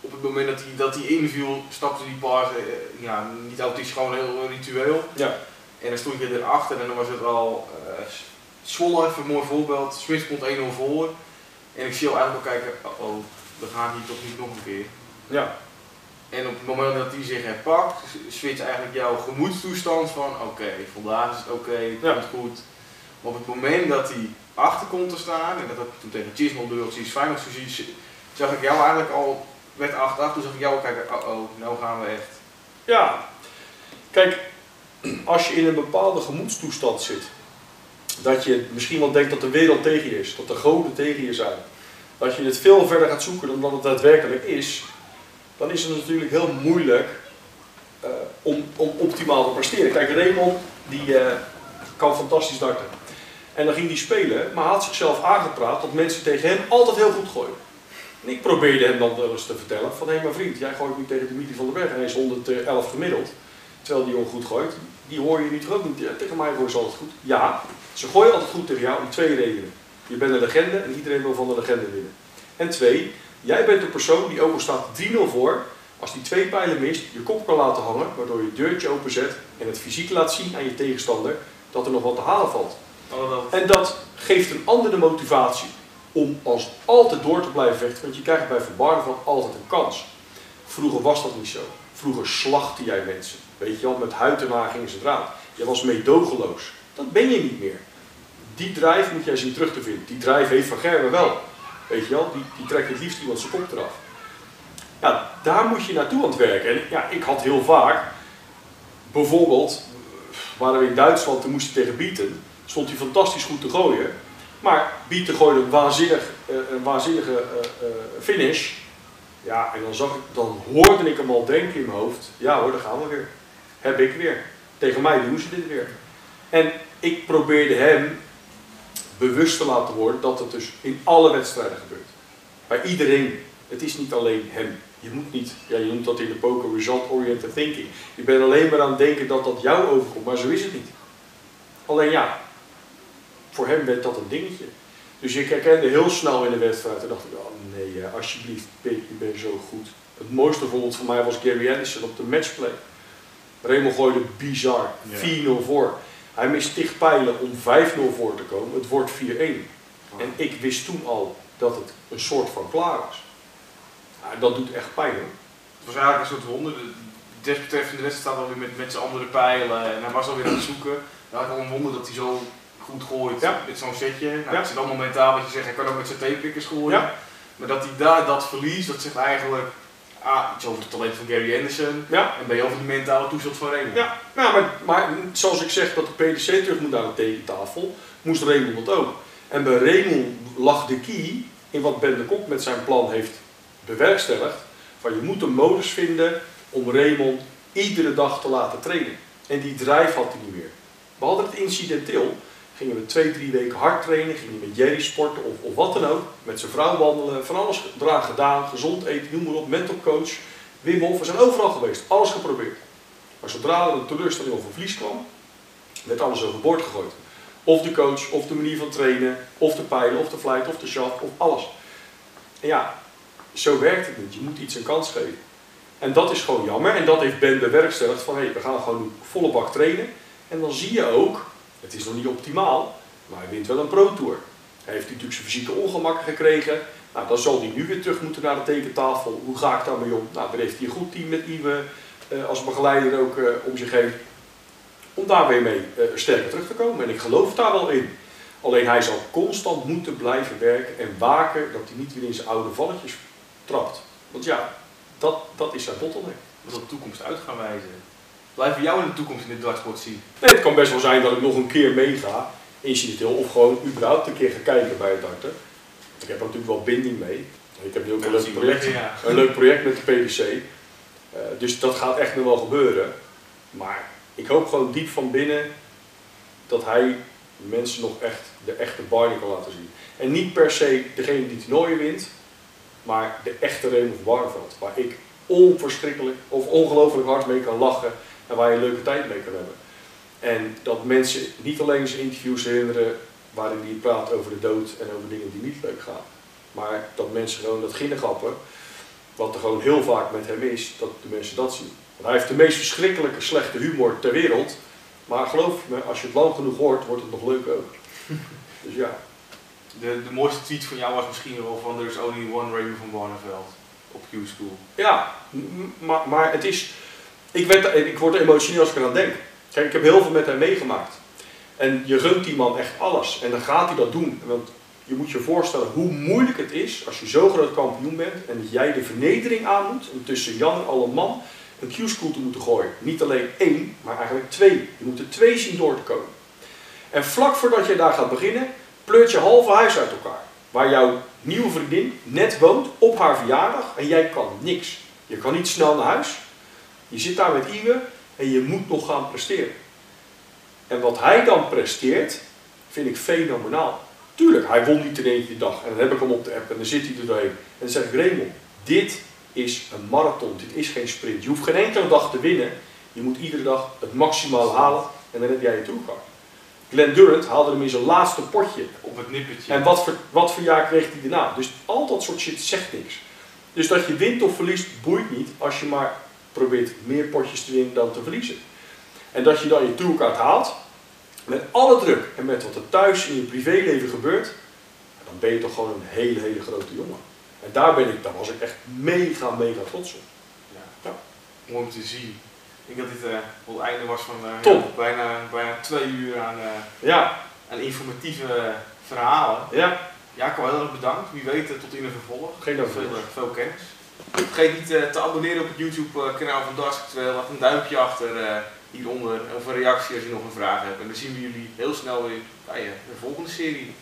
op het moment dat hij, dat hij inviel, stapte die pas, eh, ja, niet autistisch, gewoon heel ritueel. Ja. En dan stond je erachter en dan was het al uh, Zwolle, even een mooi voorbeeld, Smits komt 1-0 voor. En ik zie al eigenlijk al kijken, oh, oh we gaan hier toch niet nog een keer. Ja. En op het moment dat hij zich herpakt, switcht eigenlijk jouw gemoedstoestand van oké, vandaag is het oké, het Ja. komt goed. Maar op het moment dat hij achter komt te staan, en dat heb ik toen tegen Chisnell door precies Feyenoord gezien, zag ik jou eigenlijk al, werd 8-8, toen zag ik jou kijken, oh oh, nou gaan we echt. Ja, kijk, als je in een bepaalde gemoedstoestand zit, dat je misschien wel denkt dat de wereld tegen je is, dat de goden tegen je zijn, dat je het veel verder gaat zoeken dan dat het daadwerkelijk is, dan is het natuurlijk heel moeilijk eh, om, om optimaal te presteren. Kijk, Raymond die eh, kan fantastisch darten. En dan ging hij spelen, maar had zichzelf aangepraat dat mensen tegen hem altijd heel goed gooien. En ik probeerde hem dan wel eens te vertellen van hé hey, mijn vriend, jij gooit nu tegen Dimitri van der Berg hij is 111 gemiddeld. Terwijl die jongen goed gooit. Die hoor je niet. Ja, tegen mij gooien ze altijd goed. Ja, ze gooien altijd goed tegen jou om twee redenen. Je bent een legende en iedereen wil van de legende winnen. En twee, jij bent de persoon die al staat 3-0 voor, als die twee pijlen mist, je kop kan laten hangen, waardoor je het deurtje openzet en het fysiek laat zien aan je tegenstander dat er nog wat te halen valt. Oh, dat, En dat geeft een andere motivatie om als altijd door te blijven vechten, want je krijgt bij Van van altijd een kans. Vroeger was dat niet zo. Vroeger slachtte jij mensen. Weet je wel, met huid en haar gingen ze eraan. Je was meedogenloos. Dat ben je niet meer. Die drijf moet jij zien terug te vinden. Die drijf heeft Van Gerwen wel. Weet je wel, die, die trekt het liefst iemand zijn kop eraf. Ja, daar moet je naartoe aan het werken. En ja, ik had heel vaak, bijvoorbeeld, waren we in Duitsland, toen moest hij tegen Bieten, stond hij fantastisch goed te gooien. Maar Bieten gooide een, waanzinnig, eh, een waanzinnige eh, eh, finish. Ja, en dan, zag ik, dan hoorde ik hem al denken in mijn hoofd, ja hoor, daar gaan we weer. Heb ik weer. Tegen mij doen ze dit weer. En ik probeerde hem bewust te laten worden dat het dus in alle wedstrijden gebeurt. Bij iedereen. Het is niet alleen hem. Je moet niet, ja, je noemt dat in de poker result-oriented thinking. Je bent alleen maar aan het denken dat dat jou overkomt, maar zo is het niet. Alleen ja, voor hem werd dat een dingetje. Dus ik herkende heel snel in de wedstrijd en dacht ik, oh nee, alsjeblieft, Pete, je bent zo goed. Het mooiste voorbeeld voor mij was Gary Anderson op de matchplay. Raymond gooide bizar, Ja. 4-0 voor. Hij mist tig pijlen om 5-0 voor te komen. Het wordt 4-1. En ik wist toen al dat het een soort van klaar was. Ja, dat doet echt pijn hoor. Het was eigenlijk een soort wonder. De desbetreffende wedstrijd staat alweer met, met zijn andere pijlen en hij was alweer aan het zoeken. Ik al een wonder dat hij zo goed gooit Ja. met zo'n setje. Nou, Ja. Het zit allemaal mentaal wat je zegt, hij kan ook met zijn theepikkers gooien. Ja. Maar dat hij daar dat verliest, dat zegt eigenlijk ah, iets over het talent van Gary Anderson. Ja. En ben je over die mentale toestand van Raymond. Ja, nou, maar, maar zoals ik zeg dat de PDC terug moet aan de tekentafel, moest Raymond dat ook. En bij Raymond lag de key in wat Ben de Kok met zijn plan heeft bewerkstelligd. Van je moet een modus vinden om Raymond iedere dag te laten trainen. En die drive had hij niet meer. We hadden het incidenteel. Gingen we twee, drie weken hard trainen, gingen we met Jerry sporten of, of wat dan ook. Met zijn vrouw wandelen, van alles eraan gedaan, gezond eten, noem maar op, mental coach. Wim Hof, we zijn overal geweest, alles geprobeerd. Maar zodra er een teleurstelling of een verlies kwam, werd alles overboord gegooid. Of de coach, of de manier van trainen, of de pijlen, of de flight, of de shot, of alles. En ja, zo werkt het niet. Je moet iets een kans geven. En dat is gewoon jammer. En dat heeft Ben bewerkstelligd van, hé, hey, we gaan gewoon volle bak trainen. En dan zie je ook, het is nog niet optimaal, maar hij wint wel een Pro Tour. Hij heeft natuurlijk zijn fysieke ongemakken gekregen. Nou, dan zal hij nu weer terug moeten naar de tekentafel. Hoe ga ik daarmee om? Nou, heeft hij een goed team met Iwe uh, als begeleider ook uh, om zich heen. Om daar weer mee uh, sterker terug te komen. En ik geloof daar wel in. Alleen hij zal constant moeten blijven werken en waken dat hij niet weer in zijn oude valletjes trapt. Want ja, dat, dat is zijn bottleneck. Zal de toekomst uit gaan wijzen. Blijven jou in de toekomst in dit dartsport zien? Nee, het kan best wel zijn dat ik nog een keer meega, incidenteel, of gewoon überhaupt een keer ga kijken bij het darten. Ik heb er natuurlijk wel binding mee. Ik heb nu ook een leuk project, een leuk project met de PDC. Uh, dus dat gaat echt nog wel gebeuren. Maar ik hoop gewoon diep van binnen dat hij mensen nog echt de echte Barney kan laten zien. En niet per se degene die toernooien wint, maar de echte Raymond Barneveld. Waar ik onverschrikkelijk of ongelooflijk hard mee kan lachen en waar je een leuke tijd mee kan hebben. En dat mensen niet alleen zijn interviews herinneren waarin hij praat over de dood en over dingen die niet leuk gaan. Maar dat mensen gewoon dat ginnegappen, wat er gewoon heel vaak met hem is, dat de mensen dat zien. Want hij heeft de meest verschrikkelijke slechte humor ter wereld. Maar geloof me, als je het lang genoeg hoort, wordt het nog leuk ook. dus ja. De, de mooiste tweet van jou was misschien wel van There's only one Raymond van Barneveld op Q-School. Ja, maar, maar het is... Ik, werd, ik word emotioneel als ik eraan denk. Kijk, ik heb heel veel met hem meegemaakt. En je gunt die man echt alles. En dan gaat hij dat doen. Want je moet je voorstellen hoe moeilijk het is als je zo groot kampioen bent en dat jij de vernedering aan moet om tussen Jan en alle man een Q-school te moeten gooien. Niet alleen één, maar eigenlijk twee. Je moet er twee zien door te komen. En vlak voordat je daar gaat beginnen, pleurt je halve huis uit elkaar. Waar jouw nieuwe vriendin net woont op haar verjaardag en jij kan niks. Je kan niet snel naar huis. Je zit daar met Iwe en je moet nog gaan presteren. En wat hij dan presteert, vind ik fenomenaal. Tuurlijk, hij won niet in keer dag. En dan heb ik hem op de app en dan zit hij er doorheen. En dan zeg ik, Raymond, dit is een marathon. Dit is geen sprint. Je hoeft geen enkele dag te winnen. Je moet iedere dag het maximaal halen en dan heb jij je toegang. Glenn Durant haalde hem in zijn laatste potje. Op het nippertje. En wat voor, wat voor jaar kreeg hij daarna? Dus al dat soort shit zegt niks. Dus dat je wint of verliest, boeit niet als je maar probeert meer potjes te winnen dan te verliezen. En dat je dan je tourkaart haalt, met alle druk en met wat er thuis in je privéleven gebeurt, dan ben je toch gewoon een hele, hele grote jongen. En daar, ben ik, daar was ik echt mega, mega trots op. Ja. ja. Mooi om te zien. Ik denk dat dit uh, het einde was van uh. Ja, bijna, bijna twee uur aan, uh, ja. aan informatieve verhalen. Ja. Ja, ik heel erg bedankt. Wie weet tot in een vervolg. Geen veel, veel kennis. Vergeet niet te abonneren op het YouTube kanaal van Dark Laat een duimpje achter hieronder of een reactie als je nog een vraag hebt. En dan zien we jullie heel snel weer bij de volgende serie.